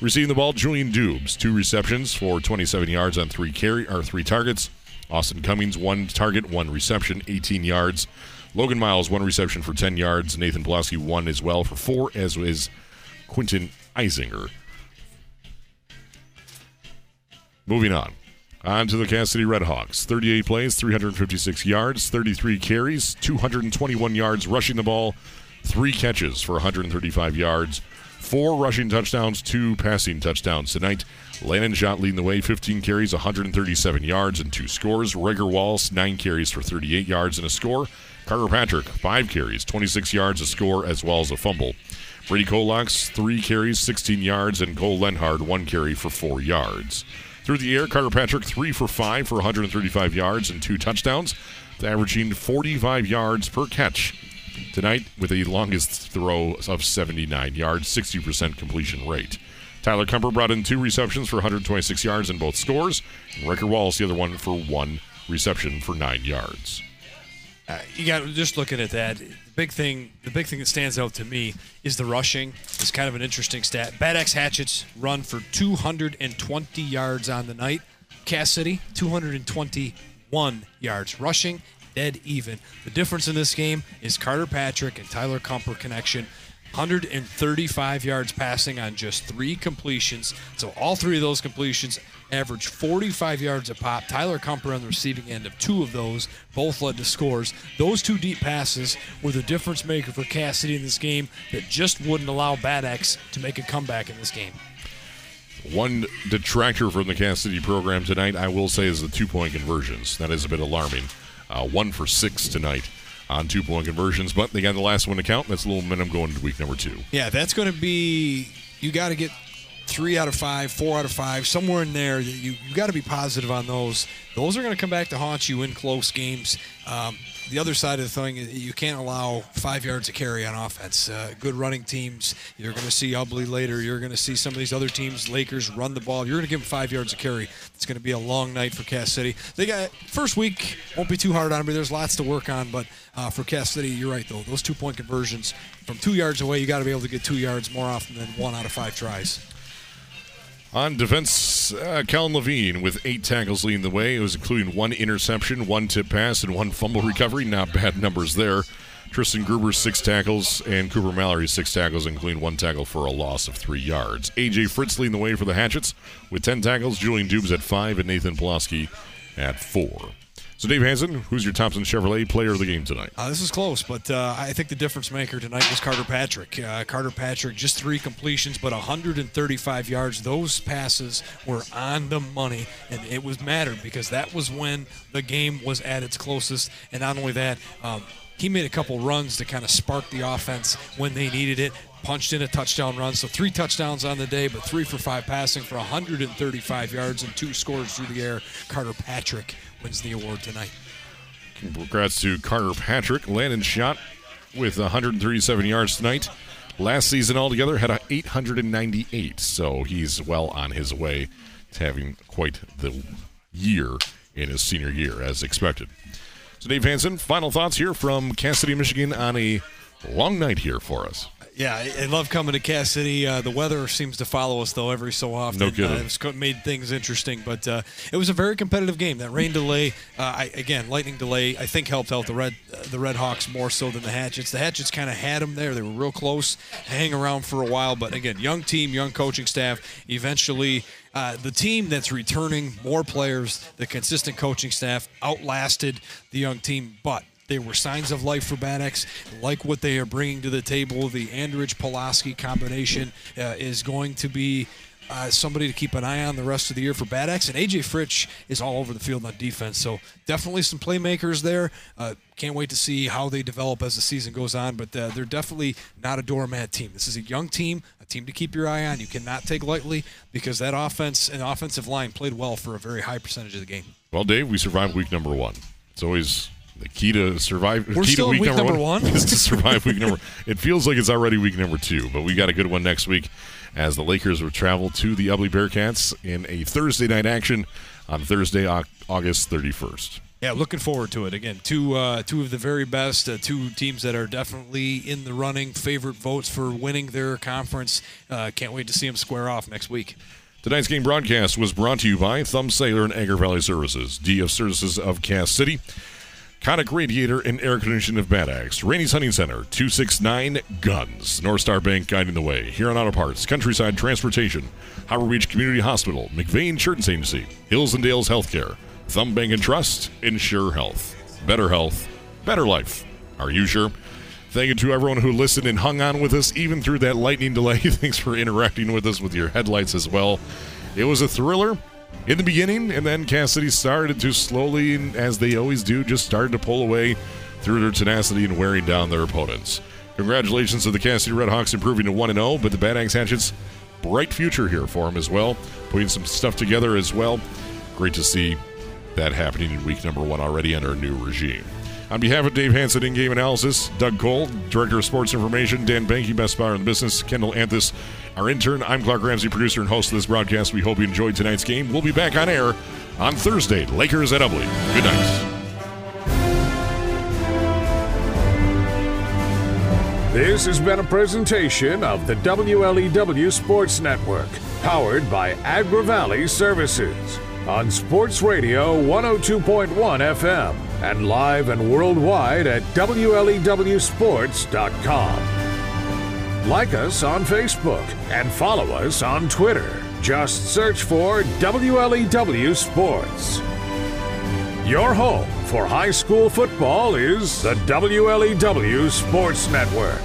Receiving the ball, Julian Dubes, two receptions for 27 yards on three carry or three targets. Austin Cummings, one target, one reception, 18 yards. Logan Miles, one reception for 10 yards. Nathan Pulaski, one as well for four, as is Quinton Eisinger. Moving on. On to the Cass City Redhawks. 38 plays, 356 yards, 33 carries, 221 yards rushing the ball, three catches for 135 yards, four rushing touchdowns, two passing touchdowns tonight. Landon Schott leading the way, 15 carries, 137 yards, and two scores. Riker Wallace, nine carries for 38 yards and a score. Carter Patrick, five carries, 26 yards, a score, as well as a fumble. Brady Kolox, three carries, 16 yards, and Cole Lenhard, one carry for four yards. Through the air, Carter Patrick, three for five for 135 yards and two touchdowns, averaging 45 yards per catch. Tonight, with the longest throw of 79 yards, 60% completion rate. Tyler Kumper brought in two receptions for 126 yards in both scores. And Riker Wallace, the other one, for one reception for nine yards. Uh, you got just looking at that. The big thing, the big thing that stands out to me is the rushing. It's kind of an interesting stat. Bad Axe Hatchets run for 220 yards on the night. Cass City 221 yards rushing, dead even. The difference in this game is Carter Patrick and Tyler Kumper connection. 135 yards passing on just three completions. So all three of those completions averaged 45 yards a pop. Tyler Kumper on the receiving end of two of those, both led to scores. Those two deep passes were the difference maker for Cass City in this game that just wouldn't allow Bad Axe to make a comeback in this game. One detractor from the Cass City program tonight, I will say, is the two point conversions. That is a bit alarming. Uh, one for six tonight on two point conversions, but they got the last one to count. That's a little momentum going into week number two. Yeah, that's going to be, you got to get three out of five, four out of five, somewhere in there. You you got to be positive on those. Those are going to come back to haunt you in close games. Um, the other side of the thing, you can't allow five yards of carry on offense. Uh, good running teams, you're going to see Ubly later. You're going to see some of these other teams, Lakers, run the ball. You're going to give them five yards of carry. It's going to be a long night for Cass City. They got first week won't be too hard on them. There's lots to work on, but uh, for Cass City, you're right though. Those two point conversions from two yards away, you got to be able to get two yards more often than one out of five tries. On defense, uh, Levine with eight tackles leading the way. It was including one interception, one tip pass, and one fumble recovery. Not bad numbers there. Tristan Gruber, six tackles, and Cooper Mallory, six tackles, including one tackle for a loss of three yards. AJ Fritz leading the way for the Hatchets with 10 tackles. Julian Dubes at five, and Nathan Pulaski at four. So, Dave Hanson, who's your Thompson Chevrolet player of the game tonight? Uh, this is close, but uh, I think the difference maker tonight was Carter Patrick. Uh, Carter Patrick, just three completions, but 135 yards. Those passes were on the money, and it was mattered because that was when the game was at its closest. And not only that, um, he made a couple runs to kind of spark the offense when they needed it. Punched in a touchdown run, so three touchdowns on the day, but three for five passing for 135 yards and two scores through the air. Carter Patrick wins the award tonight. Congrats to Carter Patrick. Landon Schott with 137 yards tonight. Last season altogether had a 898, so he's well on his way to having quite the year in his senior year, as expected. So, Dave Hanson, final thoughts here from Cass City, Michigan, on a long night here for us. Yeah, I, I love coming to Cass City. Uh, the weather seems to follow us though every so often. No kidding. Uh, it's made things interesting, but uh, it was a very competitive game. That rain delay, uh, I, again, lightning delay, I think helped out the red uh, the Red Hawks more so than the Hatchets. The Hatchets kind of had them there. They were real close, hang around for a while, but again, young team, young coaching staff. Eventually, uh, the team that's returning more players, the consistent coaching staff outlasted the young team, but they were signs of life for Bad. Like what they are bringing to the table, the Andrich Pulaski combination uh, is going to be uh, somebody to keep an eye on the rest of the year for Bad Axe. And AJ Fritz is all over the field on defense. So definitely some playmakers there. Uh, can't wait to see how they develop as the season goes on. But uh, they're definitely not a doormat team. This is a young team, a team to keep your eye on. You cannot take lightly because that offense and offensive line played well for a very high percentage of the game. Well, Dave, we survived week number one. It's always the key to survive. We're key still to week week number, number one? <laughs> is to survive week number. <laughs> It feels like it's already week number two, but we got a good one next week as the Lakers will travel to the Ubly Bearcats in a Thursday night action on Thursday, August 31st. Yeah, looking forward to it. Again, two uh, two of the very best, uh, two teams that are definitely in the running, favorite votes for winning their conference. Uh, can't wait to see them square off next week. Tonight's game broadcast was brought to you by Thumb Cellular and Agri Valley Services, DF Services of Cass City, Conic Radiator and Air Condition of Bad Axe, Rainey's Hunting Center, 269 Guns, North Star Bank guiding the way, Huron Auto Parts, Countryside Transportation, Harbor Beach Community Hospital, McVeigh Insurance Agency, Hills and Dales Healthcare, Thumb Bank and Trust, Scheurer Health. Better health, better life. Are you sure? Thank you to everyone who listened and hung on with us even through that lightning delay. <laughs> Thanks for interacting with us with your headlights as well. It was a thriller in the beginning, and then Cass City started to slowly, as they always do, just started to pull away through their tenacity and wearing down their opponents. Congratulations to the Cass City Redhawks improving to 1 0, but the Bad Axe Hatchets, bright future here for them as well, putting some stuff together as well. Great to see that happening in week number one already under a new regime. On behalf of Dave Hanson, in game analysis, Doug Cole, Director of Sports Information, Dan Banky, Best Buyer in the Business, Kendall Anthus, our intern, I'm Clark Ramsey, producer and host of this broadcast. We hope you enjoyed tonight's game. We'll be back on air on Thursday. Lakers at Ubly. Good night. This has been a presentation of the WLEW Sports Network, powered by Agri Valley Services on Sports Radio 102.1 FM and live and worldwide at WLEWSports.com. Like us on Facebook and follow us on Twitter. Just search for WLEW Sports. Your home for high school football is the WLEW Sports Network.